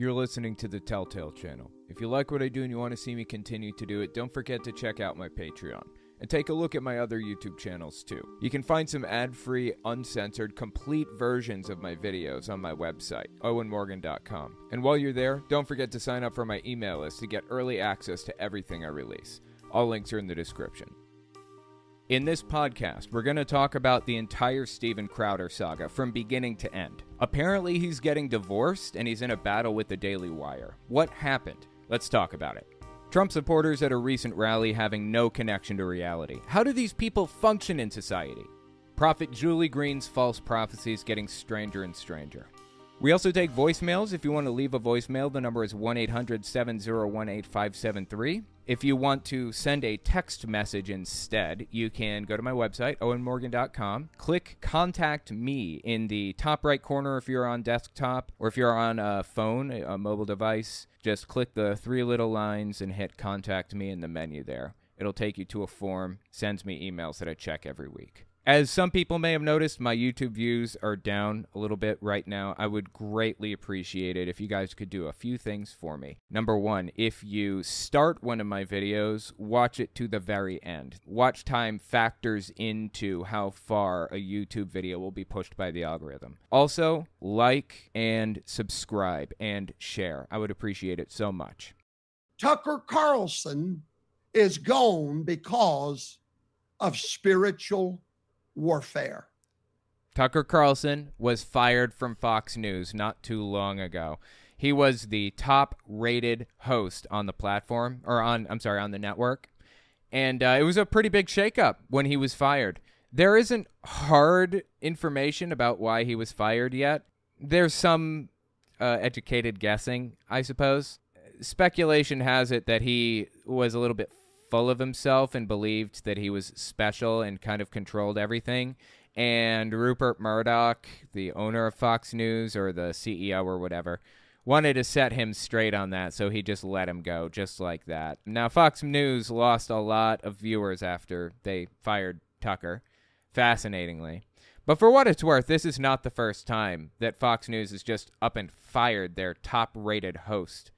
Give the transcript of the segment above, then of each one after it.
You're listening to the Telltale channel. If you like what I do and you want to see me continue to do it, don't forget to check out my Patreon. And take a look at my other YouTube channels too. You can find some ad free, uncensored, complete versions of my videos on my website, owenmorgan.com. And while you're there, don't forget to sign up for my email list to get early access to everything I release. All links are in the description. In this podcast, we're going to talk about the entire Steven Crowder saga from beginning to end. Apparently, he's getting divorced and he's in a battle with the Daily Wire. What happened? Let's talk about it. Trump supporters at a recent rally having no connection to reality. How do these people function in society? Prophet Julie Green's false prophecies getting stranger and stranger. We also take voicemails. If you want to leave a voicemail, the number is 1 800 701 8573. If you want to send a text message instead, you can go to my website, owenmorgan.com, click Contact Me in the top right corner if you're on desktop, or if you're on a phone, a mobile device, just click the three little lines and hit Contact Me in the menu there. It'll take you to a form, sends me emails that I check every week. As some people may have noticed, my YouTube views are down a little bit right now. I would greatly appreciate it if you guys could do a few things for me. Number one, if you start one of my videos, watch it to the very end. Watch time factors into how far a YouTube video will be pushed by the algorithm. Also, like and subscribe and share. I would appreciate it so much. Tucker Carlson is gone because of spiritual warfare. Tucker Carlson was fired from Fox News not too long ago. He was the top rated host on the platform, or on, I'm sorry, on the network. And uh, it was a pretty big shakeup when he was fired. There isn't hard information about why he was fired yet. There's some uh, educated guessing, I suppose. Speculation has it that he was a little bit full of himself and believed that he was special and kind of controlled everything. And Rupert Murdoch, the owner of Fox News or the CEO or whatever, wanted to set him straight on that, so he just let him go just like that. Now, Fox News lost a lot of viewers after they fired Tucker, fascinatingly. But for what it's worth, this is not the first time that Fox News has just up and fired their top rated host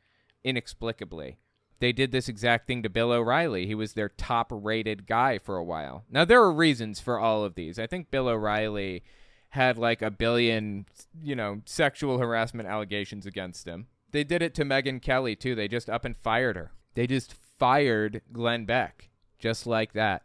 inexplicably they did this exact thing to Bill O'Reilly. He was their top rated guy for a while. Now, there are reasons for all of these. I think Bill O'Reilly had like a billion, you know, sexual harassment allegations against him. They did it to Megyn Kelly, too. They just up and fired her. They just fired Glenn Beck, just like that.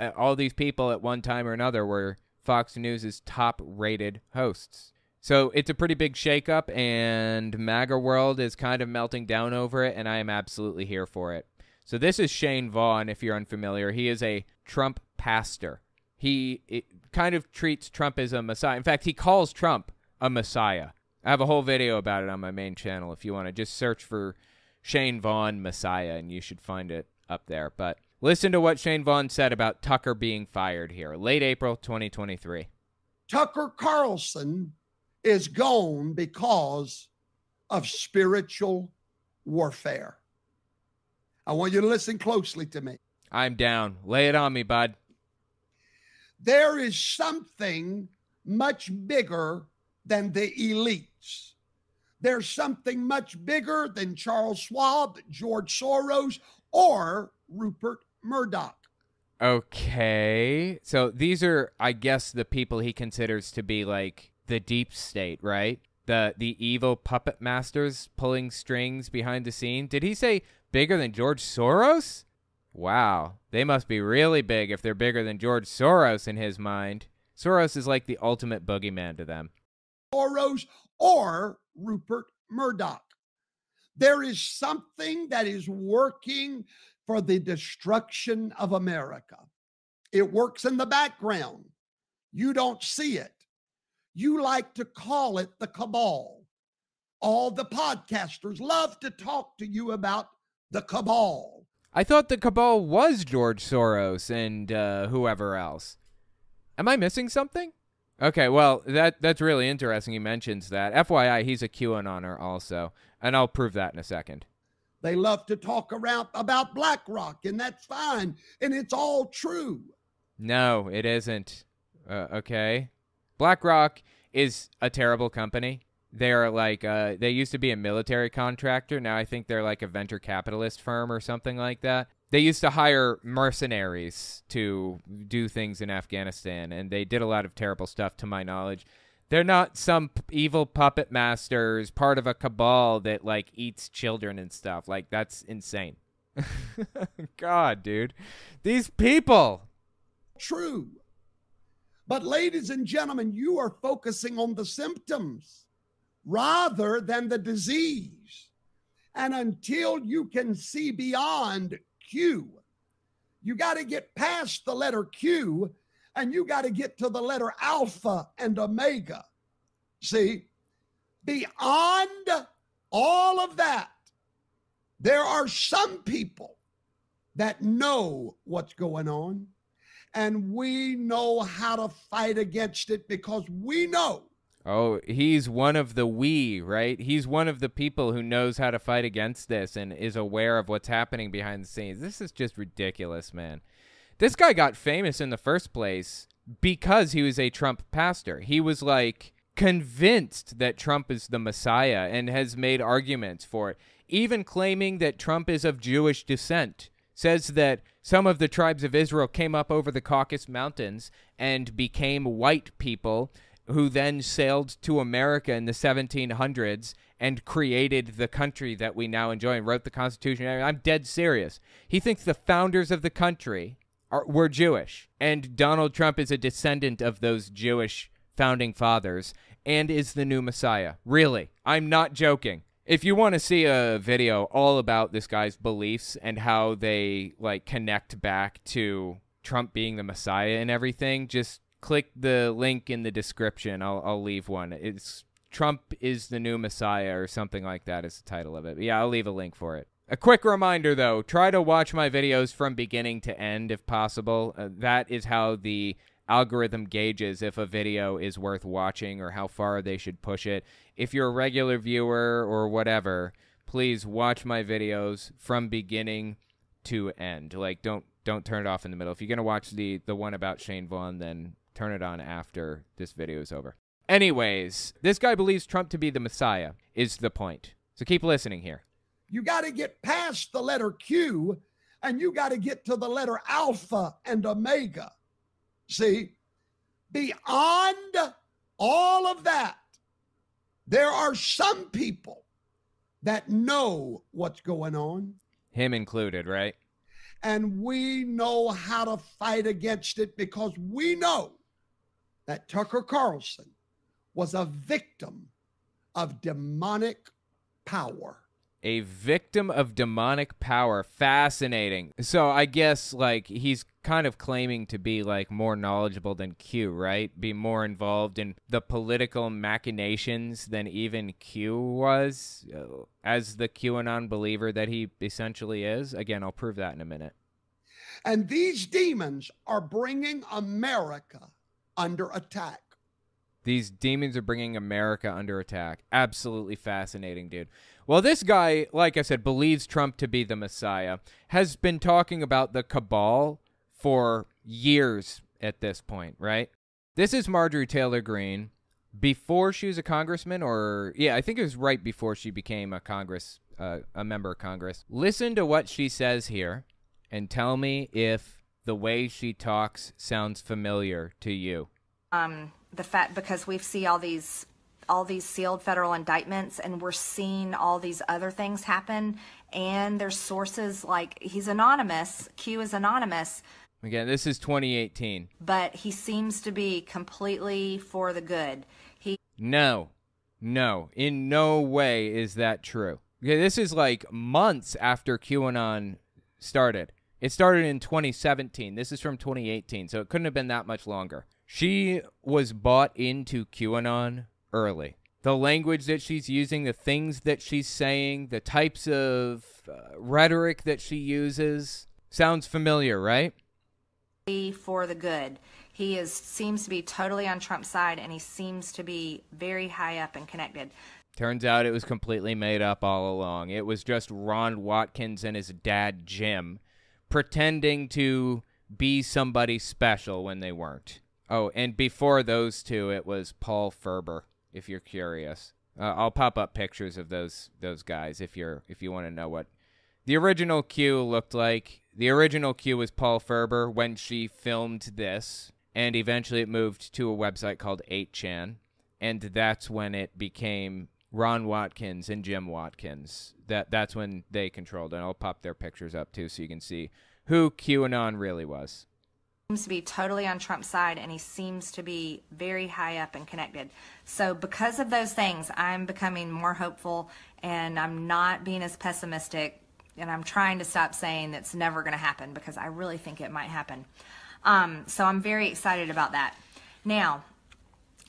Uh, all these people at one time or another were Fox News' top rated hosts. So it's a pretty big shakeup, and MAGA World is kind of melting down over it, and I am absolutely here for it. So this is Shane Vaughn, if you're unfamiliar. He is a Trump pastor. He kind of treats Trump as a messiah. In fact, he calls Trump a messiah. I have a whole video about it on my main channel if you want to just search for Shane Vaughn Messiah, and you should find it up there. But listen to what Shane Vaughn said about Tucker being fired here, late April 2023. Tucker Carlson is gone because of spiritual warfare. I want you to listen closely to me. I'm down. Lay it on me, bud. There is something much bigger than the elites. There's something much bigger than Charles Schwab, George Soros, or Rupert Murdoch. Okay. So these are, I guess, the people he considers to be like the deep state, right? The the evil puppet masters pulling strings behind the scene. Did he say bigger than George Soros? Wow, they must be really big if they're bigger than George Soros in his mind. Soros is like the ultimate boogeyman to them. Soros or Rupert Murdoch. There is something that is working for the destruction of America. It works in the background. You don't see it. You like to call it the cabal. All the podcasters love to talk to you about the cabal. I thought the cabal was George Soros and uh, whoever else. Am I missing something? Okay, well, that that's really interesting. He mentions that. FYI, he's a QAnoner also, and I'll prove that in a second. They love to talk around about BlackRock, and that's fine, and it's all true. No, it isn't. Uh, okay. BlackRock is a terrible company. They are like uh, they used to be a military contractor. Now I think they're like a venture capitalist firm or something like that. They used to hire mercenaries to do things in Afghanistan, and they did a lot of terrible stuff, to my knowledge. They're not some p- evil puppet masters, part of a cabal that like eats children and stuff. Like that's insane. God, dude, these people. True. But, ladies and gentlemen, you are focusing on the symptoms rather than the disease. And until you can see beyond Q, you got to get past the letter Q and you got to get to the letter Alpha and Omega. See, beyond all of that, there are some people that know what's going on and we know how to fight against it because we know. Oh, he's one of the we, right? He's one of the people who knows how to fight against this and is aware of what's happening behind the scenes. This is just ridiculous, man. This guy got famous in the first place because he was a Trump pastor. He was like convinced that Trump is the Messiah and has made arguments for it, even claiming that Trump is of Jewish descent says that some of the tribes of Israel came up over the Caucasus Mountains and became white people who then sailed to America in the 1700s and created the country that we now enjoy and wrote the Constitution. I'm dead serious. He thinks the founders of the country are, were Jewish, and Donald Trump is a descendant of those Jewish founding fathers and is the new Messiah. Really, I'm not joking. If you want to see a video all about this guy's beliefs and how they like connect back to Trump being the Messiah and everything, just click the link in the description. I'll I'll leave one. It's Trump is the new Messiah or something like that is the title of it. But yeah, I'll leave a link for it. A quick reminder though, try to watch my videos from beginning to end if possible. Uh, that is how the algorithm gauges if a video is worth watching or how far they should push it. If you're a regular viewer or whatever, please watch my videos from beginning to end. Like don't don't turn it off in the middle. If you're going to watch the the one about Shane Vaughn, then turn it on after this video is over. Anyways, this guy believes Trump to be the Messiah is the point. So keep listening here. You got to get past the letter Q and you got to get to the letter Alpha and Omega. See, beyond all of that, there are some people that know what's going on. Him included, right? And we know how to fight against it because we know that Tucker Carlson was a victim of demonic power a victim of demonic power. Fascinating. So I guess like he's kind of claiming to be like more knowledgeable than Q, right? Be more involved in the political machinations than even Q was uh, as the QAnon believer that he essentially is. Again, I'll prove that in a minute. And these demons are bringing America under attack. These demons are bringing America under attack. Absolutely fascinating, dude. Well, this guy, like I said, believes Trump to be the Messiah, has been talking about the cabal for years at this point, right? This is Marjorie Taylor Greene before she was a congressman, or yeah, I think it was right before she became a Congress, uh, a member of Congress. Listen to what she says here and tell me if the way she talks sounds familiar to you. Um, the fact because we see all these all these sealed federal indictments and we're seeing all these other things happen. And there's sources like he's anonymous q is anonymous. Again this is 2018 but he seems to be completely for the good. He no no in no way is that true. Okay this is like months after qanon started. It started in 2017 this is from 2018 so it couldn't have been that much longer. She was bought into QAnon early. The language that she's using, the things that she's saying, the types of uh, rhetoric that she uses sounds familiar, right? For the good. He is seems to be totally on Trump's side and he seems to be very high up and connected. Turns out it was completely made up all along. It was just Ron Watkins and his dad Jim pretending to be somebody special when they weren't. Oh, and before those two, it was Paul Furber, if you're curious. Uh, I'll pop up pictures of those those guys if you're if you want to know what the original Q looked like. The original Q was Paul Furber when she filmed this, and eventually it moved to a website called 8chan, and that's when it became Ron Watkins and Jim Watkins. That that's when they controlled it. I'll pop their pictures up too so you can see who QAnon really was. Seems to be totally on Trump's side and he seems to be very high up and connected. So because of those things, I'm becoming more hopeful and I'm not being as pessimistic and I'm trying to stop saying that's never going to happen because I really think it might happen. Um, so I'm very excited about that. Now,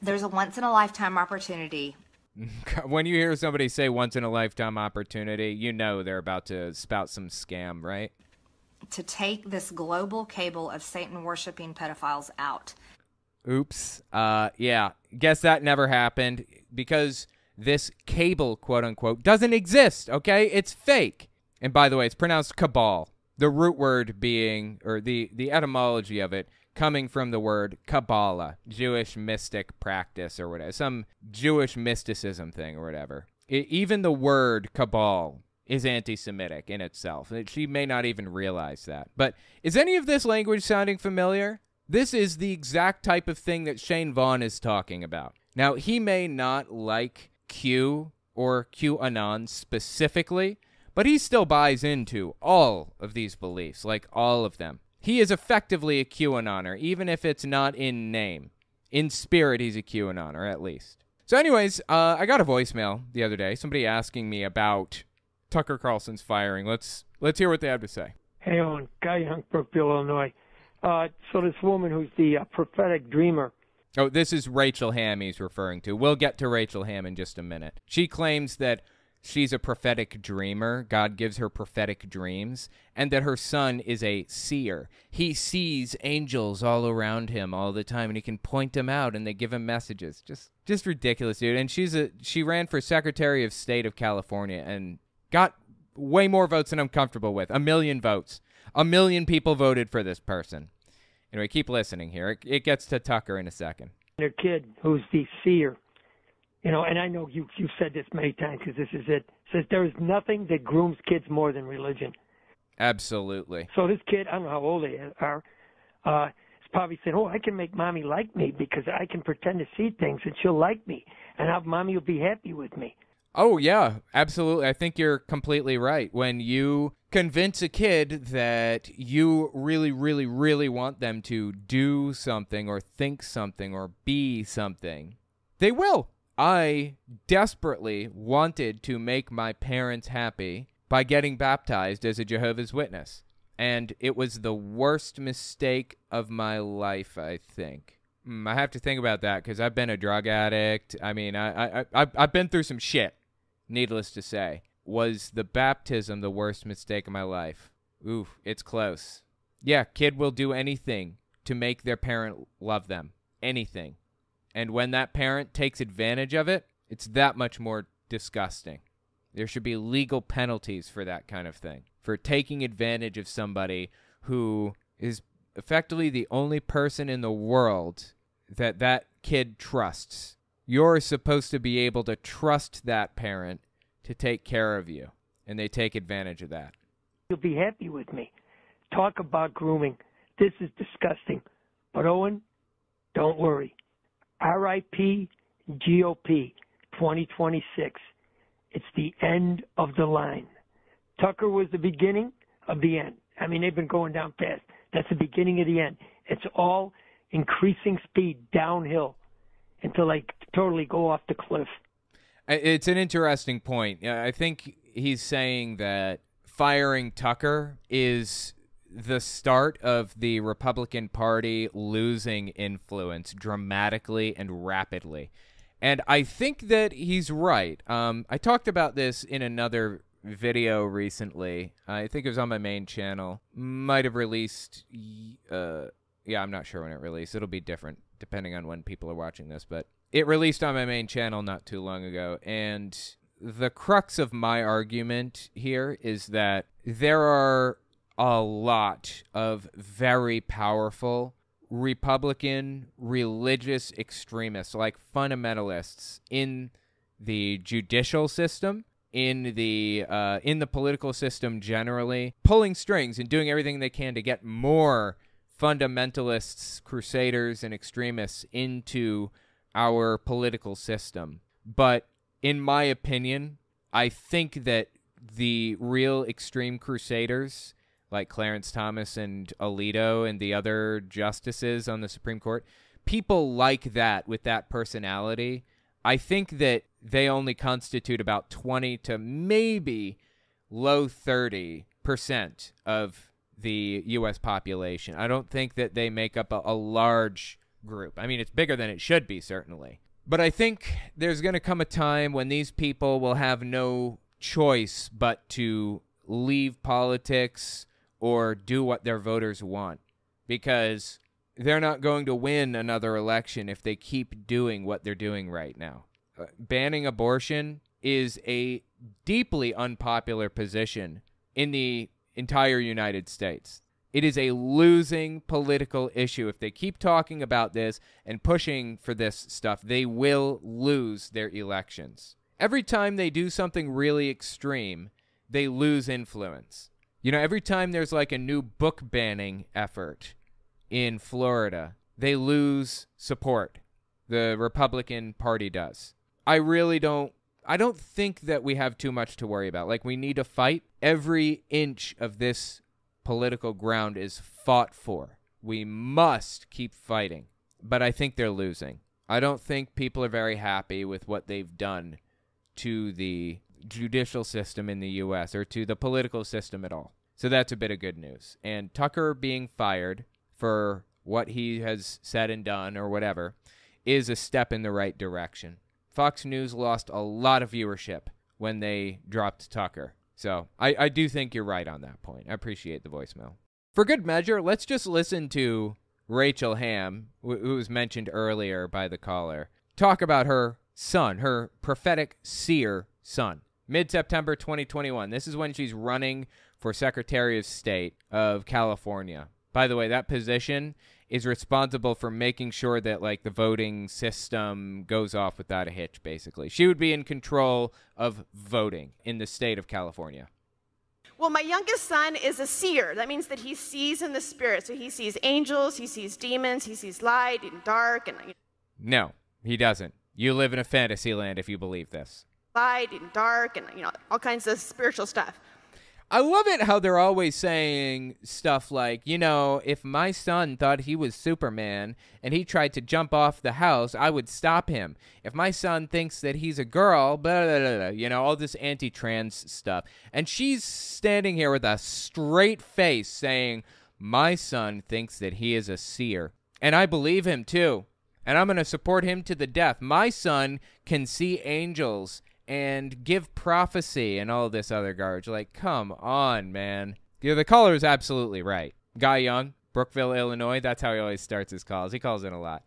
there's a once in a lifetime opportunity. when you hear somebody say once in a lifetime opportunity, you know they're about to spout some scam, right? To take this global cable of Satan worshiping pedophiles out. Oops. Uh, yeah. Guess that never happened because this cable, quote unquote, doesn't exist. Okay, it's fake. And by the way, it's pronounced cabal. The root word being, or the the etymology of it, coming from the word Kabbalah, Jewish mystic practice or whatever, some Jewish mysticism thing or whatever. It, even the word cabal is anti Semitic in itself. She may not even realize that. But is any of this language sounding familiar? This is the exact type of thing that Shane Vaughn is talking about. Now, he may not like Q or QAnon specifically, but he still buys into all of these beliefs, like all of them. He is effectively a QAnoner, even if it's not in name. In spirit, he's a QAnoner, at least. So, anyways, uh, I got a voicemail the other day. Somebody asking me about Tucker Carlson's firing. Let's let's hear what they have to say. Hey, Owen, Guy Young, Brookville, Illinois. Uh, so this woman who's the uh, prophetic dreamer. Oh, this is Rachel Hamm he's referring to. We'll get to Rachel Hamm in just a minute. She claims that she's a prophetic dreamer. God gives her prophetic dreams, and that her son is a seer. He sees angels all around him all the time, and he can point them out, and they give him messages. Just, just ridiculous, dude. And she's a she ran for Secretary of State of California and got way more votes than I'm comfortable with. A million votes. A million people voted for this person. Anyway, keep listening here. It, it gets to Tucker in a second. Their kid, who's the seer, you know, and I know you you've said this many times because this is it. Says there is nothing that grooms kids more than religion. Absolutely. So this kid, I don't know how old they are, uh, is probably saying, "Oh, I can make mommy like me because I can pretend to see things and she'll like me, and how mommy will be happy with me." Oh yeah, absolutely. I think you're completely right. When you convince a kid that you really, really, really want them to do something or think something or be something, they will. I desperately wanted to make my parents happy by getting baptized as a Jehovah's Witness. And it was the worst mistake of my life, I think. Mm, I have to think about that because I've been a drug addict. I mean, I, I, I, I've been through some shit, needless to say. Was the baptism the worst mistake of my life? Ooh, it's close. Yeah, kid will do anything to make their parent love them. Anything. And when that parent takes advantage of it, it's that much more disgusting. There should be legal penalties for that kind of thing, for taking advantage of somebody who is effectively the only person in the world that that kid trusts. You're supposed to be able to trust that parent to take care of you, and they take advantage of that. You'll be happy with me. Talk about grooming. This is disgusting. But Owen, don't worry. RIP GOP 2026. It's the end of the line. Tucker was the beginning of the end. I mean, they've been going down fast. That's the beginning of the end. It's all increasing speed downhill until they totally go off the cliff. It's an interesting point. I think he's saying that firing Tucker is the start of the Republican Party losing influence dramatically and rapidly. And I think that he's right. Um, I talked about this in another video recently. I think it was on my main channel. Might have released. Uh, yeah, I'm not sure when it released. It'll be different depending on when people are watching this, but it released on my main channel not too long ago. And the crux of my argument here is that there are a lot of very powerful Republican religious extremists, like fundamentalists, in the judicial system, in the uh, in the political system generally, pulling strings and doing everything they can to get more fundamentalists, crusaders, and extremists into our political system. But in my opinion, I think that the real extreme crusaders, like Clarence Thomas and Alito and the other justices on the Supreme Court, people like that with that personality, I think that they only constitute about 20 to maybe low 30% of the U.S. population. I don't think that they make up a, a large group. I mean, it's bigger than it should be, certainly. But I think there's going to come a time when these people will have no choice but to leave politics or do what their voters want because they're not going to win another election if they keep doing what they're doing right now. Uh, banning abortion is a deeply unpopular position in the entire United States. It is a losing political issue. If they keep talking about this and pushing for this stuff, they will lose their elections. Every time they do something really extreme, they lose influence. You know, every time there's like a new book banning effort in Florida, they lose support. The Republican Party does. I really don't I don't think that we have too much to worry about. Like we need to fight. Every inch of this political ground is fought for. We must keep fighting. But I think they're losing. I don't think people are very happy with what they've done to the judicial system in the US or to the political system at all. So that's a bit of good news. And Tucker being fired for what he has said and done or whatever is a step in the right direction. Fox News lost a lot of viewership when they dropped Tucker. So I, I do think you're right on that point. I appreciate the voicemail. For good measure, let's just listen to Rachel Hamm, wh- who was mentioned earlier by the caller, talk about her son, her prophetic seer son. Mid September 2021. This is when she's running for Secretary of State of California. By the way, that position is responsible for making sure that like the voting system goes off without a hitch basically. She would be in control of voting in the state of California. Well, my youngest son is a seer. That means that he sees in the spirit. So he sees angels, he sees demons, he sees light and dark and No, he doesn't. You live in a fantasy land if you believe this. Light and dark and you know all kinds of spiritual stuff. I love it how they're always saying stuff like, you know, if my son thought he was Superman and he tried to jump off the house, I would stop him. If my son thinks that he's a girl, blah, blah, blah, blah you know, all this anti trans stuff. And she's standing here with a straight face saying, my son thinks that he is a seer. And I believe him too. And I'm going to support him to the death. My son can see angels and give prophecy and all this other garbage. Like, come on, man. Yeah, the caller is absolutely right. Guy Young, Brookville, Illinois. That's how he always starts his calls. He calls in a lot.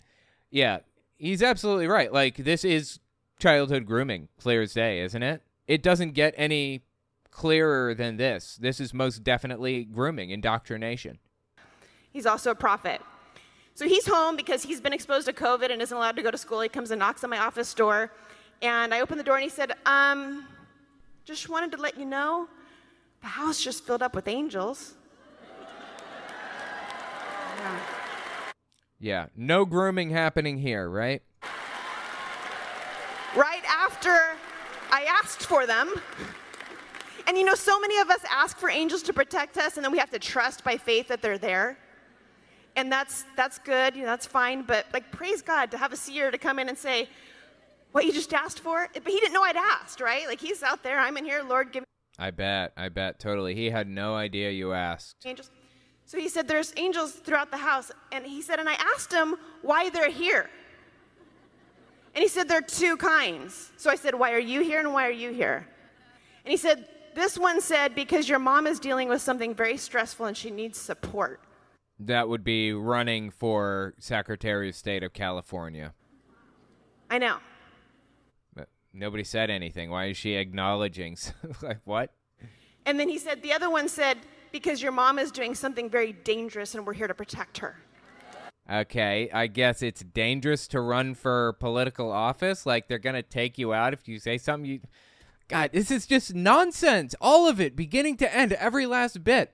Yeah, he's absolutely right. Like, this is childhood grooming, clear as day, isn't it? It doesn't get any clearer than this. This is most definitely grooming, indoctrination. He's also a prophet. So he's home because he's been exposed to COVID and isn't allowed to go to school. He comes and knocks on my office door and I opened the door and he said, um, just wanted to let you know the house just filled up with angels. Yeah. yeah, no grooming happening here, right? Right after I asked for them. And you know, so many of us ask for angels to protect us, and then we have to trust by faith that they're there. And that's that's good, you know, that's fine. But like, praise God to have a seer to come in and say, what you just asked for? But he didn't know I'd asked, right? Like he's out there, I'm in here, Lord, give me. I bet, I bet, totally. He had no idea you asked. Angels. So he said, There's angels throughout the house. And he said, And I asked him why they're here. And he said, There are two kinds. So I said, Why are you here and why are you here? And he said, This one said, Because your mom is dealing with something very stressful and she needs support. That would be running for Secretary of State of California. I know. Nobody said anything. Why is she acknowledging? like, what? And then he said, the other one said, because your mom is doing something very dangerous and we're here to protect her. Okay, I guess it's dangerous to run for political office. Like they're gonna take you out if you say something. You, God, this is just nonsense. All of it, beginning to end, every last bit.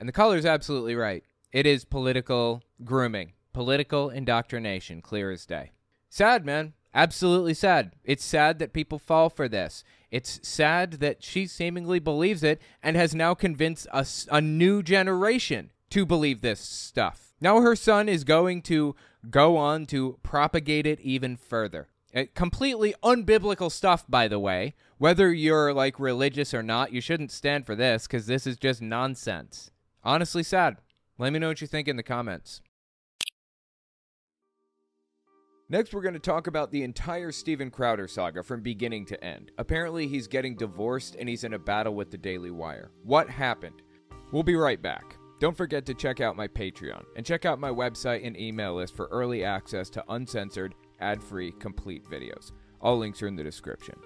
And the caller's absolutely right. It is political grooming, political indoctrination, clear as day. Sad, man. Absolutely sad. It's sad that people fall for this. It's sad that she seemingly believes it and has now convinced a, a new generation to believe this stuff. Now her son is going to go on to propagate it even further. Uh, completely unbiblical stuff, by the way. Whether you're like religious or not, you shouldn't stand for this because this is just nonsense. Honestly, sad. Let me know what you think in the comments. Next, we're going to talk about the entire Steven Crowder saga from beginning to end. Apparently, he's getting divorced and he's in a battle with the Daily Wire. What happened? We'll be right back. Don't forget to check out my Patreon and check out my website and email list for early access to uncensored, ad free, complete videos. All links are in the description.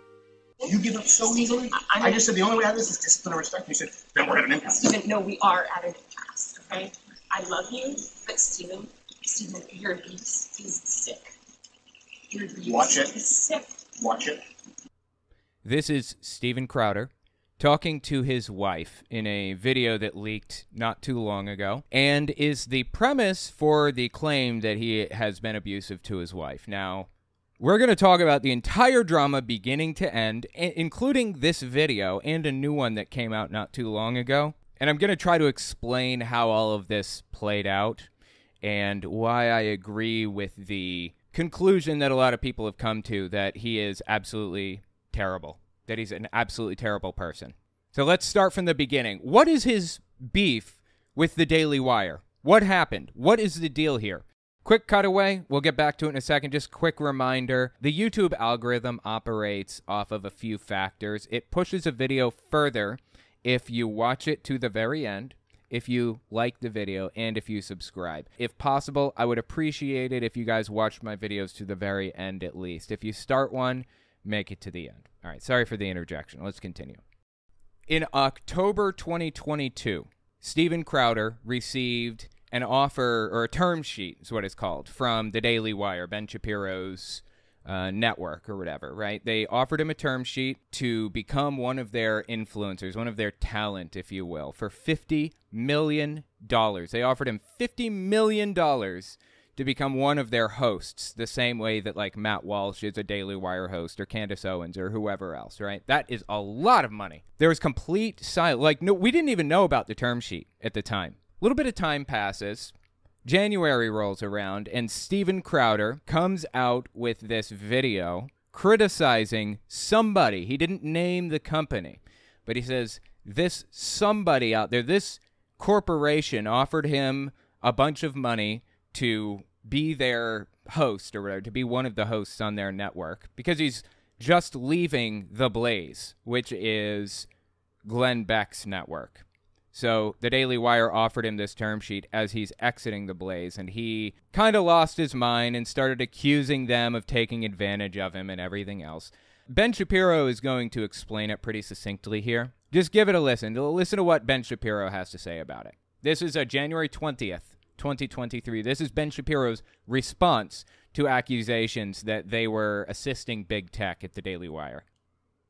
You give up so easily? I, I just said the only way out of this is discipline and respect. You said, then we're at an impasse. Steven, no, we are at an impasse, okay? I love you, but Steven, Steven, your beast is sick. Watch it. Watch it. This is Steven Crowder talking to his wife in a video that leaked not too long ago and is the premise for the claim that he has been abusive to his wife. Now, we're going to talk about the entire drama beginning to end, including this video and a new one that came out not too long ago. And I'm going to try to explain how all of this played out and why I agree with the conclusion that a lot of people have come to that he is absolutely terrible, that he's an absolutely terrible person. So let's start from the beginning. What is his beef with the Daily Wire? What happened? What is the deal here? Quick cutaway, we'll get back to it in a second. Just quick reminder the YouTube algorithm operates off of a few factors. It pushes a video further if you watch it to the very end, if you like the video, and if you subscribe. If possible, I would appreciate it if you guys watched my videos to the very end at least. If you start one, make it to the end. All right, sorry for the interjection. Let's continue. In October 2022, Steven Crowder received an offer or a term sheet, is what it's called, from the Daily Wire, Ben Shapiro's uh, network or whatever, right? They offered him a term sheet to become one of their influencers, one of their talent, if you will, for $50 million. They offered him $50 million to become one of their hosts, the same way that like Matt Walsh is a Daily Wire host or Candace Owens or whoever else, right? That is a lot of money. There was complete silence. Like, no, we didn't even know about the term sheet at the time. A little bit of time passes. January rolls around, and Steven Crowder comes out with this video criticizing somebody. He didn't name the company, but he says this somebody out there, this corporation offered him a bunch of money to be their host or whatever, to be one of the hosts on their network because he's just leaving The Blaze, which is Glenn Beck's network. So the Daily Wire offered him this term sheet as he's exiting the Blaze, and he kind of lost his mind and started accusing them of taking advantage of him and everything else. Ben Shapiro is going to explain it pretty succinctly here. Just give it a listen. Listen to what Ben Shapiro has to say about it. This is a January 20th, 2023. This is Ben Shapiro's response to accusations that they were assisting big tech at the Daily Wire.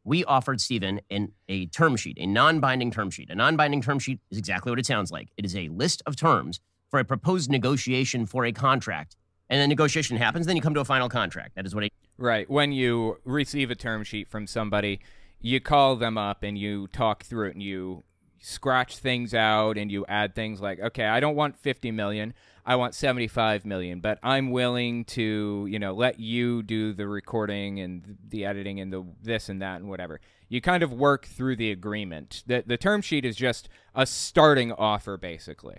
We offered Steven in a term sheet, a non-binding term sheet. A non-binding term sheet is exactly what it sounds like. It is a list of terms for a proposed negotiation for a contract. And then negotiation happens, then you come to a final contract. That is what a Right. When you receive a term sheet from somebody, you call them up and you talk through it and you scratch things out and you add things like, okay, I don't want 50 million. I want 75 million, but I'm willing to, you know, let you do the recording and the editing and the this and that and whatever. You kind of work through the agreement. The the term sheet is just a starting offer basically.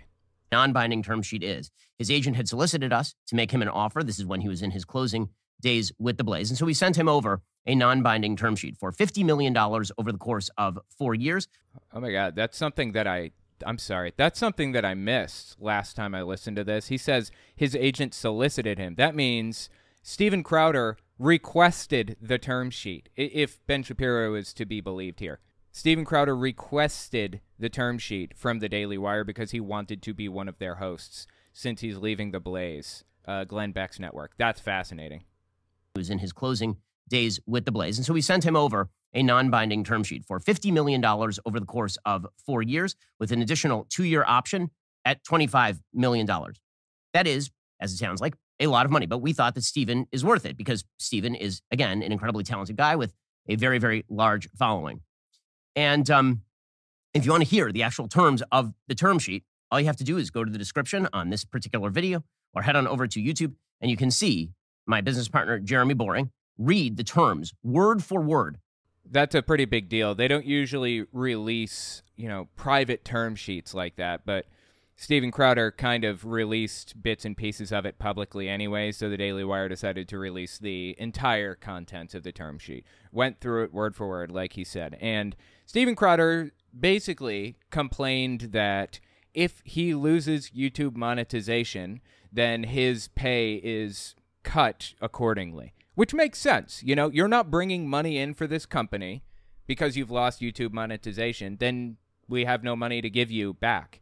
non-binding term sheet is. His agent had solicited us to make him an offer. This is when he was in his closing days with the Blaze. And so we sent him over a non-binding term sheet for $50 million over the course of four years. Oh my god, that's something that I I'm sorry. That's something that I missed last time I listened to this. He says his agent solicited him. That means Steven Crowder requested the term sheet. If Ben Shapiro is to be believed here. Steven Crowder requested the term sheet from the Daily Wire because he wanted to be one of their hosts since he's leaving the Blaze uh, Glenn Beck's network. That's fascinating. He was in his closing days with the Blaze. And so we sent him over a non binding term sheet for $50 million over the course of four years with an additional two year option at $25 million. That is, as it sounds like, a lot of money. But we thought that Steven is worth it because Steven is, again, an incredibly talented guy with a very, very large following. And um, if you want to hear the actual terms of the term sheet, all you have to do is go to the description on this particular video or head on over to YouTube and you can see my business partner, Jeremy Boring, read the terms word for word. That's a pretty big deal. They don't usually release, you know, private term sheets like that, but Steven Crowder kind of released bits and pieces of it publicly anyway, so the Daily Wire decided to release the entire contents of the term sheet. Went through it word for word, like he said. And Steven Crowder basically complained that if he loses YouTube monetization, then his pay is cut accordingly, which makes sense. You know, you're not bringing money in for this company because you've lost YouTube monetization, then we have no money to give you back.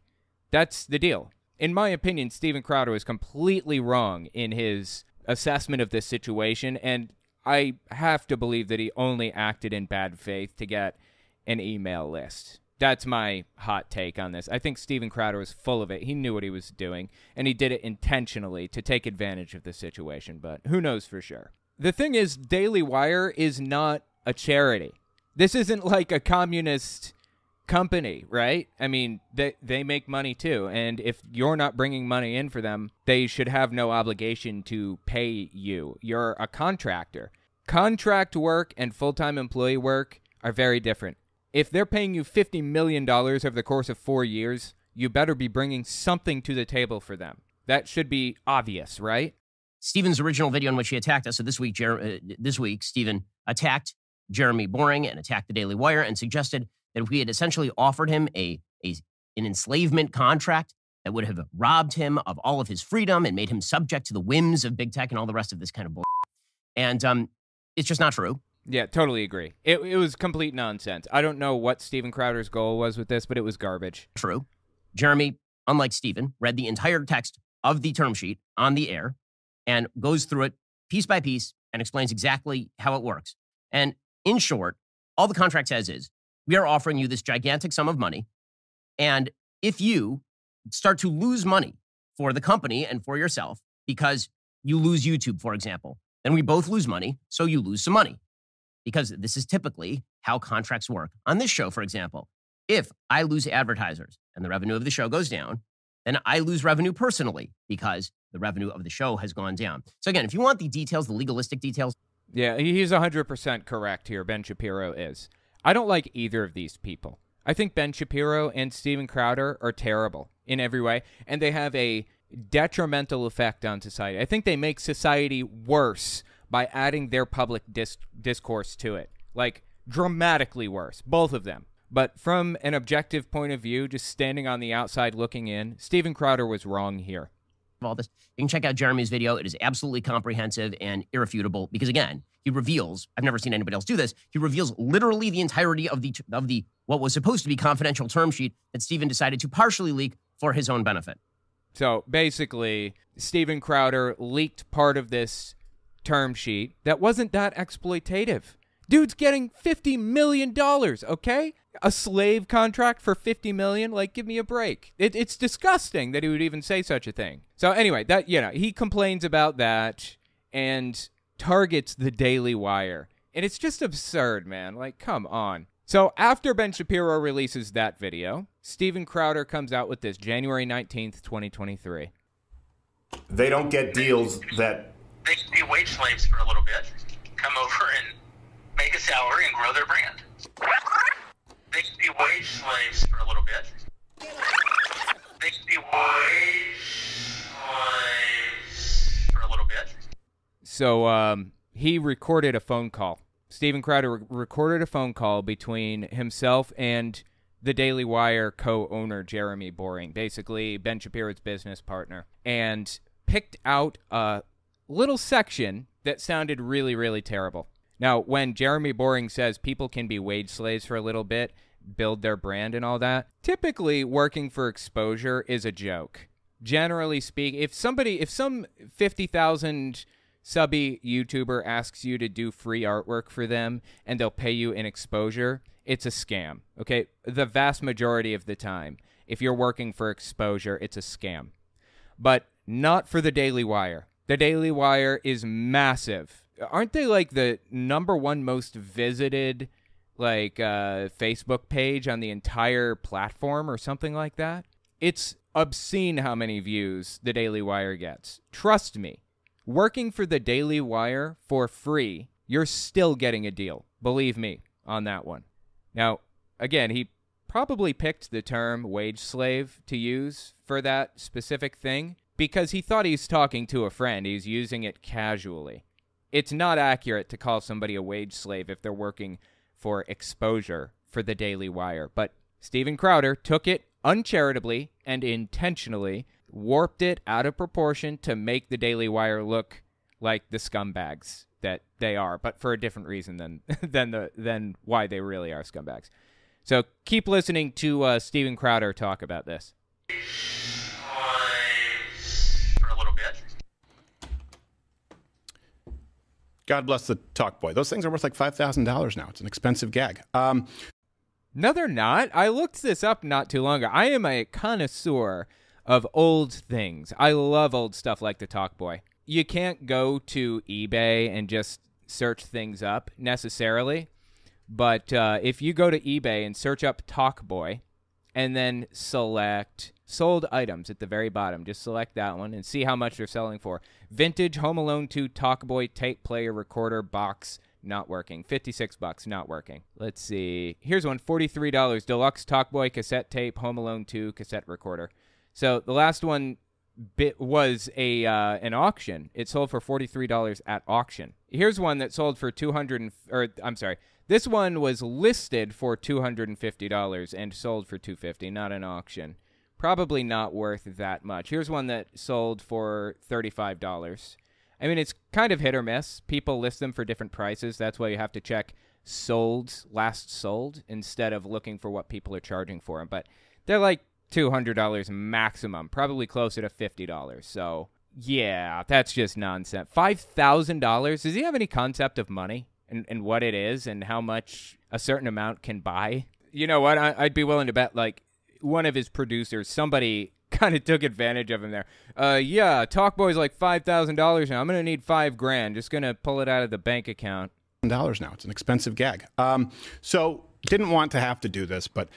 That's the deal. In my opinion, Steven Crowder was completely wrong in his assessment of this situation, and I have to believe that he only acted in bad faith to get an email list. That's my hot take on this. I think Steven Crowder was full of it. He knew what he was doing, and he did it intentionally to take advantage of the situation, but who knows for sure. The thing is, Daily Wire is not a charity. This isn't like a communist company, right? I mean, they they make money too, and if you're not bringing money in for them, they should have no obligation to pay you. You're a contractor. Contract work and full-time employee work are very different. If they're paying you 50 million dollars over the course of 4 years, you better be bringing something to the table for them. That should be obvious, right? Steven's original video in which he attacked us. So this week, Jer- uh, this week, Steven attacked Jeremy Boring and attacked the Daily Wire and suggested that we had essentially offered him a, a an enslavement contract that would have robbed him of all of his freedom and made him subject to the whims of big tech and all the rest of this kind of bull. And um, it's just not true. Yeah, totally agree. It, it was complete nonsense. I don't know what Steven Crowder's goal was with this, but it was garbage. True. Jeremy, unlike Steven, read the entire text of the term sheet on the air and goes through it piece by piece and explains exactly how it works. And in short, all the contract says is we are offering you this gigantic sum of money. And if you start to lose money for the company and for yourself because you lose YouTube, for example, then we both lose money. So you lose some money because this is typically how contracts work. On this show, for example, if I lose advertisers and the revenue of the show goes down, then I lose revenue personally because the revenue of the show has gone down. So again, if you want the details, the legalistic details. Yeah, he's 100% correct here. Ben Shapiro is. I don't like either of these people. I think Ben Shapiro and Steven Crowder are terrible in every way, and they have a detrimental effect on society. I think they make society worse by adding their public dis- discourse to it, like dramatically worse, both of them. But from an objective point of view, just standing on the outside looking in, Steven Crowder was wrong here. All this, you can check out Jeremy's video. It is absolutely comprehensive and irrefutable because, again, he reveals i've never seen anybody else do this he reveals literally the entirety of the of the what was supposed to be confidential term sheet that steven decided to partially leak for his own benefit so basically steven crowder leaked part of this term sheet that wasn't that exploitative dude's getting 50 million dollars okay a slave contract for 50 million like give me a break it, it's disgusting that he would even say such a thing so anyway that you know he complains about that and targets the Daily Wire. And it's just absurd, man. Like, come on. So after Ben Shapiro releases that video, Steven Crowder comes out with this January 19th, 2023. They don't get deals that. They can be wage slaves for a little bit, come over and make a salary and grow their brand. They can be wage slaves for a little bit. They can be wage slaves for a little bit. So um, he recorded a phone call. Steven Crowder re- recorded a phone call between himself and the Daily Wire co-owner Jeremy Boring, basically Ben Shapiro's business partner, and picked out a little section that sounded really, really terrible. Now, when Jeremy Boring says people can be wage slaves for a little bit, build their brand and all that, typically working for exposure is a joke. generally speak, if somebody, if some 50,000 subby YouTuber asks you to do free artwork for them and they'll pay you in exposure, it's a scam. Okay. The vast majority of the time, if you're working for exposure, it's a scam. But not for the Daily Wire. The Daily Wire is massive. Aren't they like the number one most visited like uh, Facebook page on the entire platform or something like that? It's obscene how many views the Daily Wire gets. Trust me, working for the Daily Wire for free, you're still getting a deal. Believe me on that one. Now, again, he probably picked the term wage slave to use for that specific thing because he thought he's talking to a friend. He's using it casually. It's not accurate to call somebody a wage slave if they're working for exposure for the Daily Wire. But Steven Crowder took it uncharitably and intentionally, warped it out of proportion to make the Daily Wire look like the scumbags that they are, but for a different reason than than the than why they really are scumbags. So keep listening to uh, Steven Crowder talk about this. God bless the talk boy. Those things are worth like five thousand dollars now. It's an expensive gag. Um, No, they're not. I looked this up not too long ago. I am a connoisseur of old things. I love old stuff like the Talk Boy. You can't go to eBay and just search things up necessarily, but uh, if you go to eBay and search up Talk Boy and then select sold items at the very bottom, just select that one and see how much they're selling for. Vintage Home Alone 2 Talk Boy tape player recorder box not working. 56 bucks, not working. Let's see. Here's one, $43. Deluxe Talkboy cassette tape, Home Alone 2 cassette recorder. So the last one bit was a uh, an auction. It sold for $43 at auction. Here's one that sold for 200 and, or I'm sorry. This one was listed for $250 and sold for 250, not an auction. Probably not worth that much. Here's one that sold for $35. I mean, it's kind of hit or miss. People list them for different prices. That's why you have to check sold, last sold, instead of looking for what people are charging for them. But they're like $200 maximum, probably closer to $50. So, yeah, that's just nonsense. $5,000? Does he have any concept of money and, and what it is and how much a certain amount can buy? You know what? I, I'd be willing to bet, like, one of his producers, somebody kind of took advantage of him there. Uh, yeah, Talkboy's like five thousand dollars now. I'm gonna need five grand. Just gonna pull it out of the bank account. dollars now. It's an expensive gag. Um, so didn't want to have to do this, but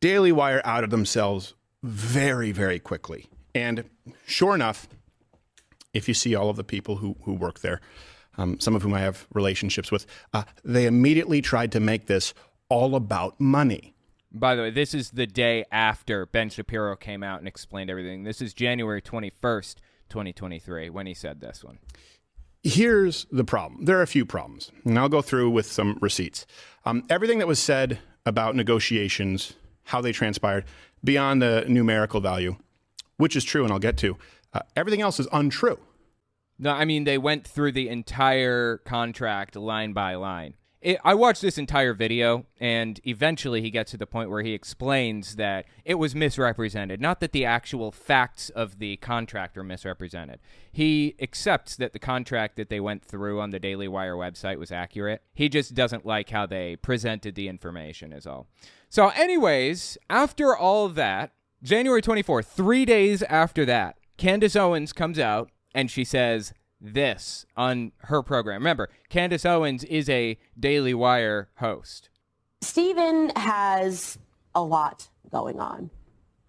Daily Wire outed themselves very, very quickly. And sure enough, if you see all of the people who who work there, um, some of whom I have relationships with, uh, they immediately tried to make this all about money. By the way, this is the day after Ben Shapiro came out and explained everything. This is January 21st, 2023, when he said this one. Here's the problem. There are a few problems, and I'll go through with some receipts. Um, everything that was said about negotiations, how they transpired, beyond the numerical value, which is true, and I'll get to, uh, everything else is untrue. No, I mean, they went through the entire contract line by line. It, I watched this entire video, and eventually he gets to the point where he explains that it was misrepresented. Not that the actual facts of the contract are misrepresented. He accepts that the contract that they went through on the Daily Wire website was accurate. He just doesn't like how they presented the information, is all. So, anyways, after all that, January 24th, three days after that, Candace Owens comes out and she says, this on her program. Remember, Candace Owens is a Daily Wire host. Steven has a lot going on.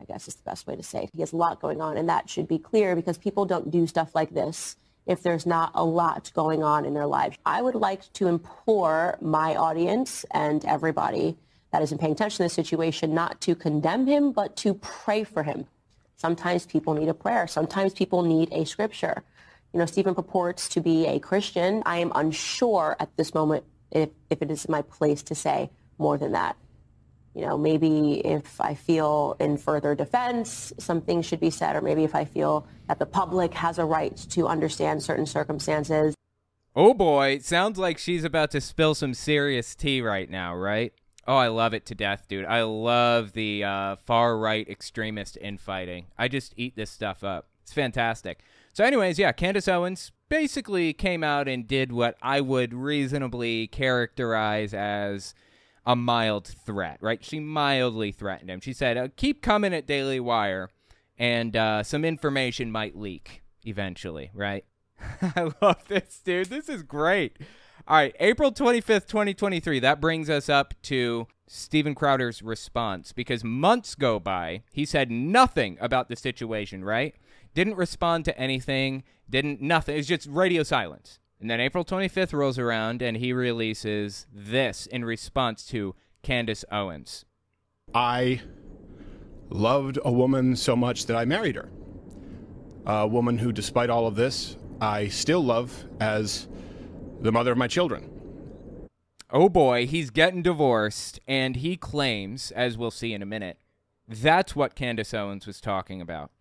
I guess is the best way to say it. He has a lot going on, and that should be clear because people don't do stuff like this if there's not a lot going on in their lives. I would like to implore my audience and everybody that isn't paying attention to this situation not to condemn him, but to pray for him. Sometimes people need a prayer. Sometimes people need a scripture. You know, Steven purports to be a Christian. I am unsure at this moment if, if it is my place to say more than that. You know, maybe if I feel in further defense, something should be said, or maybe if I feel that the public has a right to understand certain circumstances. Oh boy, sounds like she's about to spill some serious tea right now, right? Oh, I love it to death, dude. I love the uh, far right extremist infighting. I just eat this stuff up. It's fantastic. So, anyways, yeah, Candace Owens basically came out and did what I would reasonably characterize as a mild threat, right? She mildly threatened him. She said, uh, keep coming at Daily Wire, and uh, some information might leak eventually, right? I love this, dude. This is great. All right, April 25th, 2023. That brings us up to Steven Crowder's response because months go by. He said nothing about the situation, right? Didn't respond to anything, didn't nothing. It's just radio silence. And then April 25th rolls around and he releases this in response to Candace Owens. I loved a woman so much that I married her. A woman who, despite all of this, I still love as the mother of my children. Oh boy, he's getting divorced, and he claims, as we'll see in a minute, that's what Candace Owens was talking about.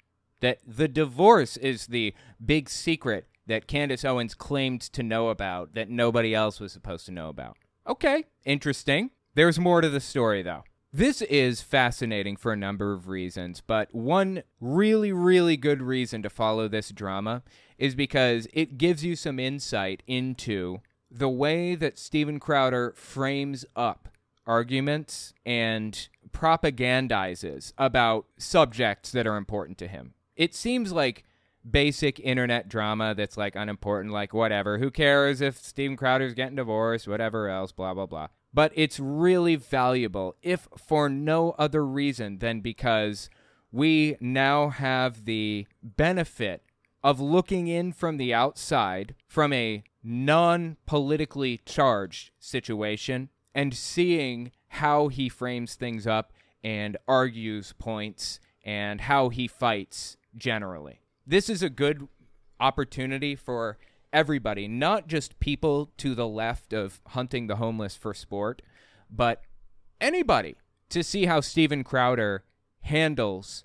That the divorce is the big secret that Candace Owens claimed to know about that nobody else was supposed to know about. Okay, interesting. There's more to the story, though. This is fascinating for a number of reasons, but one really, really good reason to follow this drama is because it gives you some insight into the way that Steven Crowder frames up arguments and propagandizes about subjects that are important to him. It seems like basic internet drama that's like unimportant, like whatever. Who cares if Steven Crowder's getting divorced, whatever else, blah, blah, blah. But it's really valuable, if for no other reason than because we now have the benefit of looking in from the outside from a non politically charged situation and seeing how he frames things up and argues points and how he fights generally. This is a good opportunity for everybody, not just people to the left of hunting the homeless for sport, but anybody to see how Steven Crowder handles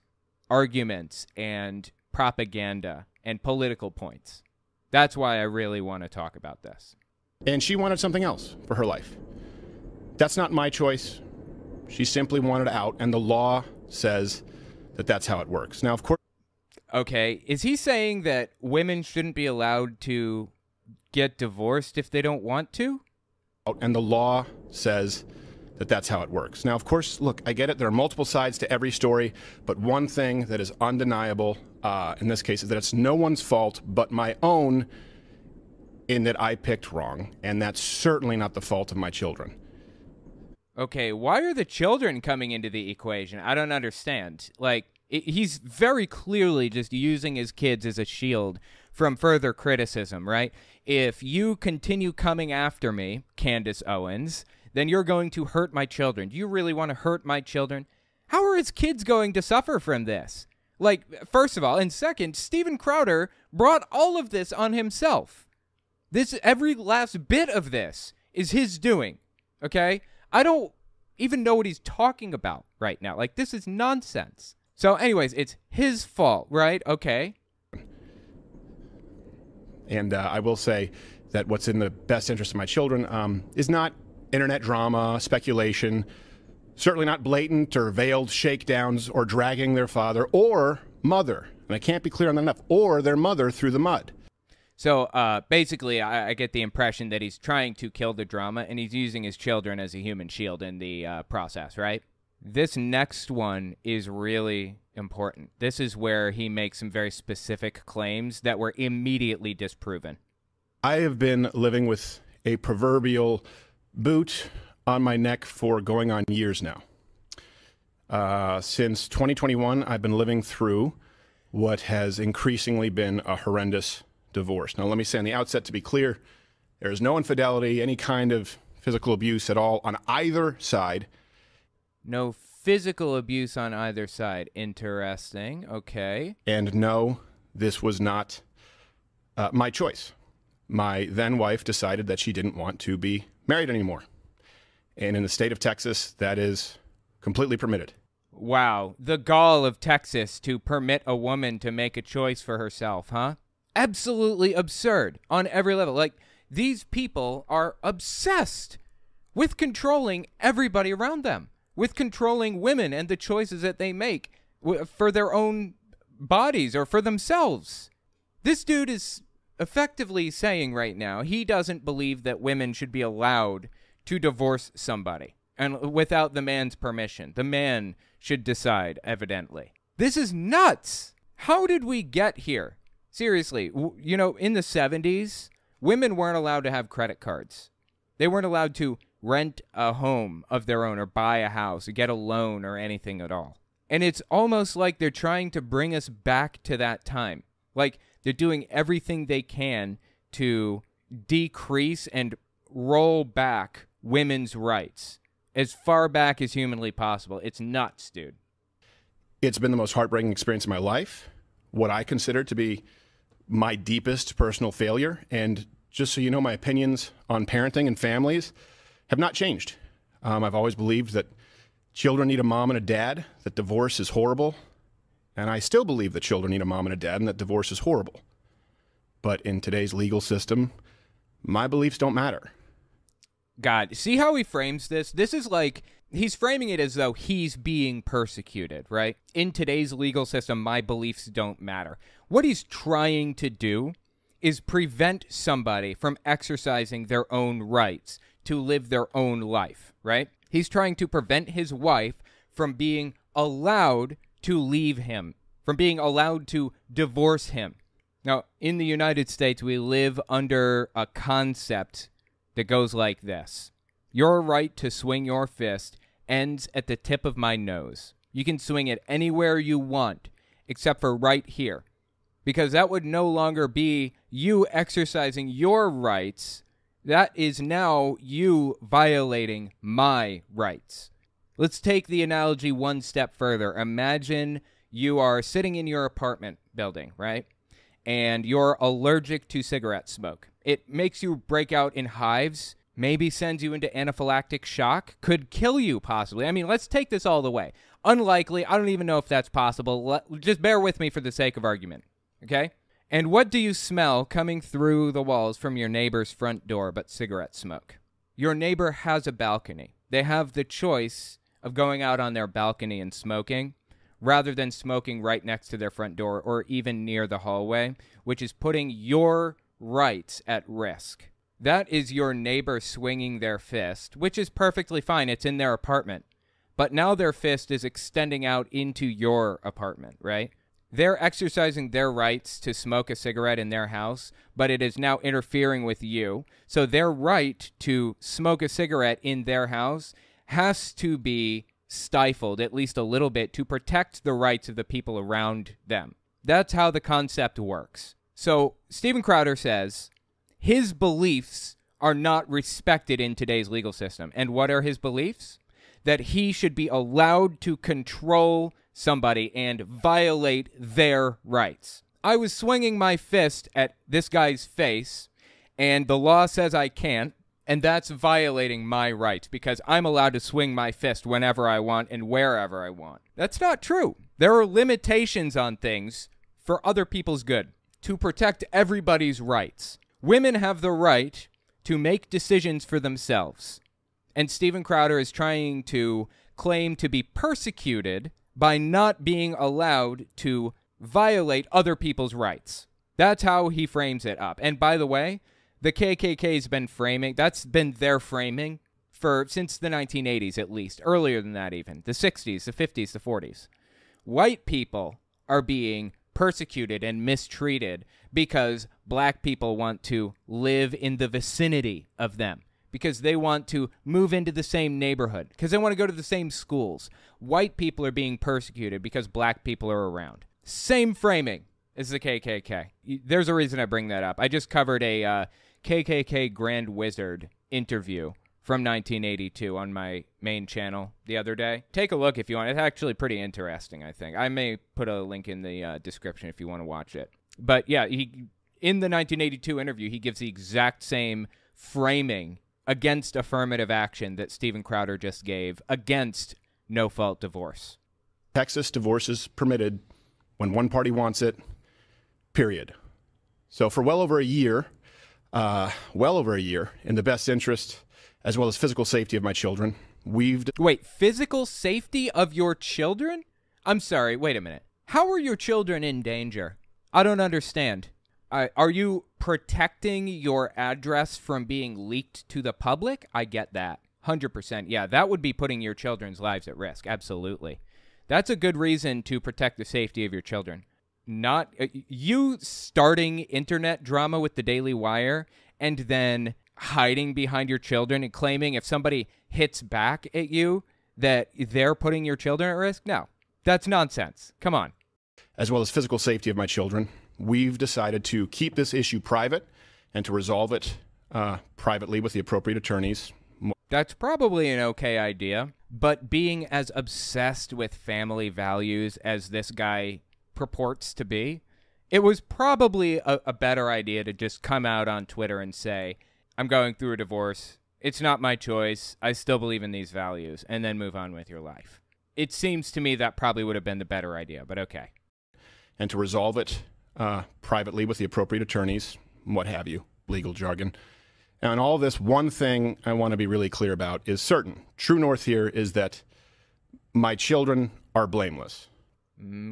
arguments and propaganda and political points. That's why I really want to talk about this. And she wanted something else for her life. That's not my choice. She simply wanted out, and the law says that that's how it works. Now, of course. Okay, is he saying that women shouldn't be allowed to get divorced if they don't want to? And the law says that that's how it works. Now, of course, look, I get it. There are multiple sides to every story, but one thing that is undeniable uh, in this case is that it's no one's fault but my own in that I picked wrong, and that's certainly not the fault of my children. Okay, why are the children coming into the equation? I don't understand. Like, it, he's very clearly just using his kids as a shield from further criticism, right? If you continue coming after me, Candace Owens, then you're going to hurt my children. Do you really want to hurt my children? How are his kids going to suffer from this? Like, first of all, and second, Steven Crowder brought all of this on himself. This, every last bit of this is his doing. Okay? I don't even know what he's talking about right now. Like, this is nonsense. So, anyways, it's his fault, right? Okay. And uh, I will say that what's in the best interest of my children um, is not internet drama, speculation, certainly not blatant or veiled shakedowns or dragging their father or mother. And I can't be clear on that enough, or their mother through the mud. So uh, basically, I, I, get the impression that he's trying to kill the drama and he's using his children as a human shield in the uh, process, right? This next one is really important. This is where he makes some very specific claims that were immediately disproven. I have been living with a proverbial boot on my neck for going on years now. Uh, since 2021, I've been living through what has increasingly been a horrendous divorce. Now, let me say on the outset to be clear there is no infidelity, any kind of physical abuse at all on either side. No physical abuse on either side. Interesting. Okay. And no, this was not uh, my choice. My then wife decided that she didn't want to be married anymore. And in the state of Texas, that is completely permitted. Wow. The gall of Texas to permit a woman to make a choice for herself, huh? Absolutely absurd on every level. Like, these people are obsessed with controlling everybody around them, with controlling women and the choices that they make for their own bodies or for themselves. This dude is effectively saying right now he doesn't believe that women should be allowed to divorce somebody and without the man's permission. The man should decide, evidently. This is nuts. How did we get here? Seriously, w- you know, in the 70s, women weren't allowed to have credit cards. They weren't allowed to rent a home of their own or buy a house or get a loan or anything at all. And it's almost like they're trying to bring us back to that time. Like they're doing everything they can to decrease and roll back women's rights as far back as humanly possible. It's nuts, dude. It's been the most heartbreaking experience of my life. What I consider to be my deepest personal failure. And just so you know, my opinions on parenting and families have not changed. Um, I've always believed that children need a mom and a dad, that divorce is horrible. And I still believe that children need a mom and a dad and that divorce is horrible. But in today's legal system, my beliefs don't matter. God, see how he frames this? This is like he's framing it as though he's being persecuted, right? In today's legal system, my beliefs don't matter. What he's trying to do is prevent somebody from exercising their own rights to live their own life, right? He's trying to prevent his wife from being allowed to leave him, from being allowed to divorce him. Now, in the United States, we live under a concept that goes like this Your right to swing your fist ends at the tip of my nose. You can swing it anywhere you want, except for right here. Because that would no longer be you exercising your rights. That is now you violating my rights. Let's take the analogy one step further. Imagine you are sitting in your apartment building, right? And you're allergic to cigarette smoke. It makes you break out in hives, maybe sends you into anaphylactic shock, could kill you possibly. I mean, let's take this all the way. Unlikely. I don't even know if that's possible. Let, just bear with me for the sake of argument. Okay? And what do you smell coming through the walls from your neighbor's front door but cigarette smoke? Your neighbor has a balcony. They have the choice of going out on their balcony and smoking rather than smoking right next to their front door or even near the hallway, which is putting your rights at risk. That is your neighbor swinging their fist, which is perfectly fine. It's in their apartment. But now their fist is extending out into your apartment, right? They're exercising their rights to smoke a cigarette in their house, but it is now interfering with you. So their right to smoke a cigarette in their house has to be stifled at least a little bit to protect the rights of the people around them. That's how the concept works. So Steven Crowder says his beliefs are not respected in today's legal system. And what are his beliefs? That he should be allowed to control somebody and violate their rights. I was swinging my fist at this guy's face, and the law says I can't, and that's violating my rights because I'm allowed to swing my fist whenever I want and wherever I want. That's not true. There are limitations on things for other people's good to protect everybody's rights. Women have the right to make decisions for themselves. And Steven Crowder is trying to claim to be persecuted by not being allowed to violate other people's rights. That's how he frames it up. And by the way, the KKK's been framing, that's been their framing for since the 1980s at least, earlier than that even, the 60s, the 50s, the 40s. White people are being persecuted and mistreated because black people want to live in the vicinity of them because they want to move into the same neighborhood because they want to go to the same schools. White people are being persecuted because black people are around. Same framing as the KKK. There's a reason I bring that up. I just covered a uh, KKK Grand Wizard interview from 1982 on my main channel the other day. Take a look if you want. It's actually pretty interesting, I think. I may put a link in the uh, description if you want to watch it. But yeah, he in the 1982 interview, he gives the exact same framing against affirmative action that Steven Crowder just gave against no fault divorce. Texas divorce is permitted when one party wants it, period. So for well over a year, uh, well over a year, in the best interest as well as physical safety of my children. We've Wait, physical safety of your children? I'm sorry, wait a minute. How are your children in danger? I don't understand. Uh, are you protecting your address from being leaked to the public? I get that. 100%. Yeah, that would be putting your children's lives at risk. Absolutely. That's a good reason to protect the safety of your children. Not uh, you starting internet drama with the Daily Wire and then hiding behind your children and claiming if somebody hits back at you that they're putting your children at risk? No. That's nonsense. Come on. as well as physical safety of my children. We've decided to keep this issue private and to resolve it uh, privately with the appropriate attorneys. That's probably an okay idea, but being as obsessed with family values as this guy purports to be, it was probably a, a better idea to just come out on Twitter and say, I'm going through a divorce. It's not my choice. I still believe in these values, and then move on with your life. It seems to me that probably would have been the better idea, but okay. and to resolve it uh, privately with the appropriate attorneys, what have you, legal jargon. And all this, one thing I want to be really clear about is certain. True North here is that my children are blameless.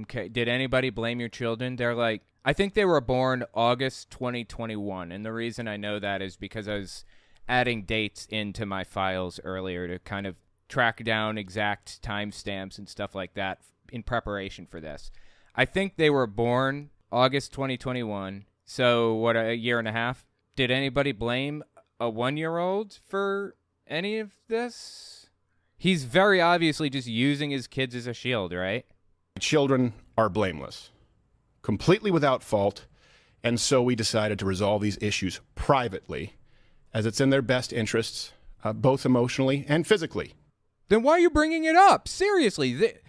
Okay. Did anybody blame your children? They're like, I think they were born August 2021. And the reason I know that is because I was adding dates into my files earlier to kind of track down exact timestamps and stuff like that in preparation for this. I think they were born August 2021. So, what, a year and a half? Did anybody blame a one year old for any of this? He's very obviously just using his kids as a shield, right? Children are blameless, completely without fault. And so we decided to resolve these issues privately, as it's in their best interests, uh, both emotionally and physically. Then why are you bringing it up? Seriously, th-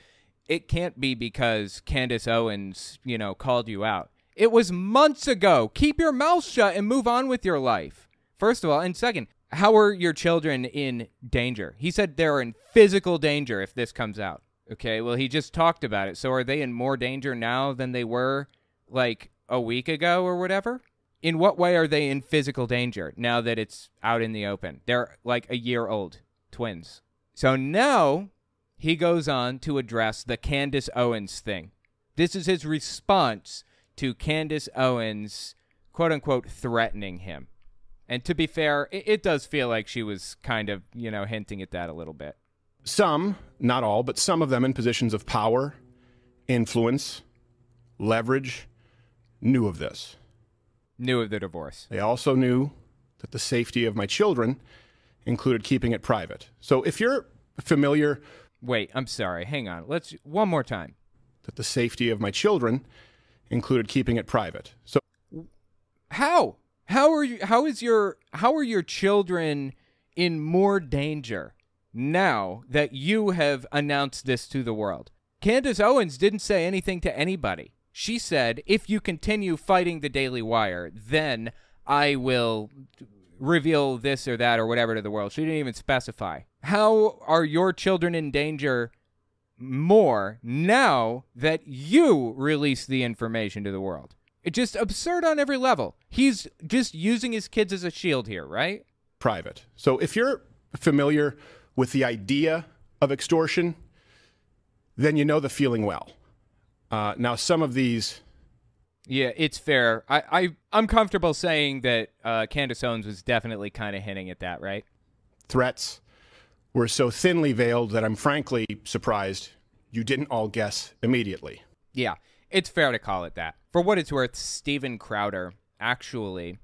it can't be because Candace Owens, you know, called you out. It was months ago. Keep your mouth shut and move on with your life. First of all, and second, how are your children in danger? He said they're in physical danger if this comes out. Okay, well, he just talked about it. So are they in more danger now than they were like a week ago or whatever? In what way are they in physical danger now that it's out in the open? They're like a year old twins. So now he goes on to address the Candace Owens thing. This is his response to Candace Owens, quote unquote, threatening him. And to be fair, it, it does feel like she was kind of, you know, hinting at that a little bit. Some, not all, but some of them in positions of power, influence, leverage, knew of this. Knew of the divorce. They also knew that the safety of my children included keeping it private. So if you're familiar. Wait, I'm sorry. Hang on. Let's one more time. That the safety of my children included keeping it private. So How? How are you how is your how are your children in more danger now that you have announced this to the world? Candace Owens didn't say anything to anybody. She said, "If you continue fighting the Daily Wire, then I will reveal this or that or whatever to the world." She didn't even specify. How are your children in danger more now that you release the information to the world? It's just absurd on every level. He's just using his kids as a shield here, right? private. So if you're familiar with the idea of extortion, then you know the feeling well. Uh, now, some of these Yeah, it's fair. I, I I'm comfortable saying that uh, Candace Owens was definitely kind of hinting at that, right? threats were so thinly veiled that I'm frankly surprised you didn't all guess immediately. Yeah, it's fair to call it that. For what it's worth, Steven Crowder actually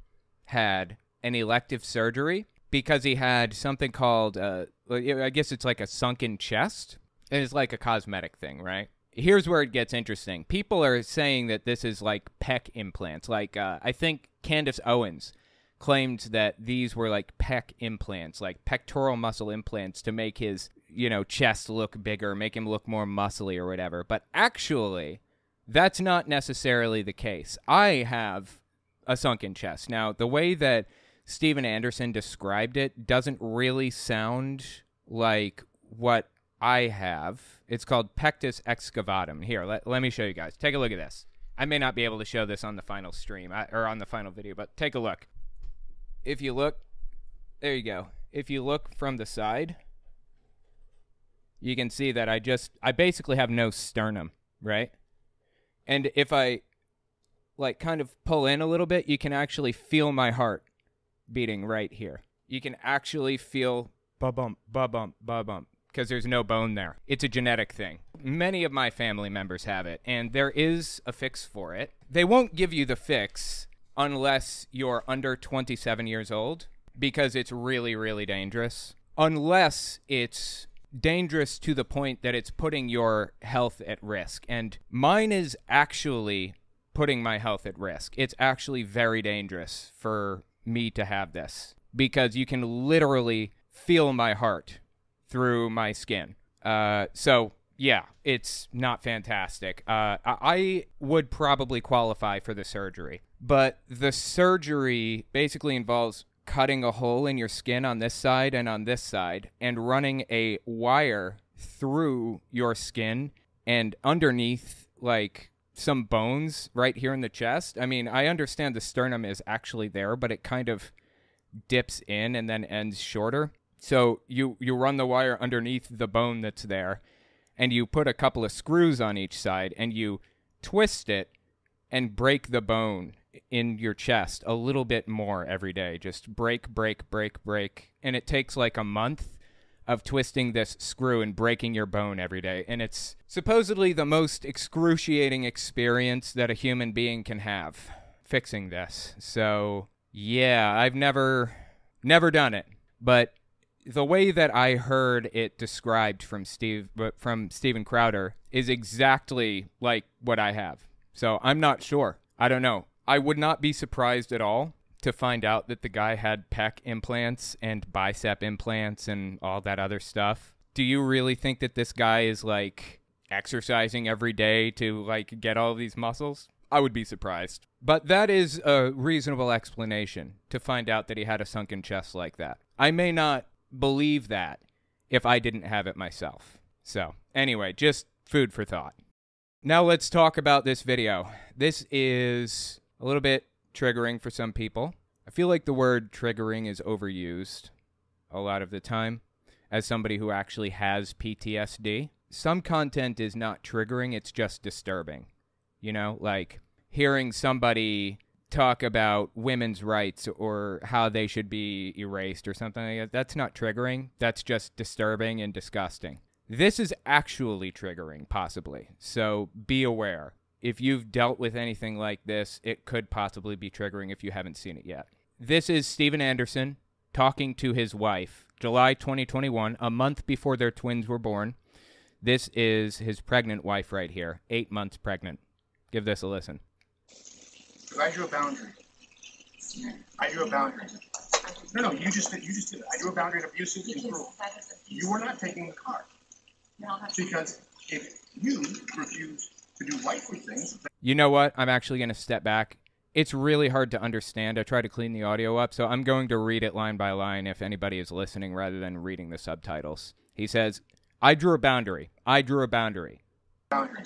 had an elective surgery because he had something called, uh, I guess it's like a sunken chest. And it's like a cosmetic thing, right? Here's where it gets interesting. People are saying that this is like pec implants. Like, uh, I think Candace Owens claimed that these were like pec implants, like pectoral muscle implants to make his, you know, chest look bigger, make him look more muscly or whatever. But actually, that's not necessarily the case. I have a sunken chest. Now, the way that Steven Anderson described it doesn't really sound like what I have. It's called pectus excavatum. Here, let, let me show you guys. Take a look at this. I may not be able to show this on the final stream I, or on the final video, but take a look. If you look, there you go. if you look from the side, you can see that I just I basically have no sternum, right? And if I like kind of pull in a little bit, you can actually feel my heart beating right here. You can actually feel ba bump, ba bump, ba bump because there's no bone there. It's a genetic thing. Many of my family members have it, and there is a fix for it. They won't give you the fix unless you're under 27 years old because it's really, really dangerous. Unless it's dangerous to the point that it's putting your health at risk. And mine is actually putting my health at risk. It's actually very dangerous for me to have this because you can literally feel my heart through my skin. Uh, so yeah, it's not fantastic. Uh, I would probably qualify for the surgery, but the surgery basically involves cutting a hole in your skin on this side and on this side and running a wire through your skin and underneath like some bones right here in the chest. I mean, I understand the sternum is actually there, but it kind of dips in and then ends shorter. So you you run the wire underneath the bone that's there and you put a couple of screws on each side and you twist it and break the bone in your chest a little bit more every day. Just break, break, break, break. And it takes like a month of twisting this screw and breaking your bone every day. And it's supposedly the most excruciating experience that a human being can have fixing this. So, yeah, I've never never done it. But the way that I heard it described from Steve uh, from Steven Crowder is exactly like what I have. So, I'm not sure. I don't know. I would not be surprised at all to find out that the guy had pec implants and bicep implants and all that other stuff. Do you really think that this guy is like exercising every day to like get all these muscles? I would be surprised. But that is a reasonable explanation to find out that he had a sunken chest like that. I may not believe that if I didn't have it myself. So, anyway, just food for thought. Now let's talk about this video. This is a little bit triggering for some people. I feel like the word triggering is overused a lot of the time as somebody who actually has PTSD. Some content is not triggering, it's just disturbing. You know, like hearing somebody talk about women's rights or how they should be erased or something like that. That's not triggering. That's just disturbing and disgusting. This is actually triggering, possibly. So be aware if you've dealt with anything like this, it could possibly be triggering if you haven't seen it yet. This is Steven Anderson talking to his wife, July 2021, a month before their twins were born. This is his pregnant wife right here, eight months pregnant. Give this a listen. I drew a boundary. I drew a boundary. No, no, you just did. You just did it. I drew a boundary of abusive and cruel. You were not taking the car because if you refuse to do wifely things. You know what? I'm actually going to step back. It's really hard to understand. I try to clean the audio up, so I'm going to read it line by line if anybody is listening rather than reading the subtitles. He says, I drew a boundary. I drew a boundary. Boundary.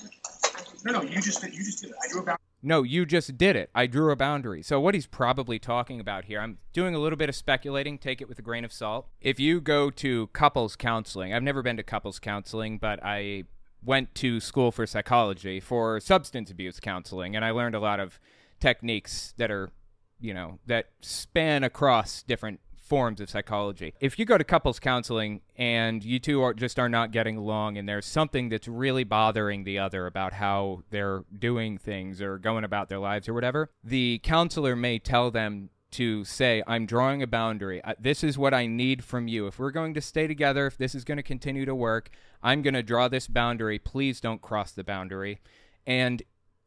No, no, you just did. You just did it. I drew a boundary. No, you just did it. I drew a boundary. So, what he's probably talking about here, I'm doing a little bit of speculating, take it with a grain of salt. If you go to couples counseling, I've never been to couples counseling, but I went to school for psychology for substance abuse counseling, and I learned a lot of techniques that are, you know, that span across different forms of psychology. If you go to couples counseling and you two are just are not getting along and there's something that's really bothering the other about how they're doing things or going about their lives or whatever, the counselor may tell them to say, I'm drawing a boundary. Uh, this is what I need from you. If we're going to stay together, if this is going to continue to work, I'm going to draw this boundary. Please don't cross the boundary. And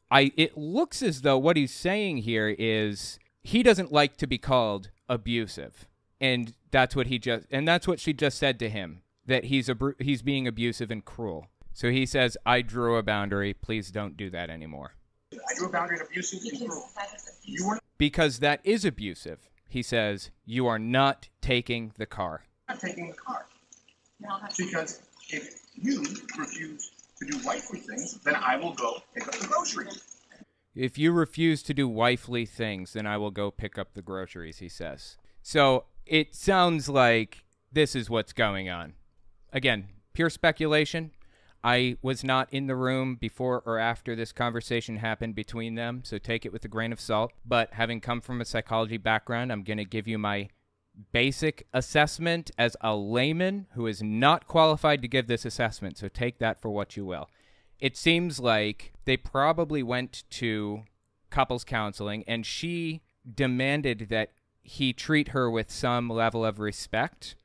I it looks as though what he's saying here is he doesn't like to be called abusive. And that's what he just and that's what she just said to him that he's a he's being abusive and cruel. So he says, "I drew a boundary. Please don't do that anymore." I drew a boundary of abusive and cruel. You were because that is abusive. He says, "You are not taking the car." Not taking the car. Because if you refuse to do wifely things, then I will go pick up the groceries. If you refuse to do wifely things, then I will go pick up the groceries, he says. So it sounds like this is what's going on. Again, pure speculation. I was not in the room before or after this conversation happened between them, so take it with a grain of salt. But having come from a psychology background, I'm going to give you my basic assessment as a layman who is not qualified to give this assessment, so take that for what you will. It seems like they probably went to couples counseling and she demanded that he treat her with some level of respect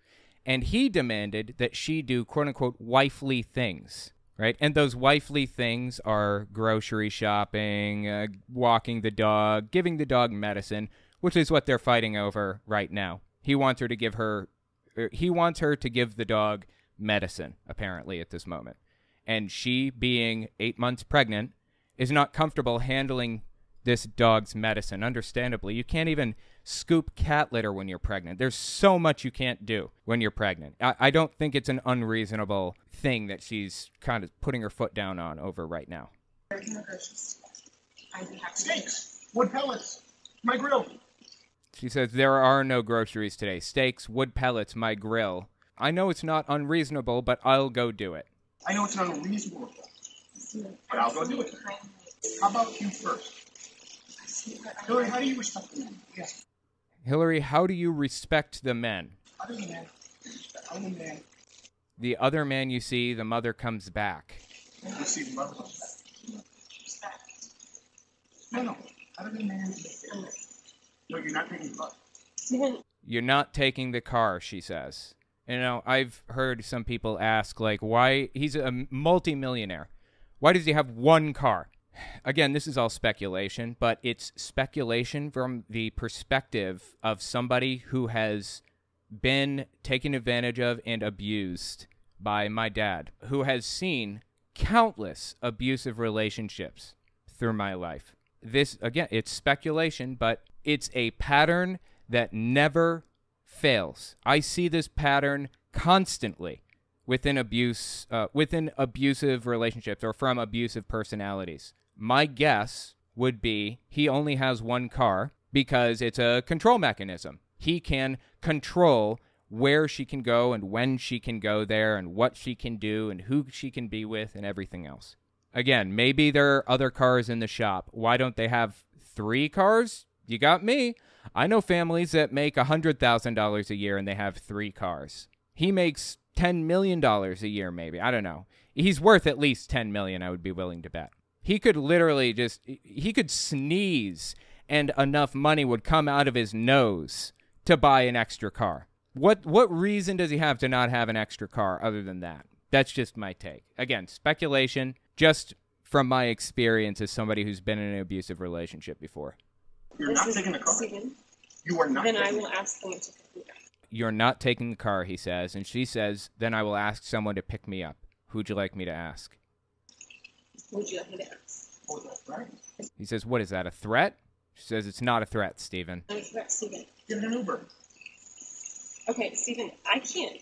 and he demanded that she do quote unquote wifely things right? And those wifely things are grocery shopping uh, walking the dog giving the dog medicine which is what they're fighting over right now. He wants her to give her er, he wants her to give the dog medicine apparently at this moment. And she being 8 months pregnant is not comfortable handling this dog's medicine. Understandably you can't even scoop cat litter when you're pregnant. There's so much you can't do when you're pregnant. I, I don't think it's an unreasonable thing that she's kind of putting her foot down on over right now. Steaks, wood pellets, my grill. She says there are no groceries today. Steaks, wood pellets, my grill. I know it's not unreasonable, but I'll go do it. I know it's not unreasonable, but I'll go do it. How about you first? Hillary, how do you respond the men? Yes. Hillary, how do you respect the men? Other than that, other than that, The other man you see, the mother comes back. you see the mother comes back. No, no. Other than that, no, you're not taking the butt. You're not taking the car, she says. You know, I've heard some people ask, like, why he's a multimillionaire. Why does he have one car? Again, this is all speculation, but it's speculation from the perspective of somebody who has been taken advantage of and abused by my dad, who has seen countless abusive relationships through my life. This, again, it's speculation, but it's a pattern that never fails. I see this pattern constantly within abuse, uh, within abusive relationships or from abusive personalities. My guess would be he only has one car because it's a control mechanism. He can control where she can go and when she can go there and what she can do and who she can be with and everything else. Again, maybe there are other cars in the shop. Why don't they have three cars? You got me. I know families that make $100,000 a year and they have three cars. He makes $10 million a year, maybe. I don't know. He's worth at least 10 million, I would be willing to bet. He could literally just, he could sneeze and enough money would come out of his nose to buy an extra car. What what reason does he have to not have an extra car other than that? That's just my take. Again, speculation, just from my experience as somebody who's been in an abusive relationship before. You're not taking the car. You are not Then I taking will ask someone to pick me up. You're not taking the car, he says, and she says, "Then I will ask someone to pick me up." Who'd you like me to ask? Would you like me to ask? That's right. He says, "What is that? A threat?" She says, "It's not a threat, Steven." I'm correct, Steven. Get an Uber. Okay, Steven, I can't.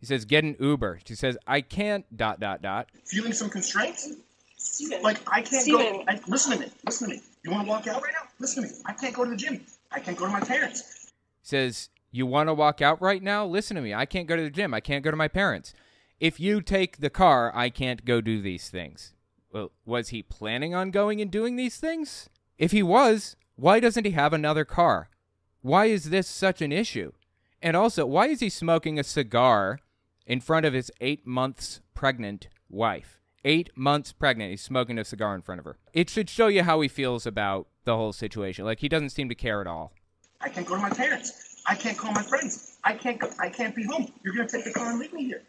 He says, "Get an Uber." She says, "I can't." Dot dot dot. Feeling some constraints? Steven. Like I can't Steven. go. I, listen to me. Listen to me. You want to walk out right now? Listen to me. I can't go to the gym. I can't go to my parents. He says, You want to walk out right now? Listen to me. I can't go to the gym. I can't go to my parents. If you take the car, I can't go do these things. Well, was he planning on going and doing these things? If he was, why doesn't he have another car? Why is this such an issue? And also, why is he smoking a cigar in front of his eight months pregnant wife? Eight months pregnant. He's smoking a cigar in front of her. It should show you how he feels about the whole situation. Like, he doesn't seem to care at all. I can't go to my parents. I can't call my friends. I can't go. I can't be home. You're gonna take the car and leave me here.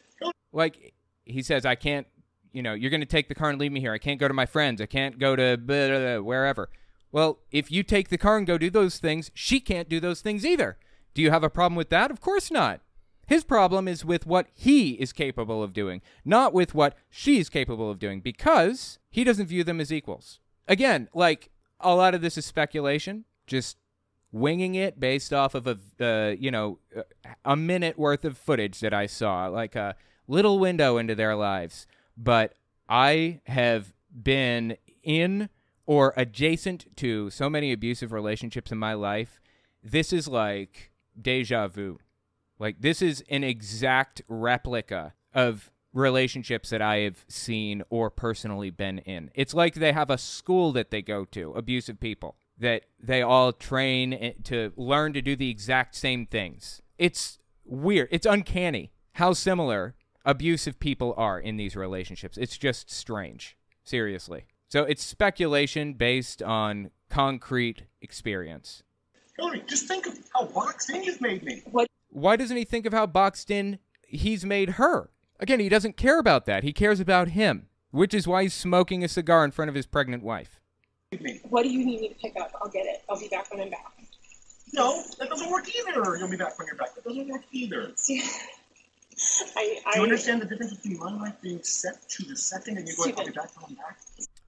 Like he says i can't you know you're going to take the car and leave me here. I can't go to my friends. I can't go to blah, blah, blah, wherever. Well if you take the car and go do those things she can't do those things either. Do you have a problem with that? Of course not. His problem is with what he is capable of doing not with what she's capable of doing because he doesn't view them as equals. Again like a lot of this is speculation just winging it based off of a uh, you know a minute worth of footage that I saw, like a little window into their lives. But I have been in or adjacent to so many abusive relationships in my life. This is like deja vu. Like this is an exact replica of relationships that I have seen or personally been in. It's like they have a school that they go to, abusive people, that they all train to learn to do the exact same things. It's weird. It's uncanny how similar abusive people are in these relationships. It's just strange. Seriously. So it's speculation based on concrete experience. Hillary, just think of how boxed in you've made me. What? Why doesn't he think of how boxed in he's made her? Again, he doesn't care about that. He cares about him, which is why he's smoking a cigar in front of his pregnant wife. What do you need me to pick up? I'll get it. I'll be back when I'm back. No, that doesn't work either. You'll be back when you're back. That doesn't work either. I, I Do you understand the difference between my life being set to the second and you going, I'll be back when I'm back?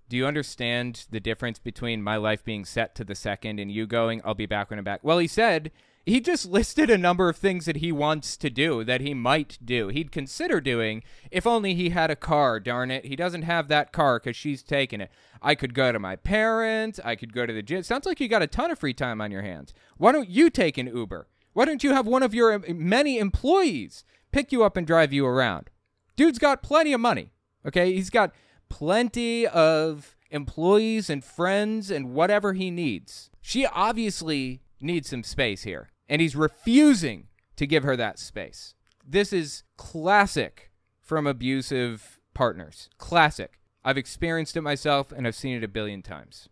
Do you understand the difference between my life being set to the second and you going, I'll be back when I'm back? Well, he said he just listed a number of things that he wants to do that he might do. He'd consider doing if only he had a car, darn it. He doesn't have that car because she's taking it. I could go to my parents. I could go to the gym. Sounds like you got a ton of free time on your hands. Why don't you take an Uber? Why don't you have one of your um, many employees pick you up and drive you around? Dude's got plenty of money. Okay, he's got plenty of employees and friends and whatever he needs. She obviously needs some space here, and he's refusing to give her that space. This is classic from abusive partners. Classic. I've experienced it myself and I've seen it a billion times.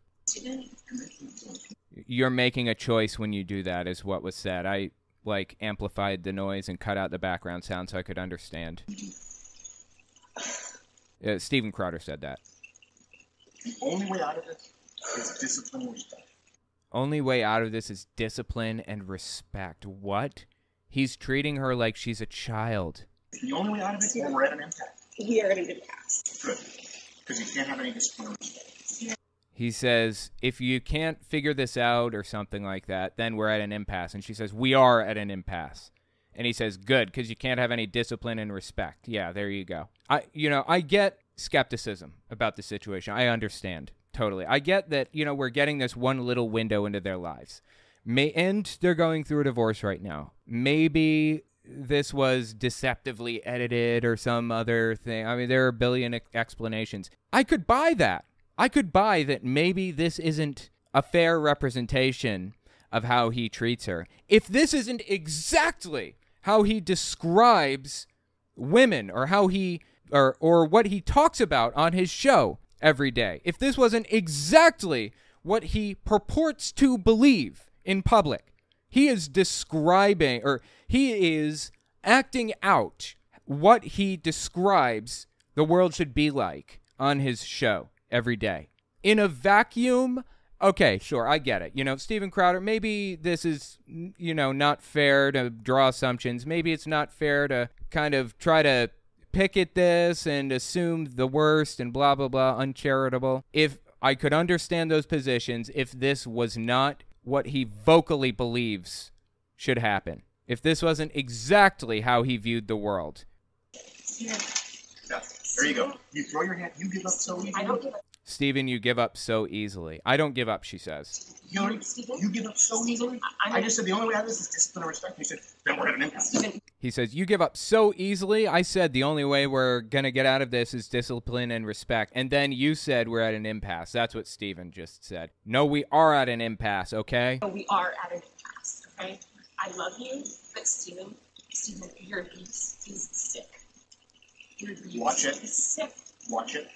You're making a choice when you do that, is what was said. I like amplified the noise and cut out the background sound so I could understand. Uh, Steven Crowder said that. The only way out of this is discipline and respect. Only way out of this is discipline and respect. What? He's treating her like she's a child. The only way out of it is we're at an impasse. We are going to impasse. Good. Because you can't have any discipline or respect. He says, if you can't figure this out or something like that, then we're at an impasse. And she says, we are at an impasse. And he says, good, because you can't have any discipline and respect. Yeah, there you go. I, you know, I get skepticism about the situation. I understand totally. I get that, you know, we're getting this one little window into their lives. May, and they're going through a divorce right now. Maybe this was deceptively edited or some other thing. I mean, there are a billion explanations. I could buy that. I could buy that maybe this isn't a fair representation of how he treats her. If this isn't exactly how he describes women or how he or or what he talks about on his show every day. If this wasn't exactly what he purports to believe in public. He is describing or he is acting out what he describes the world should be like on his show every day. In a vacuum, okay, sure, I get it. You know, Steven Crowder, maybe this is, you know, not fair to draw assumptions. Maybe it's not fair to kind of try to pick at this and assume the worst and blah, blah, blah, uncharitable. If I could understand those positions, if this was not what he vocally believes should happen, if this wasn't exactly how he viewed the world. Yeah. There you go. You throw your hand. You give up so easily. I don't give up. Steven, you give up so easily. I don't give up, she says. Hillary, you give up so easily. I just said the only way out of this is discipline and respect. You said then we're at an impasse. He says, You give up so easily. I said the only way we're going to get out of this is discipline and respect. And then you said we're at an impasse. That's what Steven just said. No, we are at an impasse, okay? We are at an impasse, okay? I love you, but Steven, Steven, your abuse is sick. Watch it. Watch it.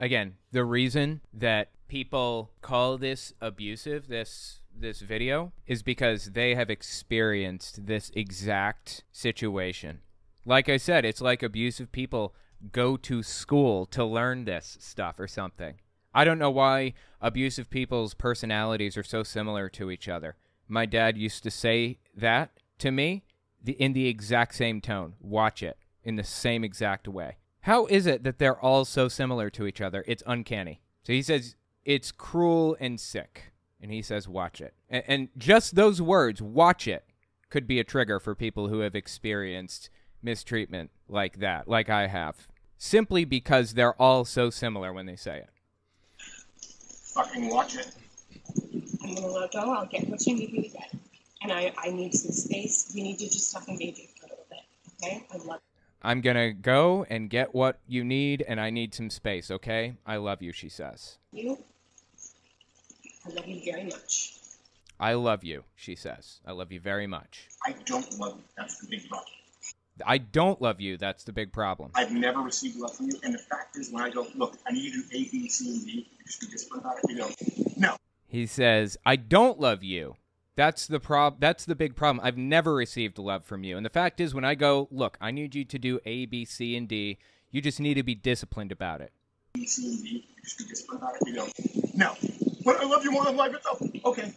Again, the reason that people call this abusive, this this video, is because they have experienced this exact situation. Like I said, it's like abusive people go to school to learn this stuff or something. I don't know why abusive people's personalities are so similar to each other. My dad used to say that to me in the exact same tone. Watch it in the same exact way. How is it that they're all so similar to each other? It's uncanny. So he says it's cruel and sick. And he says, watch it. And, and just those words, watch it, could be a trigger for people who have experienced mistreatment like that, like I have, simply because they're all so similar when they say it. Fucking watch it. I'm gonna let go. I'll get what you need me to get. and I, I need some space. We need to just stop engaging for a little bit. Okay? I love I'm going to go and get what you need, and I need some space, okay? I love you, she says. you. I love you very much. I love you, she says. I love you very much. I don't love you. That's the big problem. I don't love you. That's the big problem. I've never received love from you. And the fact is, when I go, look, I need you to do A, B, C, and D, you be disciplined about it. You go, no. He says, "I don't love you." That's the prob that's the big problem. I've never received love from you. And the fact is when I go, "Look, I need you to do A, B, C, and D." You just need to be disciplined about it. B, C, and D, you be disciplined about it. You no. But I love you more than life itself. Okay.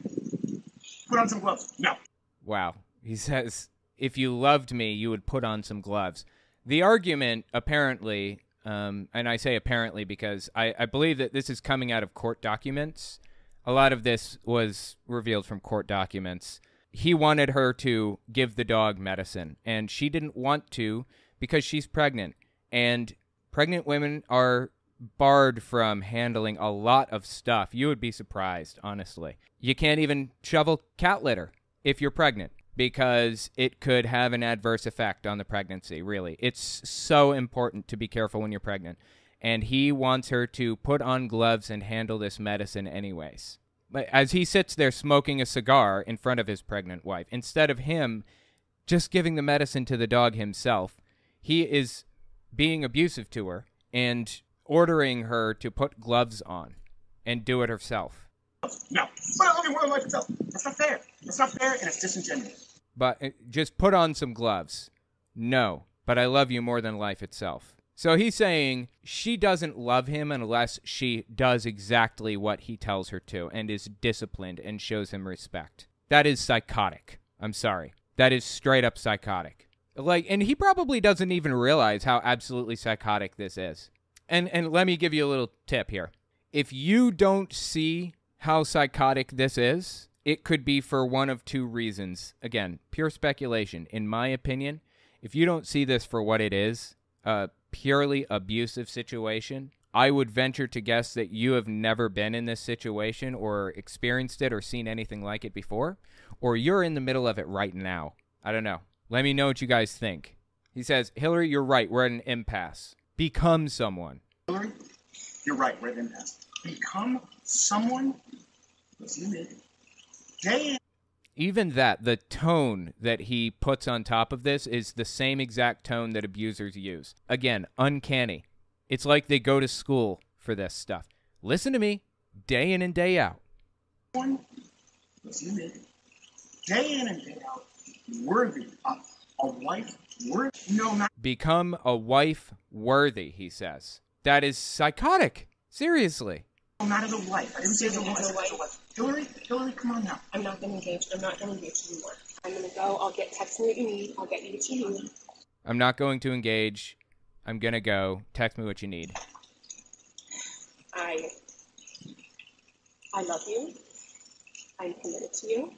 Put on some gloves. No. Wow. He says, if you loved me, you would put on some gloves. The argument, apparently, um, and I say apparently because I, I believe that this is coming out of court documents. A lot of this was revealed from court documents. He wanted her to give the dog medicine, and she didn't want to because she's pregnant. And pregnant women are barred from handling a lot of stuff. You would be surprised, honestly. You can't even shovel cat litter if you're pregnant because it could have an adverse effect on the pregnancy, really. It's so important to be careful when you're pregnant. And he wants her to put on gloves and handle this medicine, anyways. But as he sits there smoking a cigar in front of his pregnant wife, instead of him just giving the medicine to the dog himself, he is being abusive to her and ordering her to put gloves on and do it herself. No. But I love you more than life itself. That's not fair. That's not fair, and it's disingenuous. But uh, just put on some gloves. No, but I love you more than life itself. So he's saying she doesn't love him unless she does exactly what he tells her to and is disciplined and shows him respect. That is psychotic. I'm sorry. That is straight up psychotic. Like and he probably doesn't even realize how absolutely psychotic this is. And and let me give you a little tip here. If you don't see how psychotic this is, it could be for one of two reasons. Again, pure speculation. In my opinion, if you don't see this for what it is, a purely abusive situation, I would venture to guess that you have never been in this situation or experienced it or seen anything like it before, or you're in the middle of it right now. I don't know. Let me know what you guys think. He says, Hillary, you're right. We're at an impasse. Become someone. Hillary, you're right. We're at an impasse. Become someone. Day. Even that, the tone that he puts on top of this is the same exact tone that abusers use. Again, uncanny. It's like they go to school for this stuff. Listen to me, day in and day out. One. What's you need? Day in and day out. Worthy of a wife. Worthy. No, not. Become a wife worthy, he says. That is psychotic. Seriously. Not as a wife. I didn't say as a wife. I said as a wife. Hillary, Hillary, come on now. I'm not going to engage. I'm not going to engage anymore. I'm going to go. I'll get text me what you need. I'll get you what you need. I'm not going to engage. I'm going to go. Text me what you need. I I love you. I'm committed to you.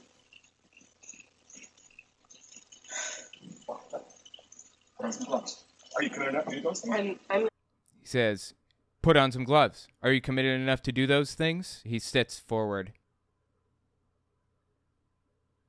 Put on some gloves. Are you committed enough to do those things? I'm I'm He says, Put on some gloves. Are you committed enough to do those things? He sits forward.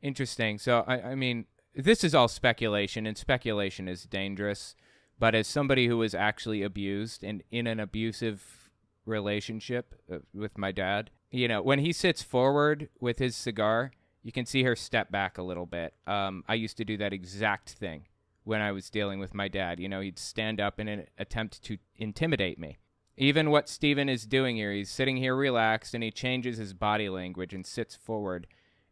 Interesting. So, I, I mean, this is all speculation, and speculation is dangerous. But as somebody who was actually abused and in an abusive relationship uh, with my dad, you know, when he sits forward with his cigar, you can see her step back a little bit. Um, I used to do that exact thing when I was dealing with my dad. You know, he'd stand up in an attempt to intimidate me. Even what Steven is doing here, he's sitting here relaxed and he changes his body language and sits forward.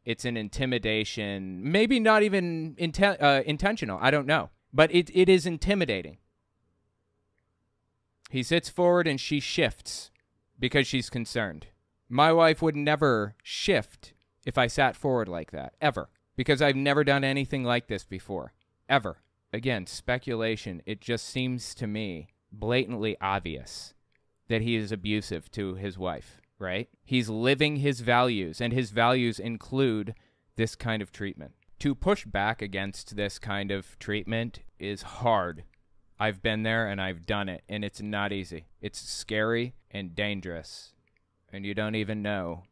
It's an intimidation, maybe not even inten- uh, intentional. I don't know. But it, it is intimidating. He sits forward and she shifts because she's concerned. My wife would never shift if I sat forward like that, ever, because I've never done anything like this before, ever. Again, speculation. It just seems to me blatantly obvious that he is abusive to his wife, right? He's living his values, and his values include this kind of treatment. To push back against this kind of treatment is hard. I've been there and I've done it, and it's not easy. It's scary and dangerous, and you don't even know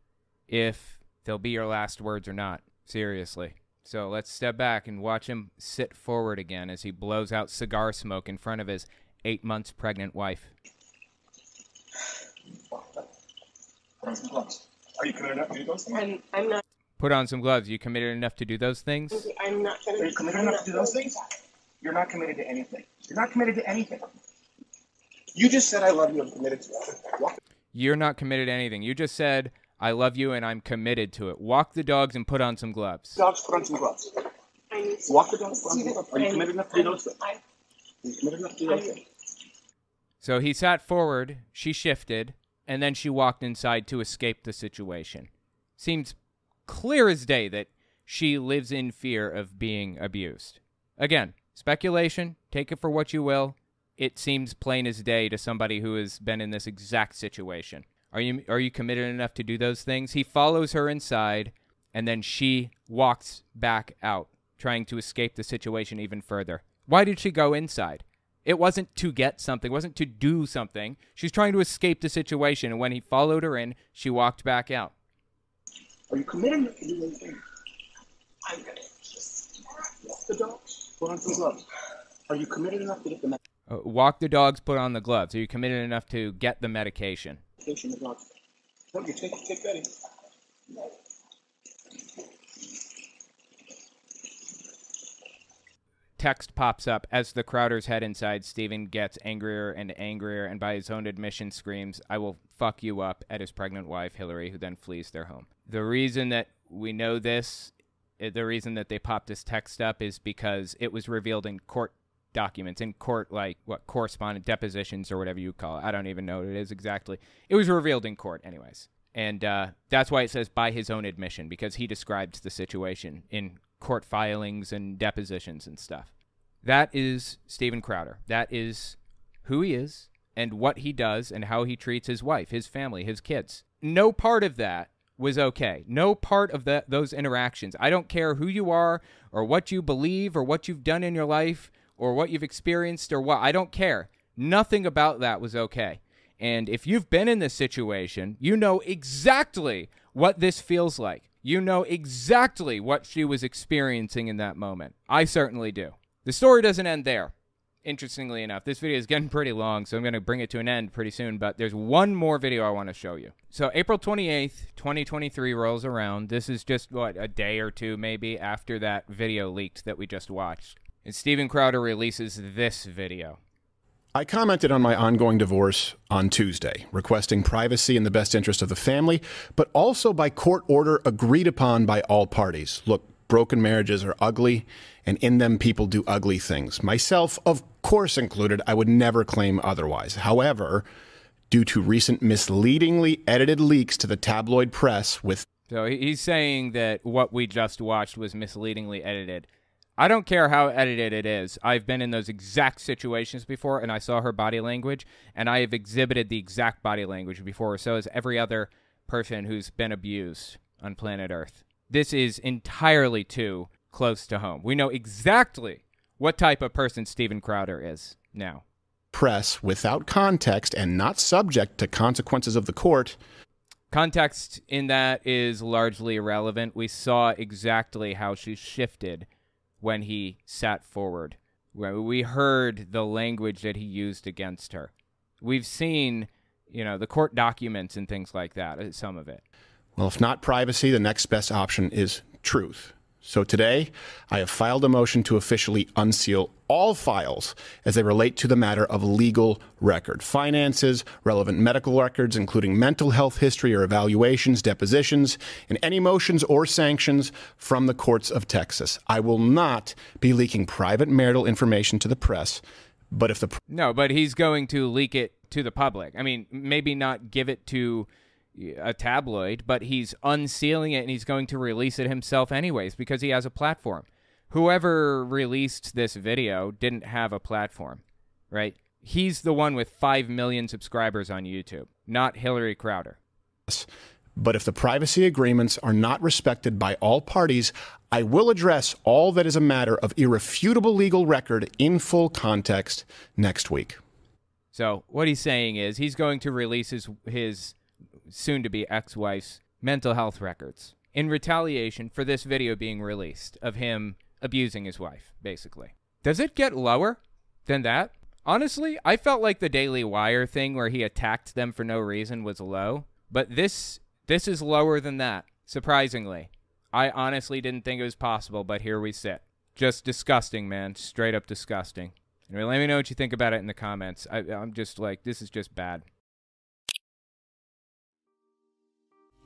if they'll be your last words or not. Seriously. So let's step back and watch him sit forward again as he blows out cigar smoke in front of his eight months pregnant wife. Put on some gloves. Are you committed enough to do those things? I'm, I'm not. Put on some gloves. You committed enough to do those things? I'm not gonna. Are you committed enough not to do those things? You're not committed to anything. You're not committed to anything. You just said I love you. I'm committed to it. Walk You're not committed to anything. You just said, I love you and I'm committed to it. Walk the dogs and put on some gloves. dogs. Put on some gloves. I need Walk the dogs. Put on some gloves. Are you committed enough to do those things? I, Are you committed enough to do those things? So he sat forward, she shifted, and then she walked inside to escape the situation. Seems clear as day that she lives in fear of being abused. Again, speculation, take it for what you will. It seems plain as day to somebody who has been in this exact situation. Are you are you committed enough to do those things? He follows her inside and then she walks back out, trying to escape the situation even further. Why did she go inside? It wasn't to get something, it wasn't to do something. She's trying to escape the situation, and when he followed her in, she walked back out. Are you committed enough to things? I'm gonna just. Walk the dogs. Put on some gloves. Are you committed enough to get the Uh, walk the dogs, put on the gloves. Are you committed enough to get the medication? medication the dogs? You take take Betty. Text pops up as the Crowders head inside. Steven gets angrier and angrier, and by his own admission, screams, I will fuck you up at his pregnant wife, Hillary, who then flees their home. The reason that we know this, uh, the reason that they popped this text up is because it was revealed in court documents, in court, like, what, correspondent depositions or whatever you call it. I don't even know what it is exactly. It was revealed in court, anyways. And uh, that's why it says by his own admission, because he described the situation in court filings and depositions and stuff. That is Steven Crowder. That is who he is and what he does and how he treats his wife, his family, his kids. No part of that was okay. No part of those interactions. I don't care who you are or what you believe or what you've done in your life or what you've experienced or what. I don't care. Nothing about that was okay. And if you've been in this situation, you know exactly what this feels like. You know exactly what she was experiencing in that moment. I certainly do. The story doesn't end there. Interestingly enough, this video is getting pretty long, so I'm going to bring it to an end pretty soon, but there's one more video I want to show you. So, April 28th, 2023 rolls around. This is just, what, a day or two maybe after that video leaked that we just watched. And Steven Crowder releases this video. I commented on my ongoing divorce on Tuesday, requesting privacy in the best interest of the family, but also by court order agreed upon by all parties. Look, broken marriages are ugly, and in them people do ugly things. Myself, of course, included, I would never claim otherwise. However, due to recent misleadingly edited leaks to the tabloid press with So he's saying that what we just watched was misleadingly edited. I don't care how edited it is. I've been in those exact situations before, and I saw her body language, and I have exhibited the exact body language before. So has every other person who's been abused on planet Earth. This is entirely too close to home. We know exactly what type of person Steven Crowder is now. press without context and not subject to consequences of the court. Context in that is largely irrelevant. We saw exactly how she shifted when he sat forward. We heard the language that he used against her. We've seen, you know, the court documents and things like that, uh, some of it. Well, if not privacy, the next best option is truth. So today, I have filed a motion to officially unseal all files as they relate to the matter of legal record finances, relevant medical records, including mental health history or evaluations, depositions, and any motions or sanctions from the courts of Texas. I will not be leaking private marital information to the press, but if the No, but he's going to leak it to the public. I mean, maybe not give it to a tabloid, but he's unsealing it and he's going to release it himself anyways because he has a platform. Whoever released this video didn't have a platform, right? He's the one with 5 million subscribers on YouTube, not Hillary Crowder. But if the privacy agreements are not respected by all parties, I will address all that is a matter of irrefutable legal record in full context next week. So what he's saying is he's going to release his his soon to be ex-wife's mental health records. in retaliation for this video being released of him abusing his wife, basically. Does it get lower than that? Honestly, I felt like the Daily Wire thing where he attacked them for no reason was low, but this this is lower than that, surprisingly. I honestly didn't think it was possible, but here we sit. Just disgusting, man. Straight up disgusting. Anyway, let me know what you think about it in the comments. I, I'm just like, this is just bad.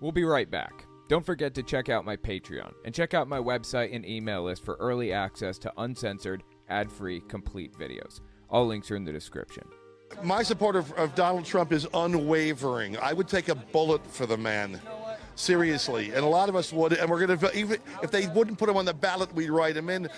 We'll be right back. Don't forget to check out my Patreon and check out my website and email list for early access to uncensored, ad free, complete videos. All links are in the description. My support of, of Donald Trump is unwavering. I would take a bullet for the man. Seriously. And a lot of us would. And we're going to, even if they wouldn't put him on the ballot, we'd write him in.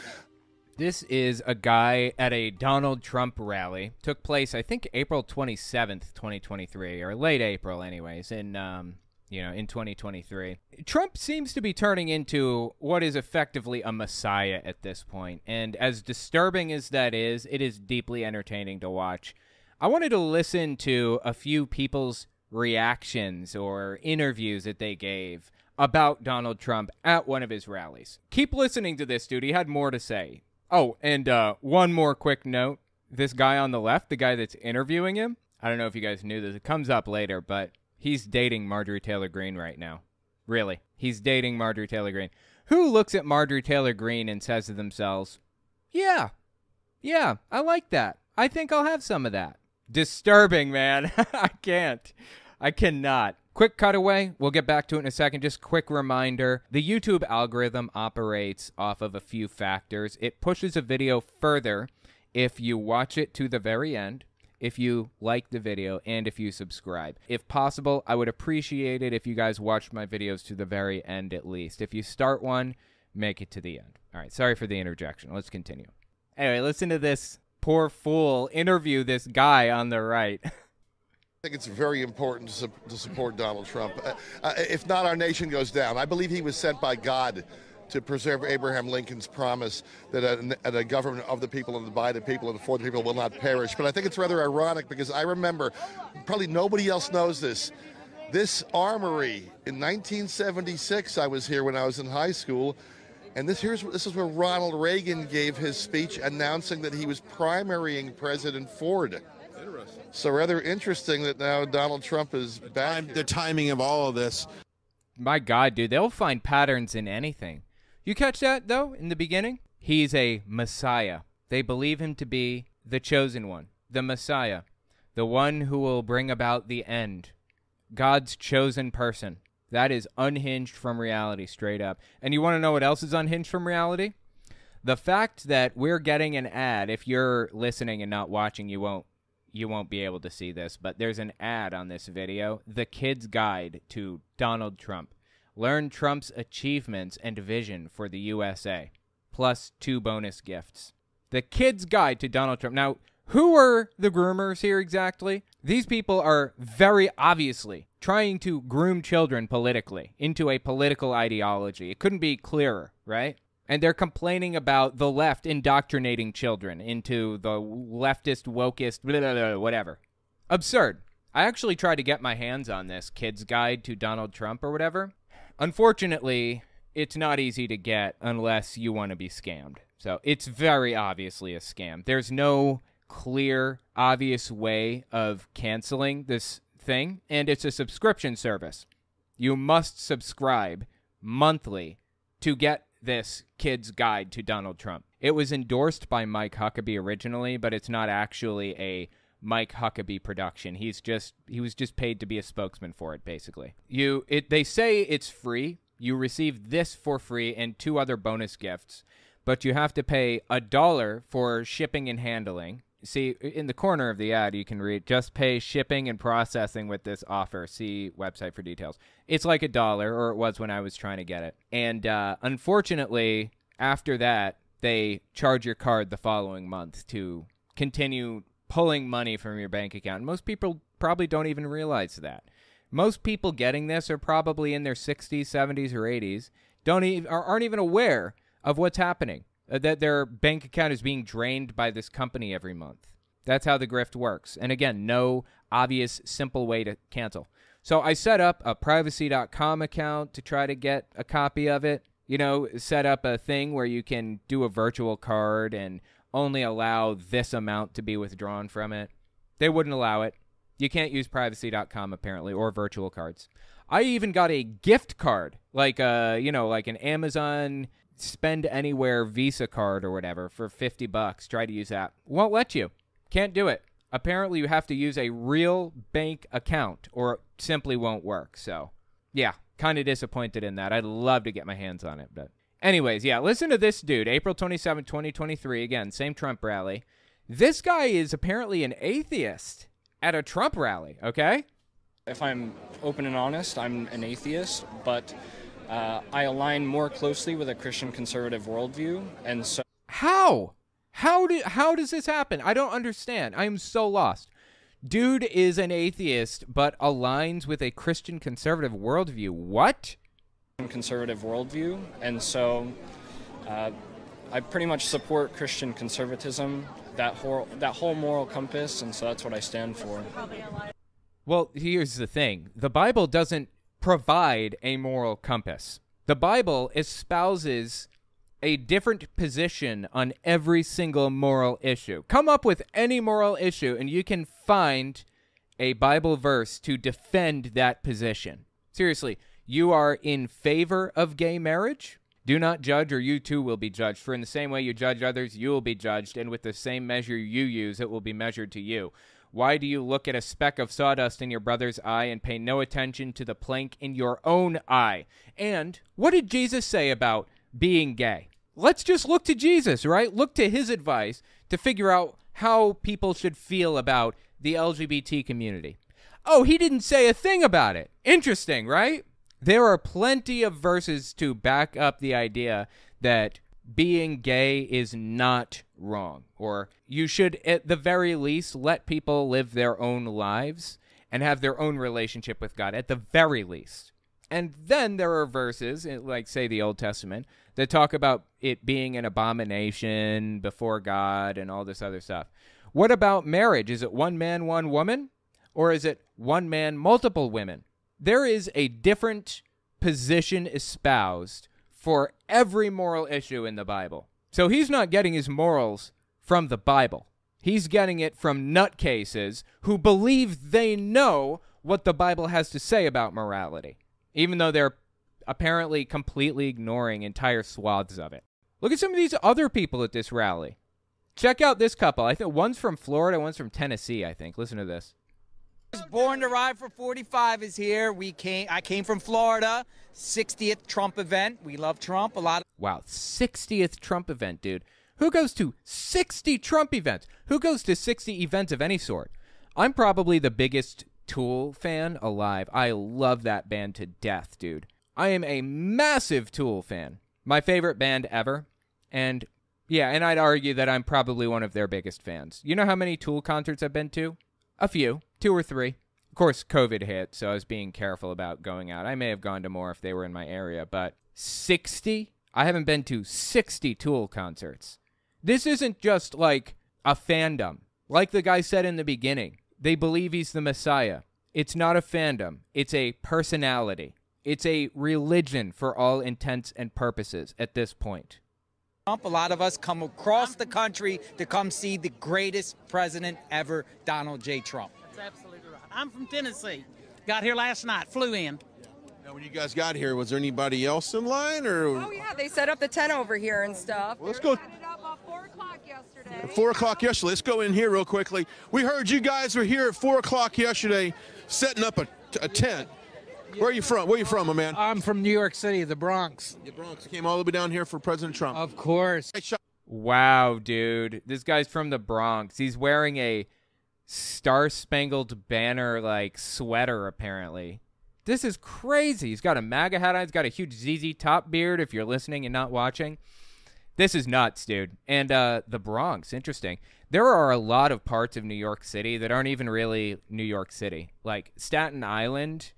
This is a guy at a Donald Trump rally. Took place, I think, April 27th, 2023, or late April, anyways, in um, you know, in 2023. Trump seems to be turning into what is effectively a messiah at this point. and as disturbing as that is, it is deeply entertaining to watch. I wanted to listen to a few people's reactions or interviews that they gave about Donald Trump at one of his rallies. Keep listening to this, dude. He had more to say. Oh, and uh, one more quick note. This guy on the left, the guy that's interviewing him, I don't know if you guys knew this. It comes up later, but he's dating Marjorie Taylor Greene right now. Really. He's dating Marjorie Taylor Greene. Who looks at Marjorie Taylor Greene and says to themselves, Yeah, yeah, I like that. I think I'll have some of that. Disturbing, man. I can't. I cannot. Quick cutaway. We'll get back to it in a second. Just quick reminder the YouTube algorithm operates off of a few factors. It pushes a video further if you watch it to the very end, if you like the video, and if you subscribe. If possible, I would appreciate it if you guys watched my videos to the very end at least. If you start one, make it to the end. All right, sorry for the interjection. Let's continue. Anyway, listen to this poor fool interview this guy on the right. I think it's very important to, su- to support Donald Trump. Uh, uh, if not, our nation goes down. I believe he was sent by God to preserve Abraham Lincoln's promise that a, a, a government of the people and by the people and for the people will not perish. But I think it's rather ironic because I remember, probably nobody else knows this, this armory in 1976. I was here when I was in high school. And this here's this is where Ronald Reagan gave his speech announcing that he was primarying President Ford. So rather interesting that now Donald Trump is back. The timing of all of this. My God, dude, they'll find patterns in anything. You catch that though in the beginning? He's a Messiah. They believe him to be the chosen one, the Messiah, the one who will bring about the end, God's chosen person. That is unhinged from reality, straight up. And you want to know what else is unhinged from reality? The fact that we're getting an ad. If you're listening and not watching, you won't you won't be able to see this, but there's an ad on this video The Kid's Guide to Donald Trump. Learn Trump's achievements and vision for the USA, plus two bonus gifts. The Kid's Guide to Donald Trump. Now, who are the groomers here exactly? These people are very obviously trying to groom children politically into a political ideology. It couldn't be clearer, right? and they're complaining about the left indoctrinating children into the leftist, wokest, blah, blah, blah, whatever. Absurd. I actually tried to get my hands on this kid's guide to Donald Trump or whatever. Unfortunately, it's not easy to get unless you want to be scammed. So it's very obviously a scam. There's no clear, obvious way of canceling this thing, and it's a subscription service. You must subscribe monthly to get this kid's guide to Donald Trump. It was endorsed by Mike Huckabee originally, but it's not actually a Mike Huckabee production. He's just he was just paid to be a spokesman for it basically. You it they say it's free. You receive this for free and two other bonus gifts, but you have to pay a dollar for shipping and handling. See, in the corner of the ad, you can read just pay shipping and processing with this offer. See website for details. It's like a dollar, or it was when I was trying to get it. And uh, unfortunately, after that, they charge your card the following month to continue pulling money from your bank account. Most people probably don't even realize that. Most people getting this are probably in their 60s, 70s, or 80s, don't even, aren't even aware of what's happening uh, that their bank account is being drained by this company every month. That's how the grift works. And again, no obvious, simple way to cancel. So I set up a privacy.com account to try to get a copy of it. You know, set up a thing where you can do a virtual card and only allow this amount to be withdrawn from it. They wouldn't allow it. You can't use privacy.com apparently or virtual cards. I even got a gift card, like a, you know, like an Amazon spend anywhere Visa card or whatever for 50 bucks. Try to use that. Won't let you. Can't do it. Apparently you have to use a real bank account or it simply won't work. So, yeah, kind of disappointed in that. I'd love to get my hands on it, but anyways, yeah, listen to this dude. April 27, 2023, again, same Trump rally. This guy is apparently an atheist at a Trump rally, okay? If I'm open and honest, I'm an atheist, but uh, I align more closely with a Christian conservative worldview, and so. How? How do how does this happen? I don't understand. I am so lost. Dude is an atheist, but aligns with a Christian conservative worldview. What? Conservative worldview, and so uh, I pretty much support Christian conservatism, that whole that whole moral compass, and so that's what I stand for. Well, here's the thing the Bible doesn't provide a moral compass, the Bible espouses a different position on every single moral issue. Come up with any moral issue, and you can find a Bible verse to defend that position. Seriously, you are in favor of gay marriage? Do not judge, or you too will be judged. For in the same way you judge others, you will be judged, and with the same measure you use, it will be measured to you. Why do you look at a speck of sawdust in your brother's eye and pay no attention to the plank in your own eye? And what did Jesus say about being gay? Let's just look to Jesus, right? Look to his advice to figure out how people should feel about the LGBT community. Oh, he didn't say a thing about it. Interesting, right? There are plenty of verses to back up the idea that being gay is not wrong, or you should, at the very least, let people live their own lives and have their own relationship with God, at the very least. And then there are verses, eh, like, say, the Old Testament, that talk about it being an abomination before God and all this other stuff. What about marriage? Is it one man, one woman? Or is it one man, multiple women? There is a different position espoused for every moral issue in the Bible. So he's not getting his morals from the Bible. He's getting it from nutcases who believe they know what the Bible has to say about morality, even though they're apparently completely ignoring entire swaths of it. Look at some of these other people at this rally. Check out this couple. I think one's from Florida, one's from Tennessee, I think. Listen to this. Born to Ride for 45 is here. We came I came from Florida. 60th Trump event. We love Trump a lot. Wow, 60th Trump event, dude. Who goes to 60 Trump events? Who goes to 60 events of any sort? I'm probably the biggest Tool fan alive. I love that band to death, dude. I am a massive Tool fan. My favorite band ever. And yeah, and I'd argue that I'm probably one of their biggest fans. You know how many Tool concerts I've been to? A few, two or three. Of course, COVID hit, so I was being careful about going out. I may have gone to more if they were in my area, but 60? I haven't been to 60 Tool concerts. This isn't just like a fandom. Like the guy said in the beginning, they believe he's the Messiah. It's not a fandom, it's a personality. It's a religion for all intents and purposes at this point. Trump, a lot of us come across the country to come see the greatest president ever, Donald J. Trump. That's absolutely right. I'm from Tennessee. Got here last night, flew in. Now, when you guys got here, was there anybody else in line, or? Oh yeah, they set up the tent over here and stuff. Well, let's go. Four o'clock yesterday. Four o'clock yesterday. Let's go in here real quickly. We heard you guys were here at four o'clock yesterday, setting up a, a tent. Where are you from? Where are you from, my man? I'm from New York City, the Bronx. The Bronx came all the way down here for President Trump. Of course. Wow, dude. This guy's from the Bronx. He's wearing a Star Spangled Banner like sweater, apparently. This is crazy. He's got a MAGA hat on. He's got a huge ZZ Top beard if you're listening and not watching. This is nuts, dude. And uh, the Bronx, interesting. There are a lot of parts of New York City that aren't even really New York City. Like Staten Island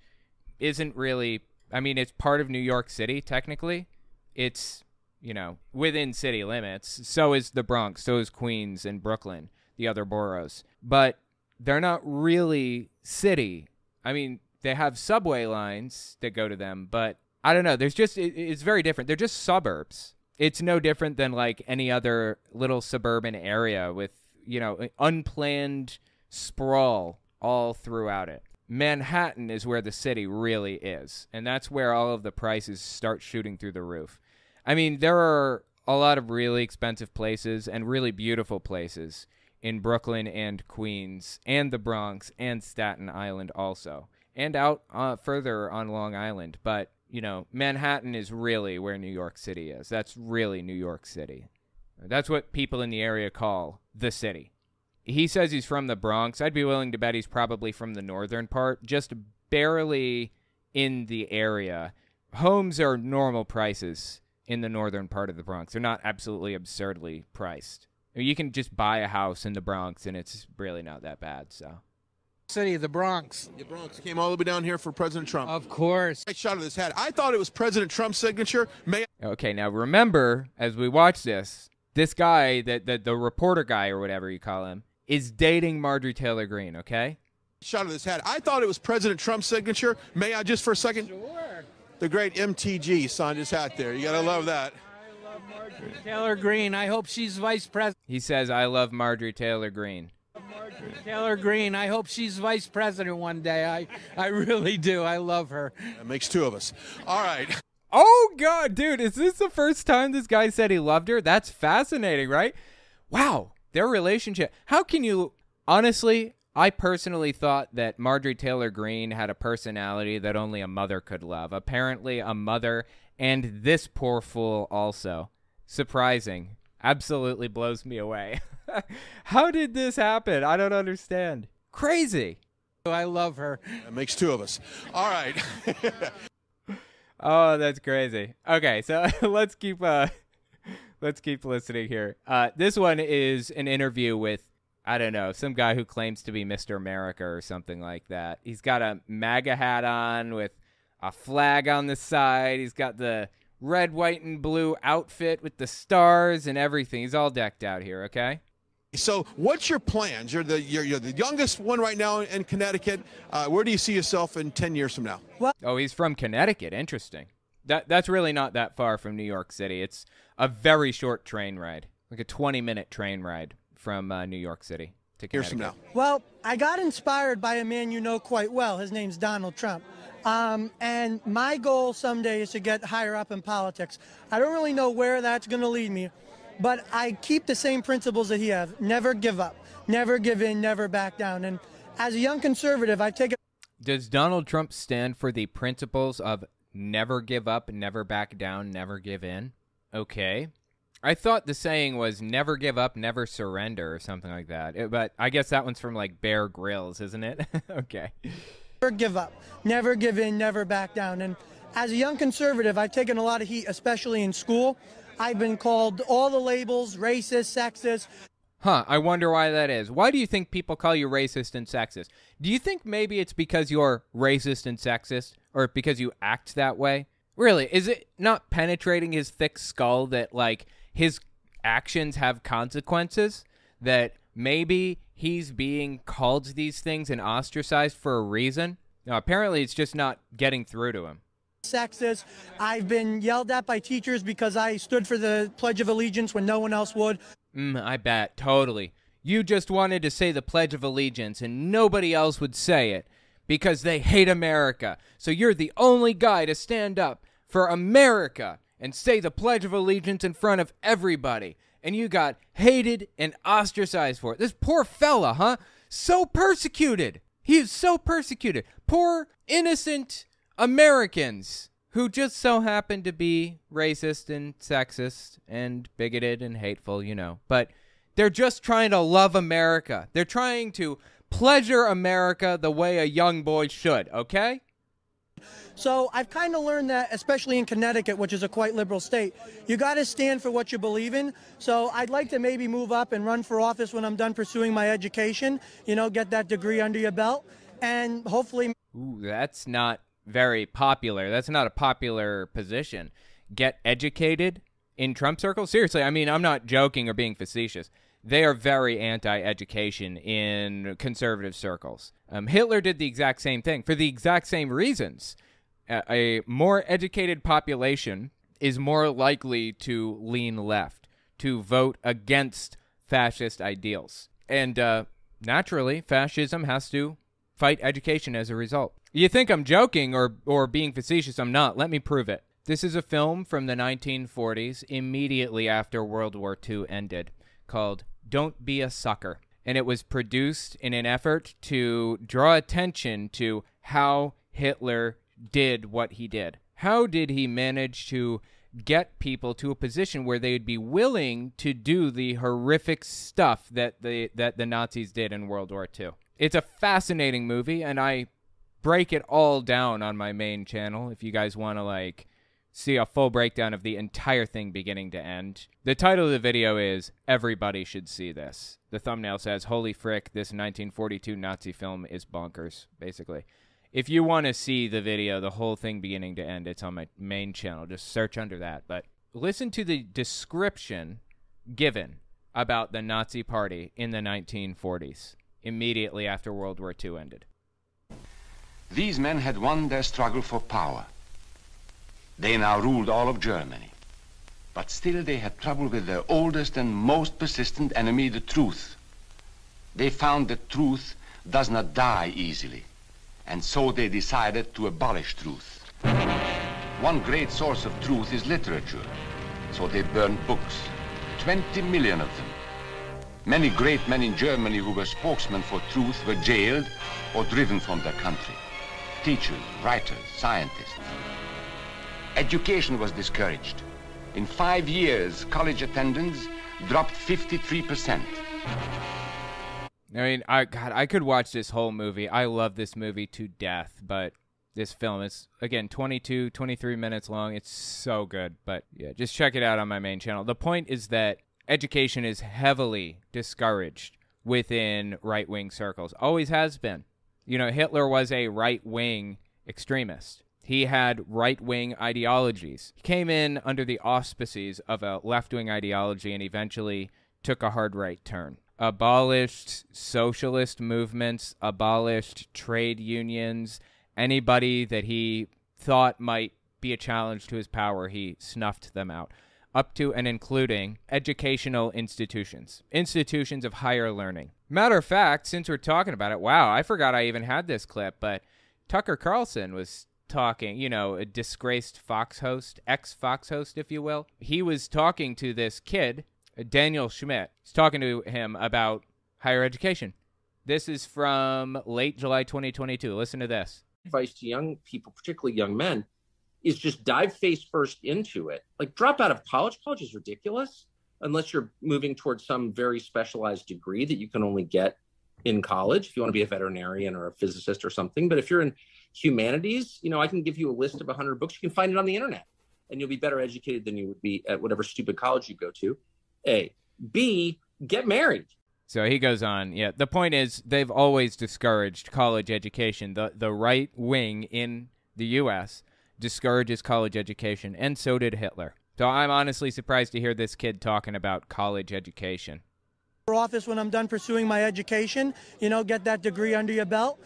isn't really, I mean, it's part of New York City, technically. It's, you know, within city limits. So is the Bronx. So is Queens and Brooklyn, the other boroughs. But they're not really city. I mean, They have subway lines that go to them, but I don't know. There's just it, it's very different. They're just suburbs. It's no different than like any other little suburban area with you know unplanned sprawl all throughout it. Manhattan is where the city really is, and that's where all of the prices start shooting through the roof. I mean, there are a lot of really expensive places and really beautiful places in Brooklyn and Queens and the Bronx and Staten Island also, and out uh, further on Long Island. But, you know, Manhattan is really where New York City is. That's really New York City. That's what people in the area call the city. He says he's from the Bronx. I'd be willing to bet he's probably from the northern part, just barely in the area. Homes are normal prices in the northern part of the Bronx. They're not absolutely absurdly priced. You can just buy a house in the Bronx and it's really not that bad, so. City of the Bronx. The Bronx came all the way down here for President Trump. Of course. Nice shot of this hat. I thought it was President Trump's signature. May Okay, now remember as we watch this, this guy, that the, the reporter guy or whatever you call him, is dating Marjorie Taylor Greene, okay? shot of his hat. I thought it was President Trump's signature. May I just for a second? Sure. The great MTG signed his hat there. You got to love that. Taylor Greene. I hope she's vice president. He says, I love Marjorie Taylor Greene. Taylor Greene. I hope she's vice president one day. I, I really do. I love her. That makes two of us. All right. Oh, God, dude, is this the first time this guy said he loved her? That's fascinating, right? Wow, their relationship. How can you, honestly, I personally thought that Marjorie Taylor Greene had a personality that only a mother could love. Apparently, a mother and this poor fool also. Surprising. Absolutely blows me away. How did this happen? I don't understand. Crazy. I love her. That makes two of us. All right. oh, that's crazy. Okay, so let's keep uh let's keep listening here. Uh this one is an interview with I don't know, some guy who claims to be Mr. America or something like that. He's got a MAGA hat on with a flag on the side. He's got the red, white, and blue outfit with the stars and everything. He's all decked out here, okay? So, what's your plans? You're the you're, you're the youngest one right now in Connecticut. Uh, where do you see yourself in ten years from now? Well, oh, he's from Connecticut. Interesting. That that's really not that far from New York City. It's a very short train ride, like a twenty minute train ride from uh, New York City to Years from now. Well, I got inspired by a man you know quite well. His name's Donald Trump. Um, and my goal someday is to get higher up in politics. I don't really know where that's going to lead me, but I keep the same principles that he has. Never give up, never give in, never back down. And as a young conservative, I take it. Does Donald Trump stand for the principles of never give up, never back down, never give in? Okay. I thought the saying was never give up, never surrender or something like that. It- but I guess that one's from like Bear Grylls, isn't it? okay. Never give up, never give in, never back down. And as a young conservative, I've taken a lot of heat, especially in school. I've been called all the labels racist, sexist. Huh, I wonder why that is. Why do you think people call you racist and sexist? Do you think maybe it's because you're racist and sexist or because you act that way? Really, is it not penetrating his thick skull that like his actions have consequences that maybe he's being called these things and ostracized for a reason? No, apparently it's just not getting through to him. Sexist. I've been yelled at by teachers because I stood for the Pledge of Allegiance when no one else would. Mm, I bet, totally. You just wanted to say the Pledge of Allegiance and nobody else would say it because they hate America. So you're the only guy to stand up for America and say the Pledge of Allegiance in front of everybody. And you got hated and ostracized for it. This poor fella, huh? So persecuted. He is so persecuted. Poor, innocent Americans who just so happen to be racist and sexist and bigoted and hateful, you know. But they're just trying to love America. They're trying to pleasure America the way a young boy should, okay? So I've kind of learned that, especially in Connecticut, which is a quite liberal state, you got to stand for what you believe in. So I'd like to maybe move up and run for office when I'm done pursuing my education, you know, get that degree under your belt, and hopefully. Ooh, that's not very popular. That's not a popular position. Get educated in Trump circles? Seriously, I mean, I'm not joking or being facetious. They are very anti-education in conservative circles. Um, Hitler did the exact same thing for the exact same reasons. A, a more educated population is more likely to lean left, to vote against fascist ideals, and uh, naturally, fascism has to fight education as a result. You think I'm joking or or being facetious? I'm not. Let me prove it. This is a film from the 1940s, immediately after World War II ended, called Don't Be a Sucker. And it was produced in an effort to draw attention to how Hitler did what he did. How did he manage to get people to a position where they would be willing to do the horrific stuff that the that the Nazis did in World War II? It's a fascinating movie and I break it all down on my main channel if you guys want to like see a full breakdown of the entire thing beginning to end. The title of the video is Everybody Should See This. The thumbnail says, Holy frick, this 1942 Nazi film is bonkers, basically. If you want to see the video, the whole thing beginning to end, it's on my main channel. Just search under that. But listen to the description given about the Nazi Party in the 1940s, immediately after World War II ended. These men had won their struggle for power. They now ruled all of Germany. But still they had trouble with their oldest and most persistent enemy, the truth. They found that truth does not die easily, and so they decided to abolish truth. One great source of truth is literature, so they burned books, 20 million of them. Many great men in Germany who were spokesmen for truth were jailed or driven from their country. Teachers, writers, scientists. Education was discouraged. In five years, college attendance dropped 53%. I mean, I God, I could watch this whole movie. I love this movie to death, but this film is again 22, 23 minutes long. It's so good, but yeah, just check it out on my main channel. The point is that education is heavily discouraged within right-wing circles. Always has been. You know, Hitler was a right-wing extremist. He had right wing ideologies. He came in under the auspices of a left wing ideology and eventually took a hard right turn. Abolished socialist movements, abolished trade unions, anybody that he thought might be a challenge to his power, he snuffed them out. Up to and including educational institutions, institutions of higher learning. Matter of fact, since we're talking about it, wow, I forgot I even had this clip, but Tucker Carlson was talking, you know, a disgraced Fox host, ex Fox host, if you will. He was talking to this kid, Daniel Schmidt. He's talking to him about higher education. This is from late July 2022. Listen to this. Advice to young people, particularly young men, is just dive face first into it. Like drop out of college. College is ridiculous unless you're moving towards some very specialized degree that you can only get in college if you want to be a veterinarian or a physicist or something. But if you're in humanities, you know, I can give you a list of 100 books. You can find it on the internet and you'll be better educated than you would be at whatever stupid college you go to. A. B. Get married. So he goes on. Yeah, the point is they've always discouraged college education. The the right wing in the US discourages college education and so did Hitler. So I'm honestly surprised to hear this kid talking about college education. Office when I'm done pursuing my education, you know, get that degree under your belt.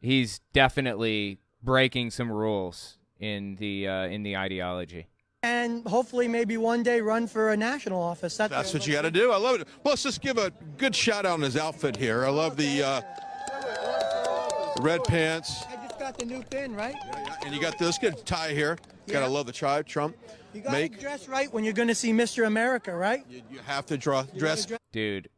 He's definitely breaking some rules in the uh, in the ideology. And hopefully, maybe one day run for a national office. That's, That's what you got to do. I love it. Well, let's just give a good shout out on his outfit here. I love the uh, red pants. I just got the new pin, right? And you got this good tie here. Gotta love the tribe, Trump. You got Make to dress right when you're going to see Mr. America, right? you have to draw dress. Dude,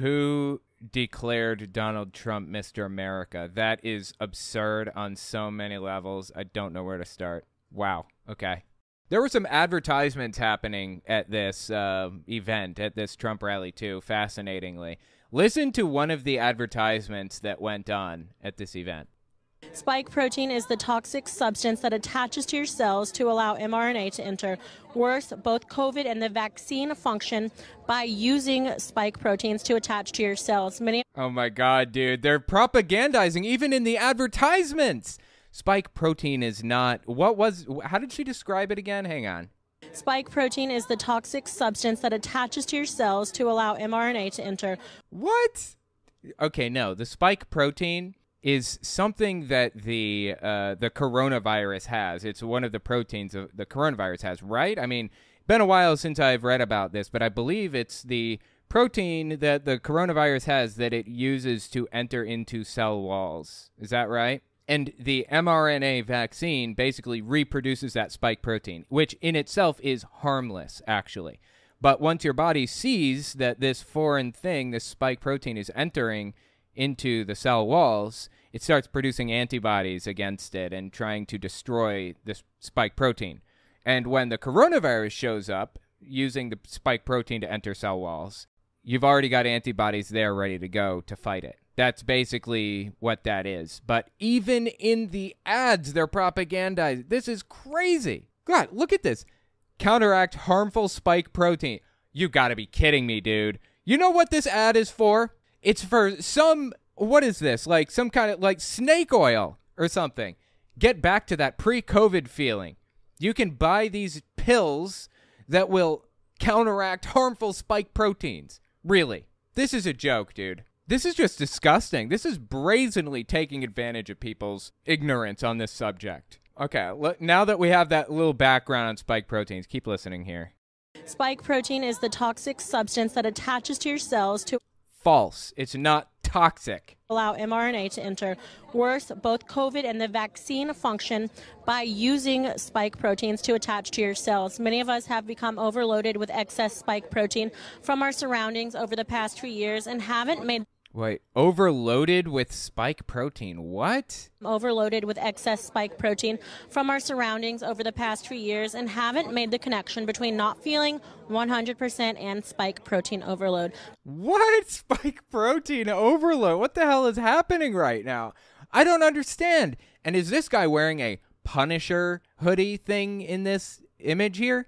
who declared Donald Trump Mr. America? That is absurd on so many levels. I don't know where to start. Wow. Okay. There were some advertisements happening at this uh, event, at this Trump rally, too, fascinatingly. Listen to one of the advertisements that went on at this event. Spike protein is the toxic substance that attaches to your cells to allow mRNA to enter. Worse, both COVID and the vaccine function by using spike proteins to attach to your cells. Many Oh my god, dude. They're propagandizing even in the advertisements. Spike protein is not. What was. How did she describe it again? Hang on. Spike protein is the toxic substance that attaches to your cells to allow mRNA to enter. What? Okay, no. The spike protein is something that the uh, the coronavirus has. It's one of the proteins of the coronavirus has, right? I mean, been a while since I've read about this, but I believe it's the protein that the coronavirus has that it uses to enter into cell walls. Is that right? And the mRNA vaccine basically reproduces that spike protein, which in itself is harmless, actually. But once your body sees that this foreign thing, this spike protein, is entering into the cell walls, it starts producing antibodies against it and trying to destroy this spike protein. And when the coronavirus shows up using the spike protein to enter cell walls, you've already got antibodies there ready to go to fight it. That's basically what that is. But even in the ads, they're propagandized. This is crazy. God, look at this. Counteract harmful spike protein. You gotta be kidding me, dude. You know what this ad is for? It's for some, what is this? Like some kind of like snake oil or something. Get back to that pre COVID feeling. You can buy these pills that will counteract harmful spike proteins. Really. This is a joke, dude. This is just disgusting. This is brazenly taking advantage of people's ignorance on this subject. Okay, look, now that we have that little background on spike proteins, keep listening here. Spike protein is the toxic substance that attaches to your cells to False. It's not toxic. allow mRNA to enter. Worse, both COVID and the vaccine function by using spike proteins to attach to your cells. Many of us have become overloaded with excess spike protein from our surroundings over the past few years and haven't made Wait, overloaded with spike protein. What? overloaded with excess spike protein from our surroundings over the past few years and haven't made the connection between not feeling 100% and spike protein overload. What? Spike protein overload? What the hell is happening right now? I don't understand. And is this guy wearing a Punisher hoodie thing in this image here?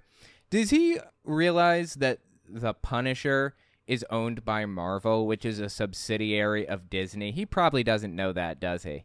Does he realize that the Punisher is owned by Marvel, which is a subsidiary of Disney? He probably doesn't know that, does he?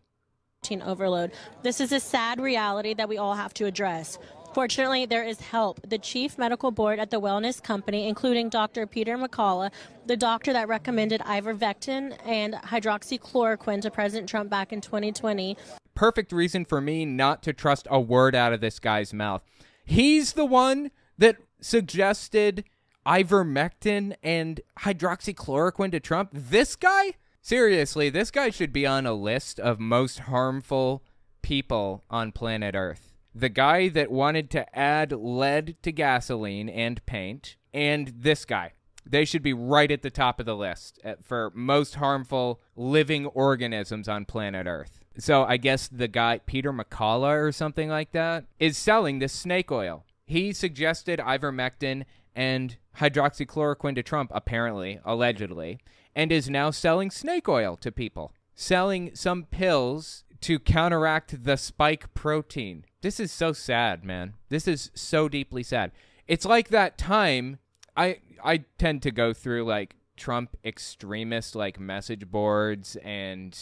overload. This is a sad reality that we all have to address. Fortunately, there is help. The chief medical board at the wellness company, including Dr. Peter McCullough, the doctor that recommended ivermectin and hydroxychloroquine to President Trump back in 2020, Perfect reason for me not to trust a word out of this guy's mouth. He's the one that suggested ivermectin and hydroxychloroquine to Trump. This guy? Seriously, this guy should be on a list of most harmful people on planet Earth. The guy that wanted to add lead to gasoline and paint, and this guy. They should be right at the top of the list uh, for most harmful living organisms on planet Earth. So I guess the guy, Peter McCullough or something like that, is selling this snake oil. He suggested ivermectin and hydroxychloroquine to Trump, apparently, allegedly, and is now selling snake oil to people, selling some pills to counteract the spike protein. This is so sad, man. This is so deeply sad. It's like that time I I tend to go through like Trump extremist like message boards and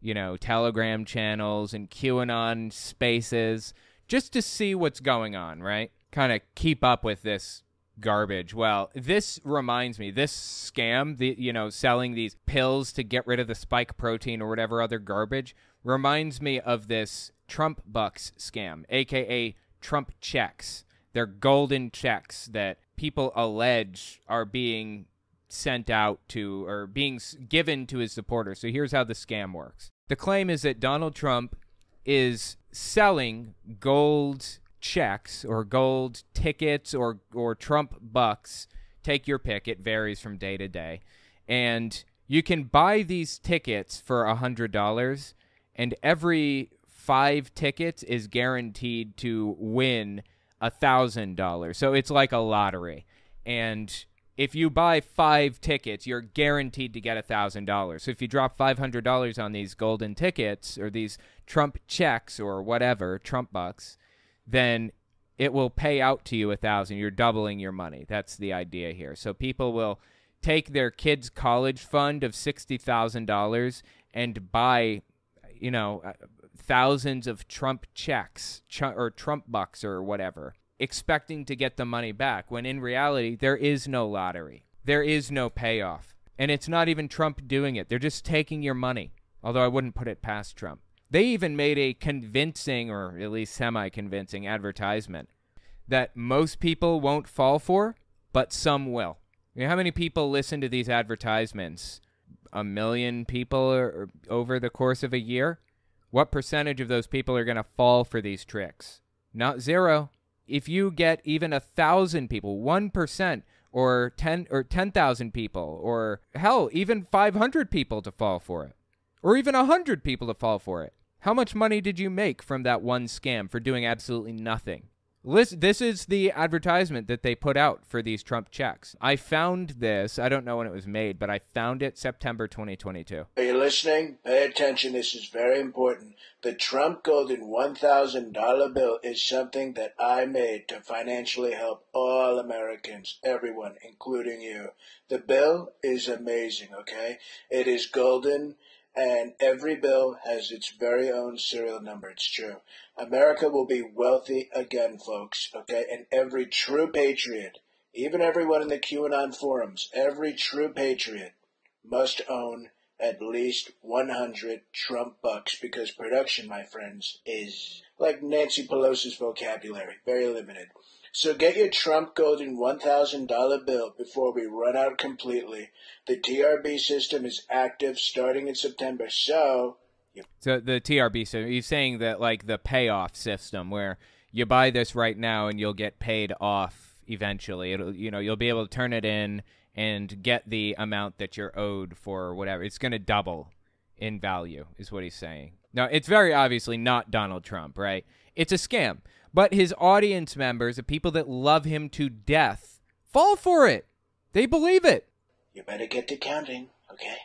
you know Telegram channels and QAnon spaces just to see what's going on, right? Kind of keep up with this garbage. Well, this reminds me, this scam, the you know, selling these pills to get rid of the spike protein or whatever other garbage reminds me of this Trump bucks scam, aka Trump checks. They're golden checks that people allege are being sent out to or being given to his supporters. So here's how the scam works. The claim is that Donald Trump is selling gold checks or gold tickets or or Trump bucks. Take your pick. It varies from day to day, and you can buy these tickets for a hundred dollars, and every five tickets is guaranteed to win a thousand dollars. So it's like a lottery, and if you buy five tickets, you're guaranteed to get a thousand dollars. So if you drop five hundred dollars on these golden tickets or these Trump checks or whatever Trump bucks, then it will pay out to you a thousand. You're doubling your money. That's the idea here. So people will take their kids' college fund of sixty thousand dollars and buy, you know, uh, thousands of Trump checks ch- or Trump bucks or whatever. expecting to get the money back when in reality there is no lottery. There is no payoff. And it's not even Trump doing it. They're just taking your money. Although I wouldn't put it past Trump. They even made a convincing or at least semi-convincing advertisement that most people won't fall for, but some will. You know, how many people listen to these advertisements? A million people or, over the course of a year? What percentage of those people are going to fall for these tricks? Not zero. If you get even a thousand people, one percent, or ten or ten thousand people, or hell, even five hundred people to fall for it, or even a hundred people to fall for it, how much money did you make from that one scam for doing absolutely nothing? Listen, this is the advertisement that they put out for these Trump checks. I found this. I don't know when it was made, but I found it September 2022. Are you listening? Pay attention. This is very important. The Trump Golden $1,000 bill is something that I made to financially help all Americans, everyone, including you. The bill is amazing, okay? It is golden and every bill has its very own serial number. It's true. America will be wealthy again, folks, okay? And every true patriot, even everyone in the QAnon forums, every true patriot must own at least 100 Trump bucks because production, my friends, is like Nancy Pelosi's vocabulary, very limited. So get your Trump Golden $1,000 bill before we run out completely. The TRB system is active starting in September, so. So the TRB system, he's saying that like the payoff system where you buy this right now and you'll get paid off eventually. It'll, you know, you'll be able to turn it in and get the amount that you're owed for whatever. It's going to double in value, is what he's saying. Now, it's very obviously not Donald Trump, right? It's a scam. But his audience members, the people that love him to death, fall for it. They believe it. You better get to counting, okay?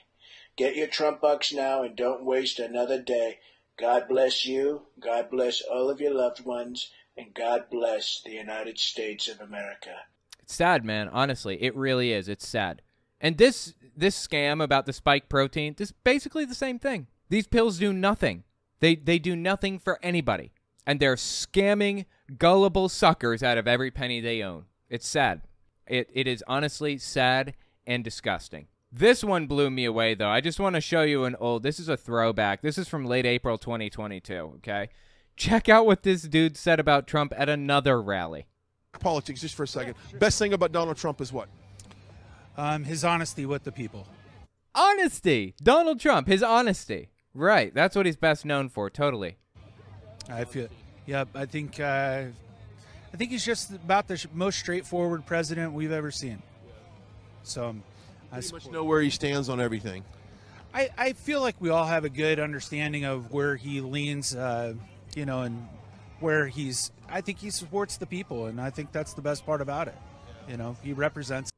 Get your Trump bucks now and don't waste another day. God bless you, God bless all of your loved ones, and God bless the United States of America. It's sad, man. Honestly, it really is. It's sad. And this this scam about the spike protein, this is basically the same thing. These pills do nothing. They they do nothing for anybody and they're scamming gullible suckers out of every penny they own. It's sad. It it is honestly sad and disgusting. This one blew me away though. I just want to show you an old. This is a throwback. This is from late April 2022, okay? Check out what this dude said about Trump at another rally. Politics just for a second. Best thing about Donald Trump is what? Um, his honesty with the people. Honesty. Donald Trump, his honesty. Right. That's what he's best known for, totally. I feel, yeah, I think, uh, I think he's just about the most straightforward president we've ever seen. So, um, I much know where he stands on everything. I, I feel like we all have a good understanding of where he leans, uh, you know, and where he's. I think he supports the people, and I think that's the best part about it. You know, he represents.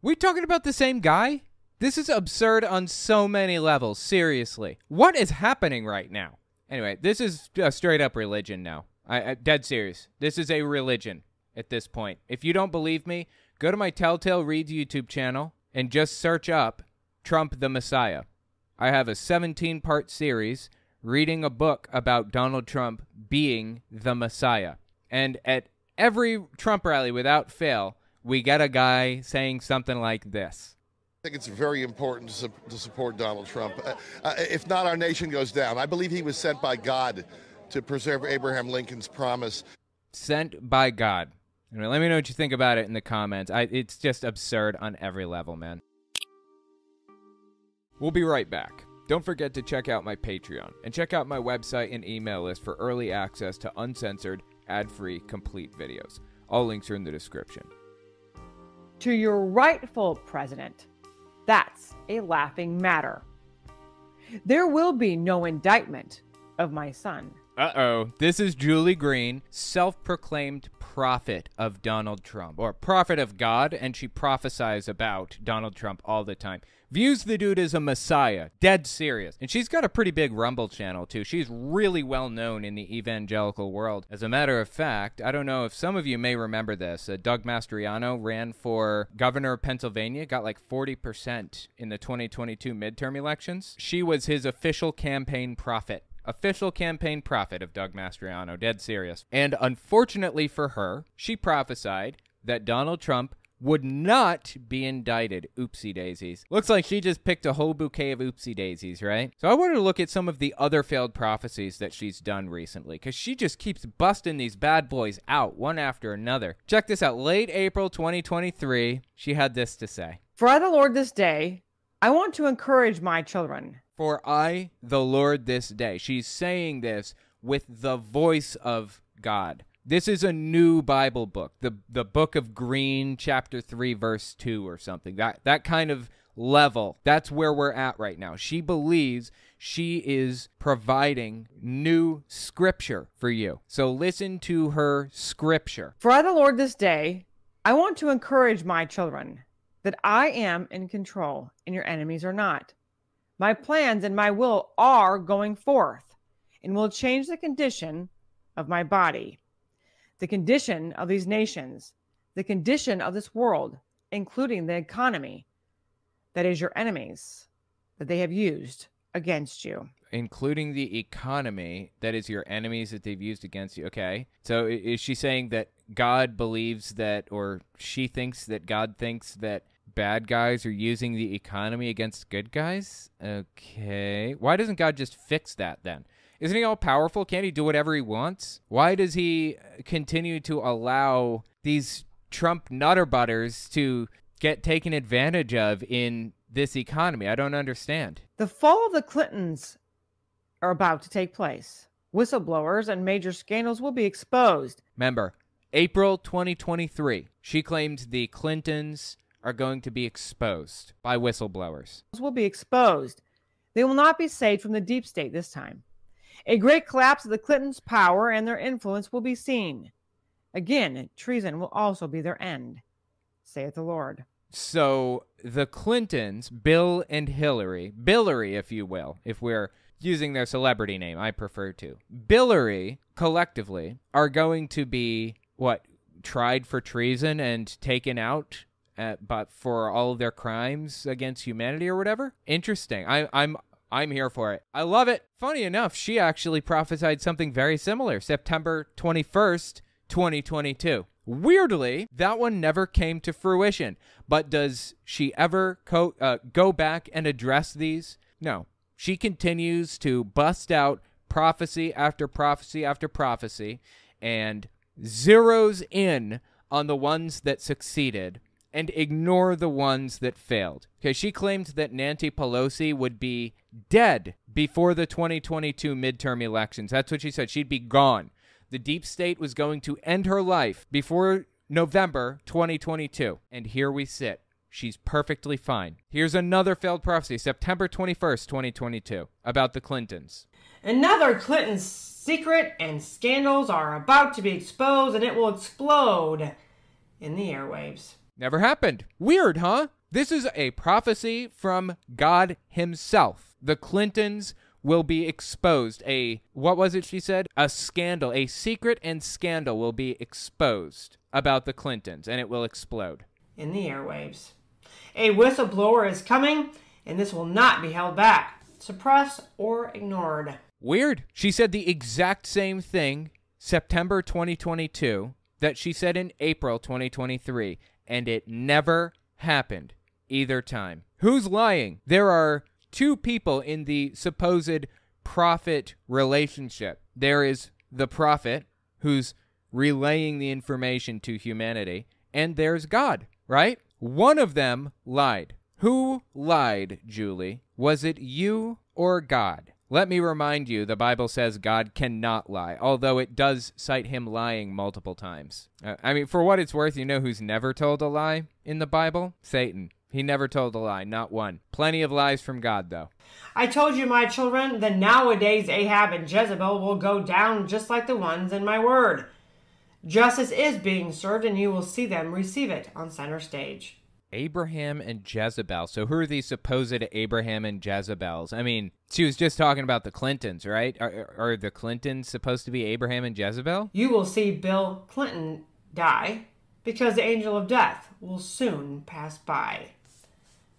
We talking about the same guy? This is absurd on so many levels. Seriously, what is happening right now? Anyway, this is a straight up religion now. I, I dead serious. This is a religion at this point. If you don't believe me, go to my Telltale Reads YouTube channel and just search up Trump the Messiah. I have a 17 part series reading a book about Donald Trump being the Messiah. And at every Trump rally, without fail, we get a guy saying something like this. I think it's very important to, su- to support Donald Trump. Uh, uh, if not, our nation goes down. I believe he was sent by God to preserve Abraham Lincoln's promise. Sent by God. Anyway, let me know what you think about it in the comments. I, it's just absurd on every level, man. We'll be right back. Don't forget to check out my Patreon and check out my website and email list for early access to uncensored, ad free, complete videos. All links are in the description. To your rightful president. That's a laughing matter. There will be no indictment of my son. Uh oh. This is Julie Green, self proclaimed prophet of Donald Trump, or prophet of God, and she prophesies about Donald Trump all the time. Views the dude as a messiah, dead serious. And she's got a pretty big Rumble channel, too. She's really well known in the evangelical world. As a matter of fact, I don't know if some of you may remember this. Uh, Doug Mastriano ran for governor of Pennsylvania, got like 40% in the 2022 midterm elections. She was his official campaign prophet official campaign prophet of Doug Mastriano, dead serious. And unfortunately for her, she prophesied that Donald Trump would not be indicted. Oopsie daisies. Looks like she just picked a whole bouquet of oopsie daisies, right? So I wanted to look at some of the other failed prophecies that she's done recently, because she just keeps busting these bad boys out one after another. Check this out. Late April 2023, she had this to say For I, the Lord, this day, I want to encourage my children. For I, the Lord, this day. She's saying this with the voice of God. This is a new Bible book, the the book of Green, chapter three, verse two, or something. That that kind of level. That's where we're at right now. She believes she is providing new scripture for you. So listen to her scripture. For I, the Lord, this day, I want to encourage my children that I am in control and your enemies are not. My plans and my will are going forth and will change the condition of my body the condition of these nations, the condition of this world, including the economy that is your enemies, that they have used against you. Including the economy that is your enemies that they've used against you. Okay. So is she saying that God believes that, or she thinks that God thinks that bad guys are using the economy against good guys? Okay. Why doesn't God just fix that then? Isn't he all powerful? Can't he do whatever he wants? Why does he continue to allow these Trump nutter butters to get taken advantage of in this economy? I don't understand. The fall of the Clintons are about to take place. Whistleblowers and major scandals will be exposed. Remember, April 2023, she claimed the Clintons are going to be exposed by whistleblowers. Will be exposed. They will not be saved from the deep state this time. A great collapse of the Clintons' power and their influence will be seen. Again, treason will also be their end, saith the Lord. So the Clintons, Bill and Hillary, Billary, if you will, if we're using their celebrity name, I prefer to. Billary, collectively, are going to be, what, tried for treason and taken out at, but for all of their crimes against humanity or whatever. Interesting. I, I'm I'm here for it. I love it. Funny enough, she actually prophesied something very similar September 21st, 2022. Weirdly, that one never came to fruition. But does she ever co- uh, go back and address these? No. She continues to bust out prophecy after prophecy after prophecy and zeroes in on the ones that succeeded and ignore the ones that failed. Okay, she claimed that Nancy Pelosi would be dead before the 2022 midterm elections. That's what she said. She'd be gone. The deep state was going to end her life before November 2022. And here we sit. She's perfectly fine. Here's another failed prophecy, September 21st, 2022, about the Clintons. Another Clinton secret and scandals are about to be exposed and it will explode in the airwaves. Never happened. Weird, huh? This is a prophecy from God Himself. The Clintons will be exposed. A, what was it she said? A scandal, a secret and scandal will be exposed about the Clintons, and it will explode. In the airwaves. A whistleblower is coming, and this will not be held back, suppressed, or ignored. Weird. She said the exact same thing September 2022 that she said in April 2023 and it never happened either time. Who's lying? There are two people in the supposed prophet relationship. There is the prophet who's relaying the information to humanity, and there's God, right? One of them lied. Who lied, Julie? Was it you or God? Let me remind you, the Bible says God cannot lie, although it does cite him lying multiple times. Uh, I mean, for what it's worth, you know who's never told a lie in the Bible? Satan. He never told a lie, not one. Plenty of lies from God, though. I told you, my children, that nowadays Ahab and Jezebel will go down just like the ones in my word. Justice is being served, and you will see them receive it on center stage. Abraham and Jezebel. So who are these supposed Abraham and Jezebels? I mean, she was just talking about the Clintons, right? Are, are the Clintons supposed to be Abraham and Jezebel? You will see Bill Clinton die because the angel of death will soon pass by,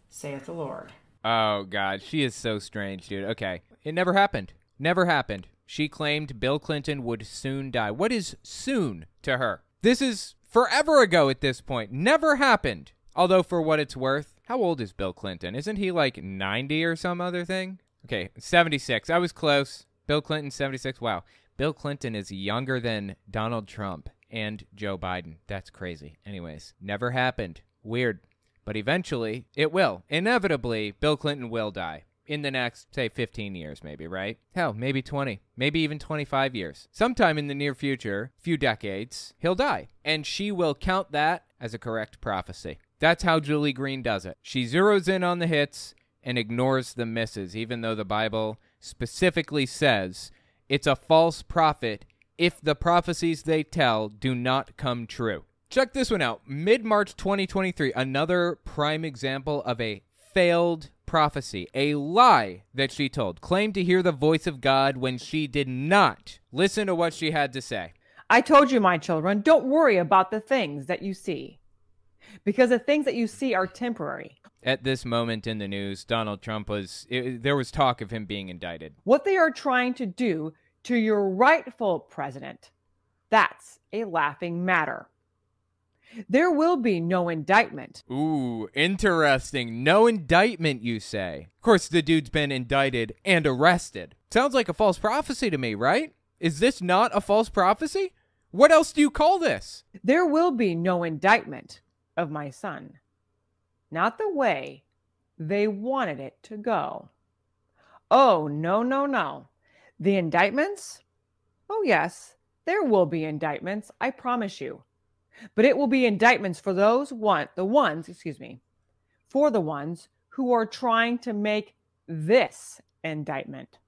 saith the Lord. Oh God, she is so strange, dude. Okay, it never happened. Never happened. She claimed Bill Clinton would soon die. What is soon to her? This is forever ago at this point. Never happened. Although, for what it's worth, how old is Bill Clinton? Isn't he like 90 or some other thing? Okay, 76. I was close. Bill Clinton, 76. Wow. Bill Clinton is younger than Donald Trump and Joe Biden. That's crazy. Anyways, never happened. Weird. But eventually, it will. Inevitably, Bill Clinton will die in the next, say, 15 years, maybe, right? Hell, maybe 20, maybe even 25 years. Sometime in the near future, few decades, he'll die. And she will count that as a correct prophecy. That's how Julie Green does it. She zeroes in on the hits and ignores the misses, even though the Bible specifically says it's a false prophet if the prophecies they tell do not come true. Check this one out. Mid March 2023, another prime example of a failed prophecy, a lie that she told, claimed to hear the voice of God when she did not. Listen to what she had to say. I told you, my children, don't worry about the things that you see, because the things that you see are temporary. At this moment in the news, Donald Trump was, it, there was talk of him being indicted. What they are trying to do to your rightful president, that's a laughing matter. There will be no indictment. Ooh, interesting. No indictment, you say. Of course, the dude's been indicted and arrested. Sounds like a false prophecy to me, right? Is this not a false prophecy? What else do you call this? There will be no indictment of my son. Not the way they wanted it to go. Oh, no, no, no. The indictments? Oh, yes, there will be indictments, I promise you. But it will be indictments for those one the ones, excuse me, for the ones who are trying to make this indictment.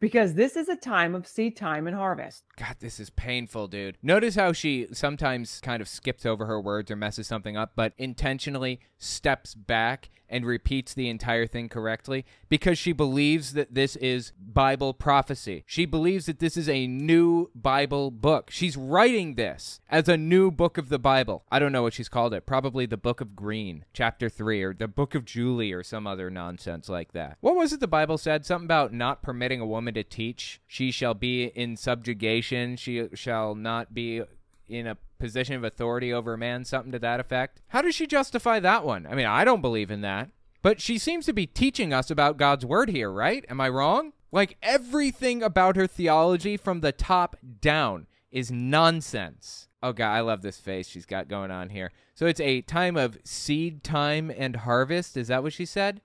Because this is a time of seed time and harvest. God, this is painful, dude. Notice how she sometimes kind of skips over her words or messes something up, but intentionally steps back and repeats the entire thing correctly because she believes that this is Bible prophecy. She believes that this is a new Bible book. She's writing this as a new book of the Bible. I don't know what she's called it. Probably the Book of Green, chapter 3, or the Book of Julie, or some other nonsense like that. What was it the Bible said? Something about not permitting a woman to teach. She shall be in subjugation. She shall not be in a position of authority over a man, something to that effect. How does she justify that one? I mean, I don't believe in that. But she seems to be teaching us about God's word here, right? Am I wrong? Like everything about her theology from the top down is nonsense. Oh god, I love this face she's got going on here. So it's a time of seed time and harvest. Is that what she said?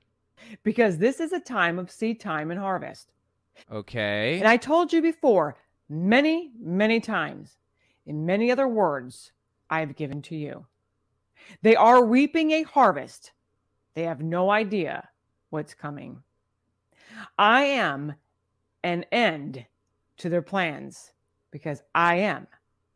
Because this is a time of seed time and harvest. Okay. And I told you before, many, many times, in many other words, I have given to you. They are reaping a harvest. They have no idea what's coming. I am an end to their plans because I am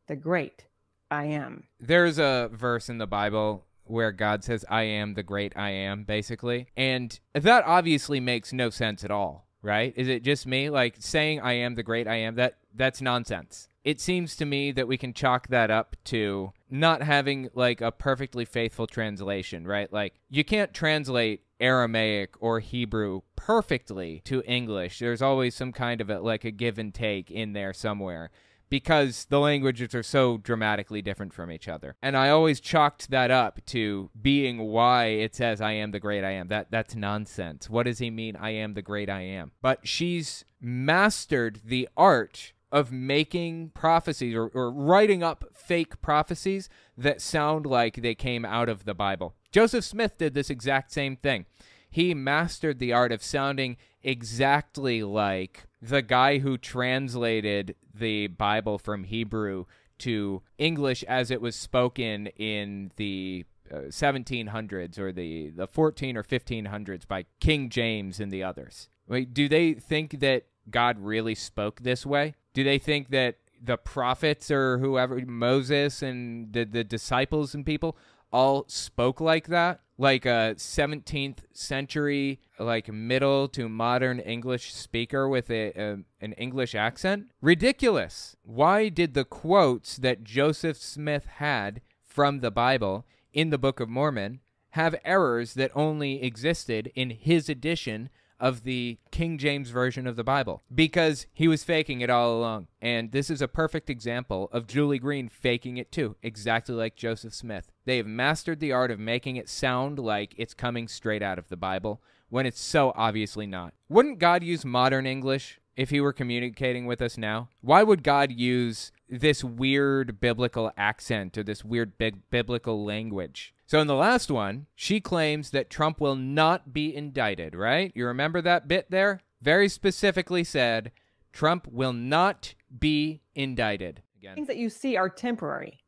the great I am. There's a verse in the Bible where God says, I am the great I am, basically. And that obviously makes no sense at all, right? Is it just me? Like saying I am the great I am, that that's nonsense. It seems to me that we can chalk that up to not having like a perfectly faithful translation, right? Like you can't translate Aramaic or Hebrew perfectly to English. There's always some kind of a, like a give and take in there somewhere because the languages are so dramatically different from each other. And I always chalked that up to being why it says I am the great I am. That that's nonsense. What does he mean I am the great I am? But she's mastered the art of making prophecies or, or writing up fake prophecies that sound like they came out of the Bible. Joseph Smith did this exact same thing. He mastered the art of sounding exactly like the guy who translated the Bible from Hebrew to English as it was spoken in the uh, 1700s or the, the 14 or 1500s by King James and the others. Wait, do they think that God really spoke this way? Do they think that the prophets or whoever, Moses and the, the disciples and people, all spoke like that? Like a 17th century, like middle to modern English speaker with a, a, an English accent? Ridiculous. Why did the quotes that Joseph Smith had from the Bible in the Book of Mormon have errors that only existed in his edition of the King James Version of the Bible because he was faking it all along. And this is a perfect example of Julie Green faking it too, exactly like Joseph Smith. They have mastered the art of making it sound like it's coming straight out of the Bible when it's so obviously not. Wouldn't God use modern English if he were communicating with us now? Why would God use this weird biblical accent or this weird big biblical language? So in the last one, she claims that Trump will not be indicted, right? You remember that bit there? Very specifically said Trump will not be indicted. Again. Things that you see are temporary.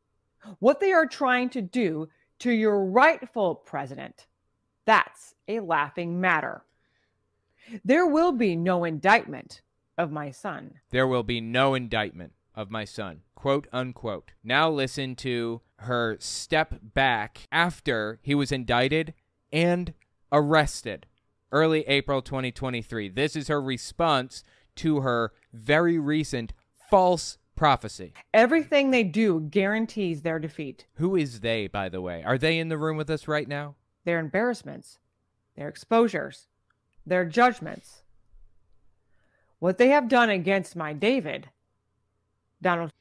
What they are trying to do to your rightful president, that's a laughing matter. There will be no indictment of my son. There will be no indictment of my son. Quote unquote. Now listen to her step back after he was indicted and arrested. Early April 2023. This is her response to her very recent false prophecy. Everything they do guarantees their defeat. Who is they, by the way? Are they in the room with us right now? Their embarrassments, their exposures, their judgments. What they have done against my David, Donald.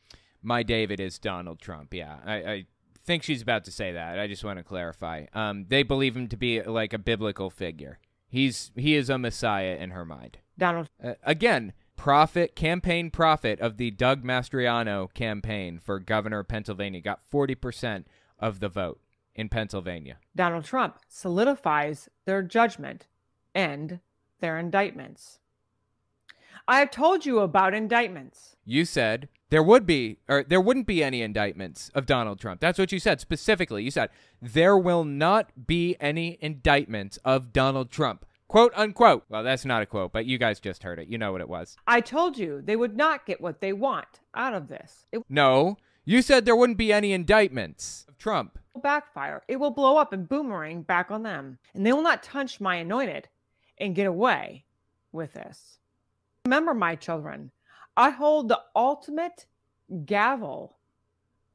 My David is Donald Trump. Yeah, I, I think she's about to say that. I just want to clarify. Um, they believe him to be like a biblical figure. He's he is a messiah in her mind. Donald. Uh, again, prophet campaign prophet of the Doug Mastriano campaign for governor of Pennsylvania got 40% of the vote in Pennsylvania. Donald Trump solidifies their judgment and their indictments. I have told you about indictments. You said there would be or there wouldn't be any indictments of Donald Trump. That's what you said specifically. You said there will not be any indictments of Donald Trump. Quote unquote. Well, that's not a quote, but you guys just heard it. You know what it was. I told you they would not get what they want out of this. It No, you said there wouldn't be any indictments of Trump. will backfire. It will blow up and boomerang back on them. And they will not touch my anointed and get away with this. Remember, my children, I hold the ultimate gavel,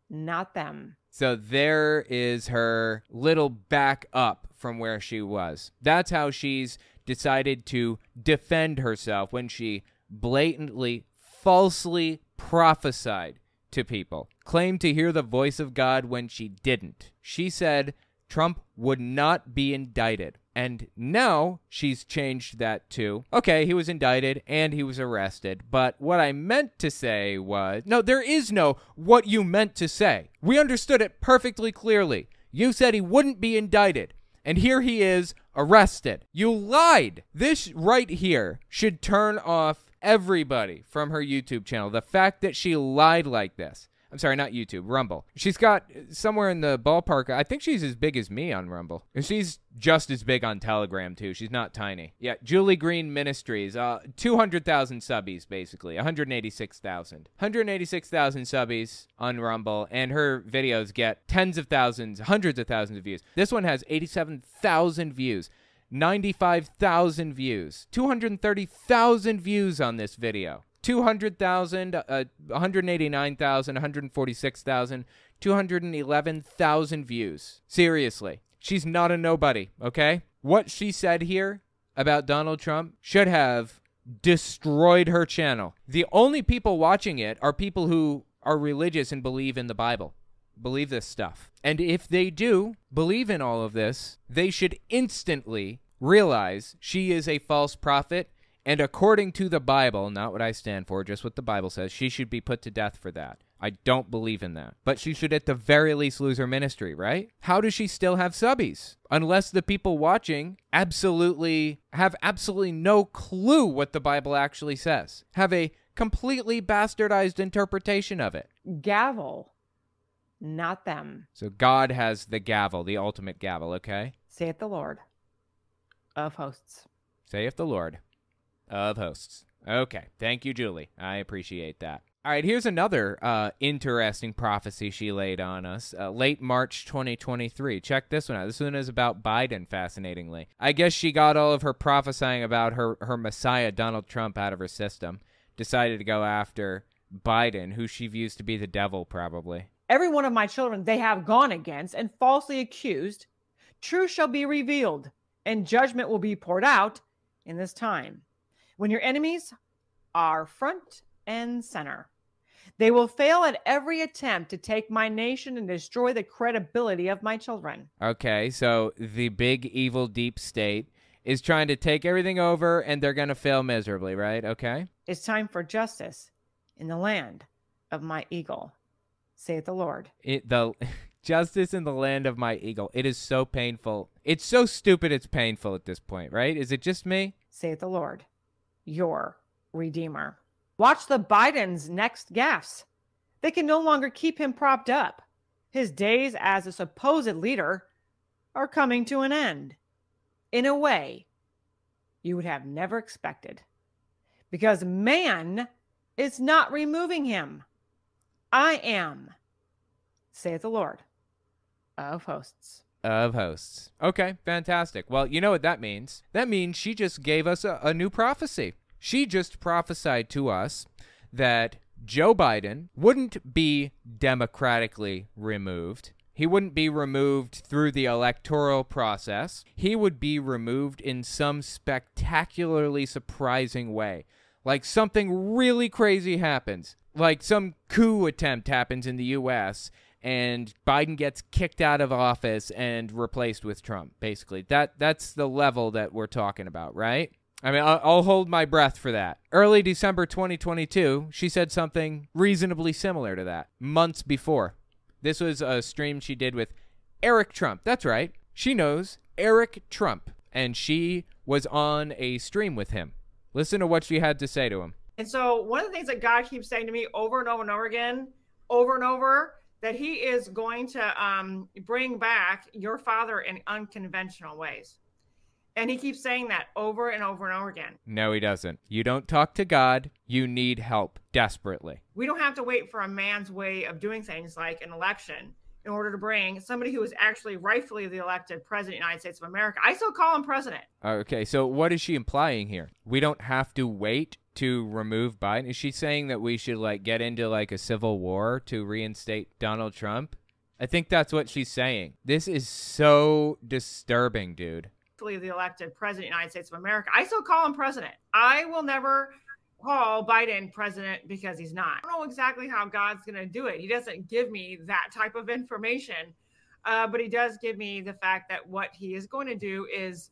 not them. So there is her little back up from where she was. That's how she's decided to defend herself when she blatantly, falsely prophesied to people, claimed to hear the voice of God when she didn't. She said Trump would not be indicted. And now she's changed that to okay, he was indicted and he was arrested. But what I meant to say was no, there is no what you meant to say. We understood it perfectly clearly. You said he wouldn't be indicted. And here he is arrested. You lied. This right here should turn off everybody from her YouTube channel. The fact that she lied like this. I'm sorry, not YouTube, Rumble. She's got somewhere in the ballpark. I think she's as big as me on Rumble. And she's just as big on Telegram, too. She's not tiny. Yeah, Julie Green Ministries, uh, 200,000 subbies, basically. 186,000. 186,000 subbies on Rumble, and her videos get tens of thousands, hundreds of thousands of views. This one has 87,000 views. 95,000 views, 230,000 views on this video. 200,000, uh, 189,000, 146,000, 211,000 views. Seriously. She's not a nobody, okay? What she said here about Donald Trump should have destroyed her channel. The only people watching it are people who are religious and believe in the Bible, believe this stuff. And if they do believe in all of this, they should instantly realize she is a false prophet and according to the Bible, not what I stand for, just what the Bible says, she should be put to death for that. I don't believe in that. But she should at the very least lose her ministry, right? How does she still have subbies? Unless the people watching absolutely have absolutely no clue what the Bible actually says, have a completely bastardized interpretation of it. Gavel, not them. So God has the gavel, the ultimate gavel, okay? Saith the Lord of hosts. Saith the Lord of hosts. Okay. Thank you, Julie. I appreciate that. All right, here's another uh, interesting prophecy she laid on us. Uh, late March 2023. Check this one out. This one is about Biden, fascinatingly. I guess she got all of her prophesying about her, her messiah, Donald Trump, out of her system. Decided to go after Biden, who she views to be the devil, probably. Every one of my children they have gone against and falsely accused, truth shall be revealed, and judgment will be poured out, in this time when your enemies are front and center. They will fail at every attempt to take my nation and destroy the credibility of my children. Okay, so the big evil deep state is trying to take everything over and they're going to fail miserably, right? Okay. It's time for justice in the land of my eagle, saith the Lord. It, the justice in the land of my eagle. It is so painful. It's so stupid it's painful at this point, right? Is it just me? saith the Lord, your Redeemer. Watch the Biden's next gaffes. They can no longer keep him propped up. His days as a supposed leader are coming to an end in a way you would have never expected. Because man is not removing him. I am, saith the Lord of hosts. Of hosts. Okay, fantastic. Well, you know what that means? That means she just gave us a, a new prophecy. She just prophesied to us that Joe Biden wouldn't be democratically removed. He wouldn't be removed through the electoral process. He would be removed in some spectacularly surprising way. Like something really crazy happens. Like some coup attempt happens in the US and Biden gets kicked out of office and replaced with Trump, basically. That that's the level that we're talking about, right? I mean, I'll, I'll, hold my breath for that. Early December 2022, she said something reasonably similar to that months before. This was a stream she did with Eric Trump. That's right. She knows Eric Trump, and she was on a stream with him. Listen to what she had to say to him. And so, one of the things that God keeps saying to me over and over and over again, over and over, that He is going to um, bring back your father in unconventional ways. And he keeps saying that over and over and over again. No, he doesn't. You don't talk to God. You need help desperately. We don't have to wait for a man's way of doing things like an election in order to bring somebody who is actually rightfully the elected president of the United States of America. I still call him president. Okay, so what is she implying here? We don't have to wait to remove Biden? Is she saying that we should like get into like a civil war to reinstate Donald Trump? I think that's what she's saying. This is so disturbing, dude the elected president of the United States of America. I still call him president. I will never call Biden president because he's not. I don't know exactly how God's going to do it. He doesn't give me that type of information, uh, but he does give me the fact that what he is going to do is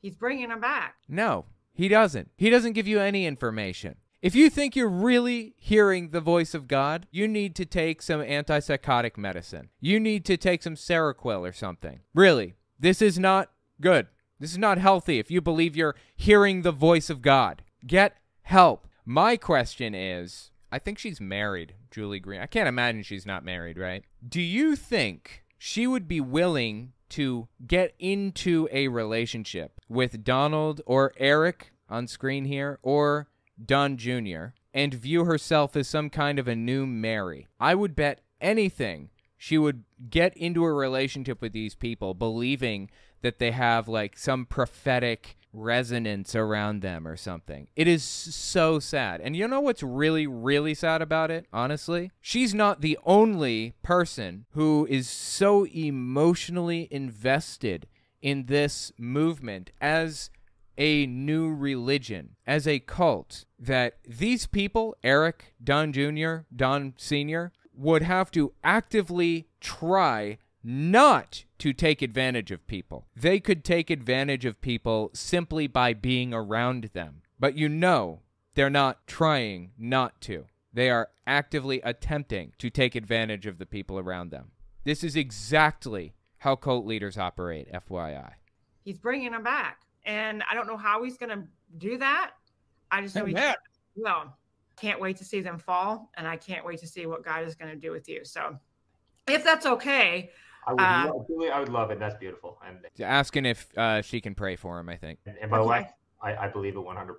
he's bringing him back. No, he doesn't. He doesn't give you any information. If you think you're really hearing the voice of God, you need to take some antipsychotic medicine. You need to take some Seroquel or something. Really, this is not good. This is not healthy if you believe you're hearing the voice of God. Get help. My question is I think she's married, Julie Green. I can't imagine she's not married, right? Do you think she would be willing to get into a relationship with Donald or Eric on screen here or Don Jr. and view herself as some kind of a new Mary? I would bet anything she would get into a relationship with these people believing that they have like some prophetic resonance around them or something. It is so sad. And you know what's really, really sad about it, honestly? She's not the only person who is so emotionally invested in this movement as a new religion, as a cult, that these people, Eric, Don Jr., Don Sr., would have to actively try not to take advantage of people. They could take advantage of people simply by being around them. But you know they're not trying not to. They are actively attempting to take advantage of the people around them. This is exactly how cult leaders operate, FYI. He's bringing them back. And I don't know how he's going to do that. I just know he's well. Can't wait to see them fall, and I can't wait to see what God is going to do with you. So, if that's okay, I would, uh, love, I would love it. That's beautiful. And asking if uh, she can pray for him, I think. And, and by the way, I, I believe it 100%.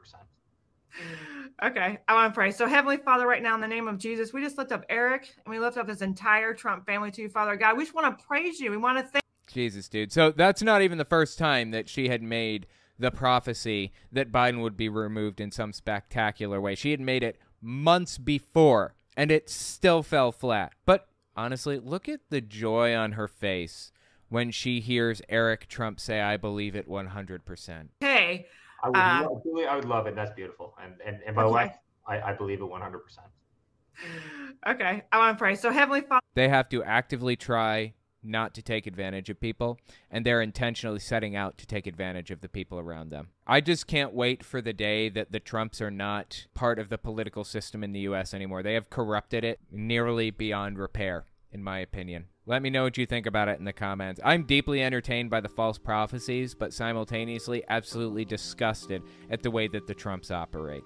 Okay, I want to pray. So, Heavenly Father, right now, in the name of Jesus, we just lift up Eric and we lift up his entire Trump family to you, Father God. We just want to praise you. We want to thank. Jesus, dude. So that's not even the first time that she had made the prophecy that Biden would be removed in some spectacular way. She had made it months before, and it still fell flat. But honestly, look at the joy on her face when she hears Eric Trump say, I believe it 100%. Hey, I would, Uh, love, Julie, I would love it. That's beautiful. And and, and by the way, I, I believe it 100%. Okay, I want to pray. So, Heavenly Father, They have to actively try not to take advantage of people, and they're intentionally setting out to take advantage of the people around them. I just can't wait for the day that the Trumps are not part of the political system in the U.S. anymore. They have corrupted it nearly beyond repair, in my opinion. Let me know what you think about it in the comments. I'm deeply entertained by the false prophecies, but simultaneously absolutely disgusted at the way that the Trumps operate.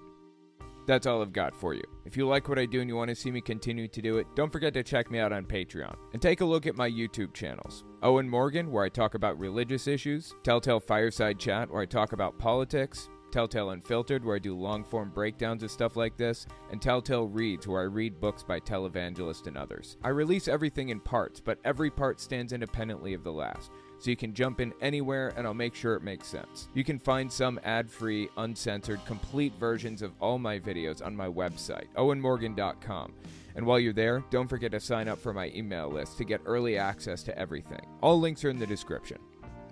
That's all I've got for you. If you like what I do and you want to see me continue to do it, don't forget to check me out on Patreon. And take a look at my YouTube channels Owen Morgan, where I talk about religious issues, Telltale Fireside Chat, where I talk about politics, Telltale Unfiltered, where I do long form breakdowns of stuff like this, and Telltale Reads, where I read books by televangelists and others. I release everything in parts, but every part stands independently of the last so you can jump in anywhere and I'll make sure it makes sense. You can find some ad free, uncensored, complete versions of all my videos on my website, owenmorgan.com. And while you're there, don't forget to sign up for my email list to get early access to everything. All links are in the description.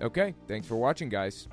Okay, thanks for watching, guys.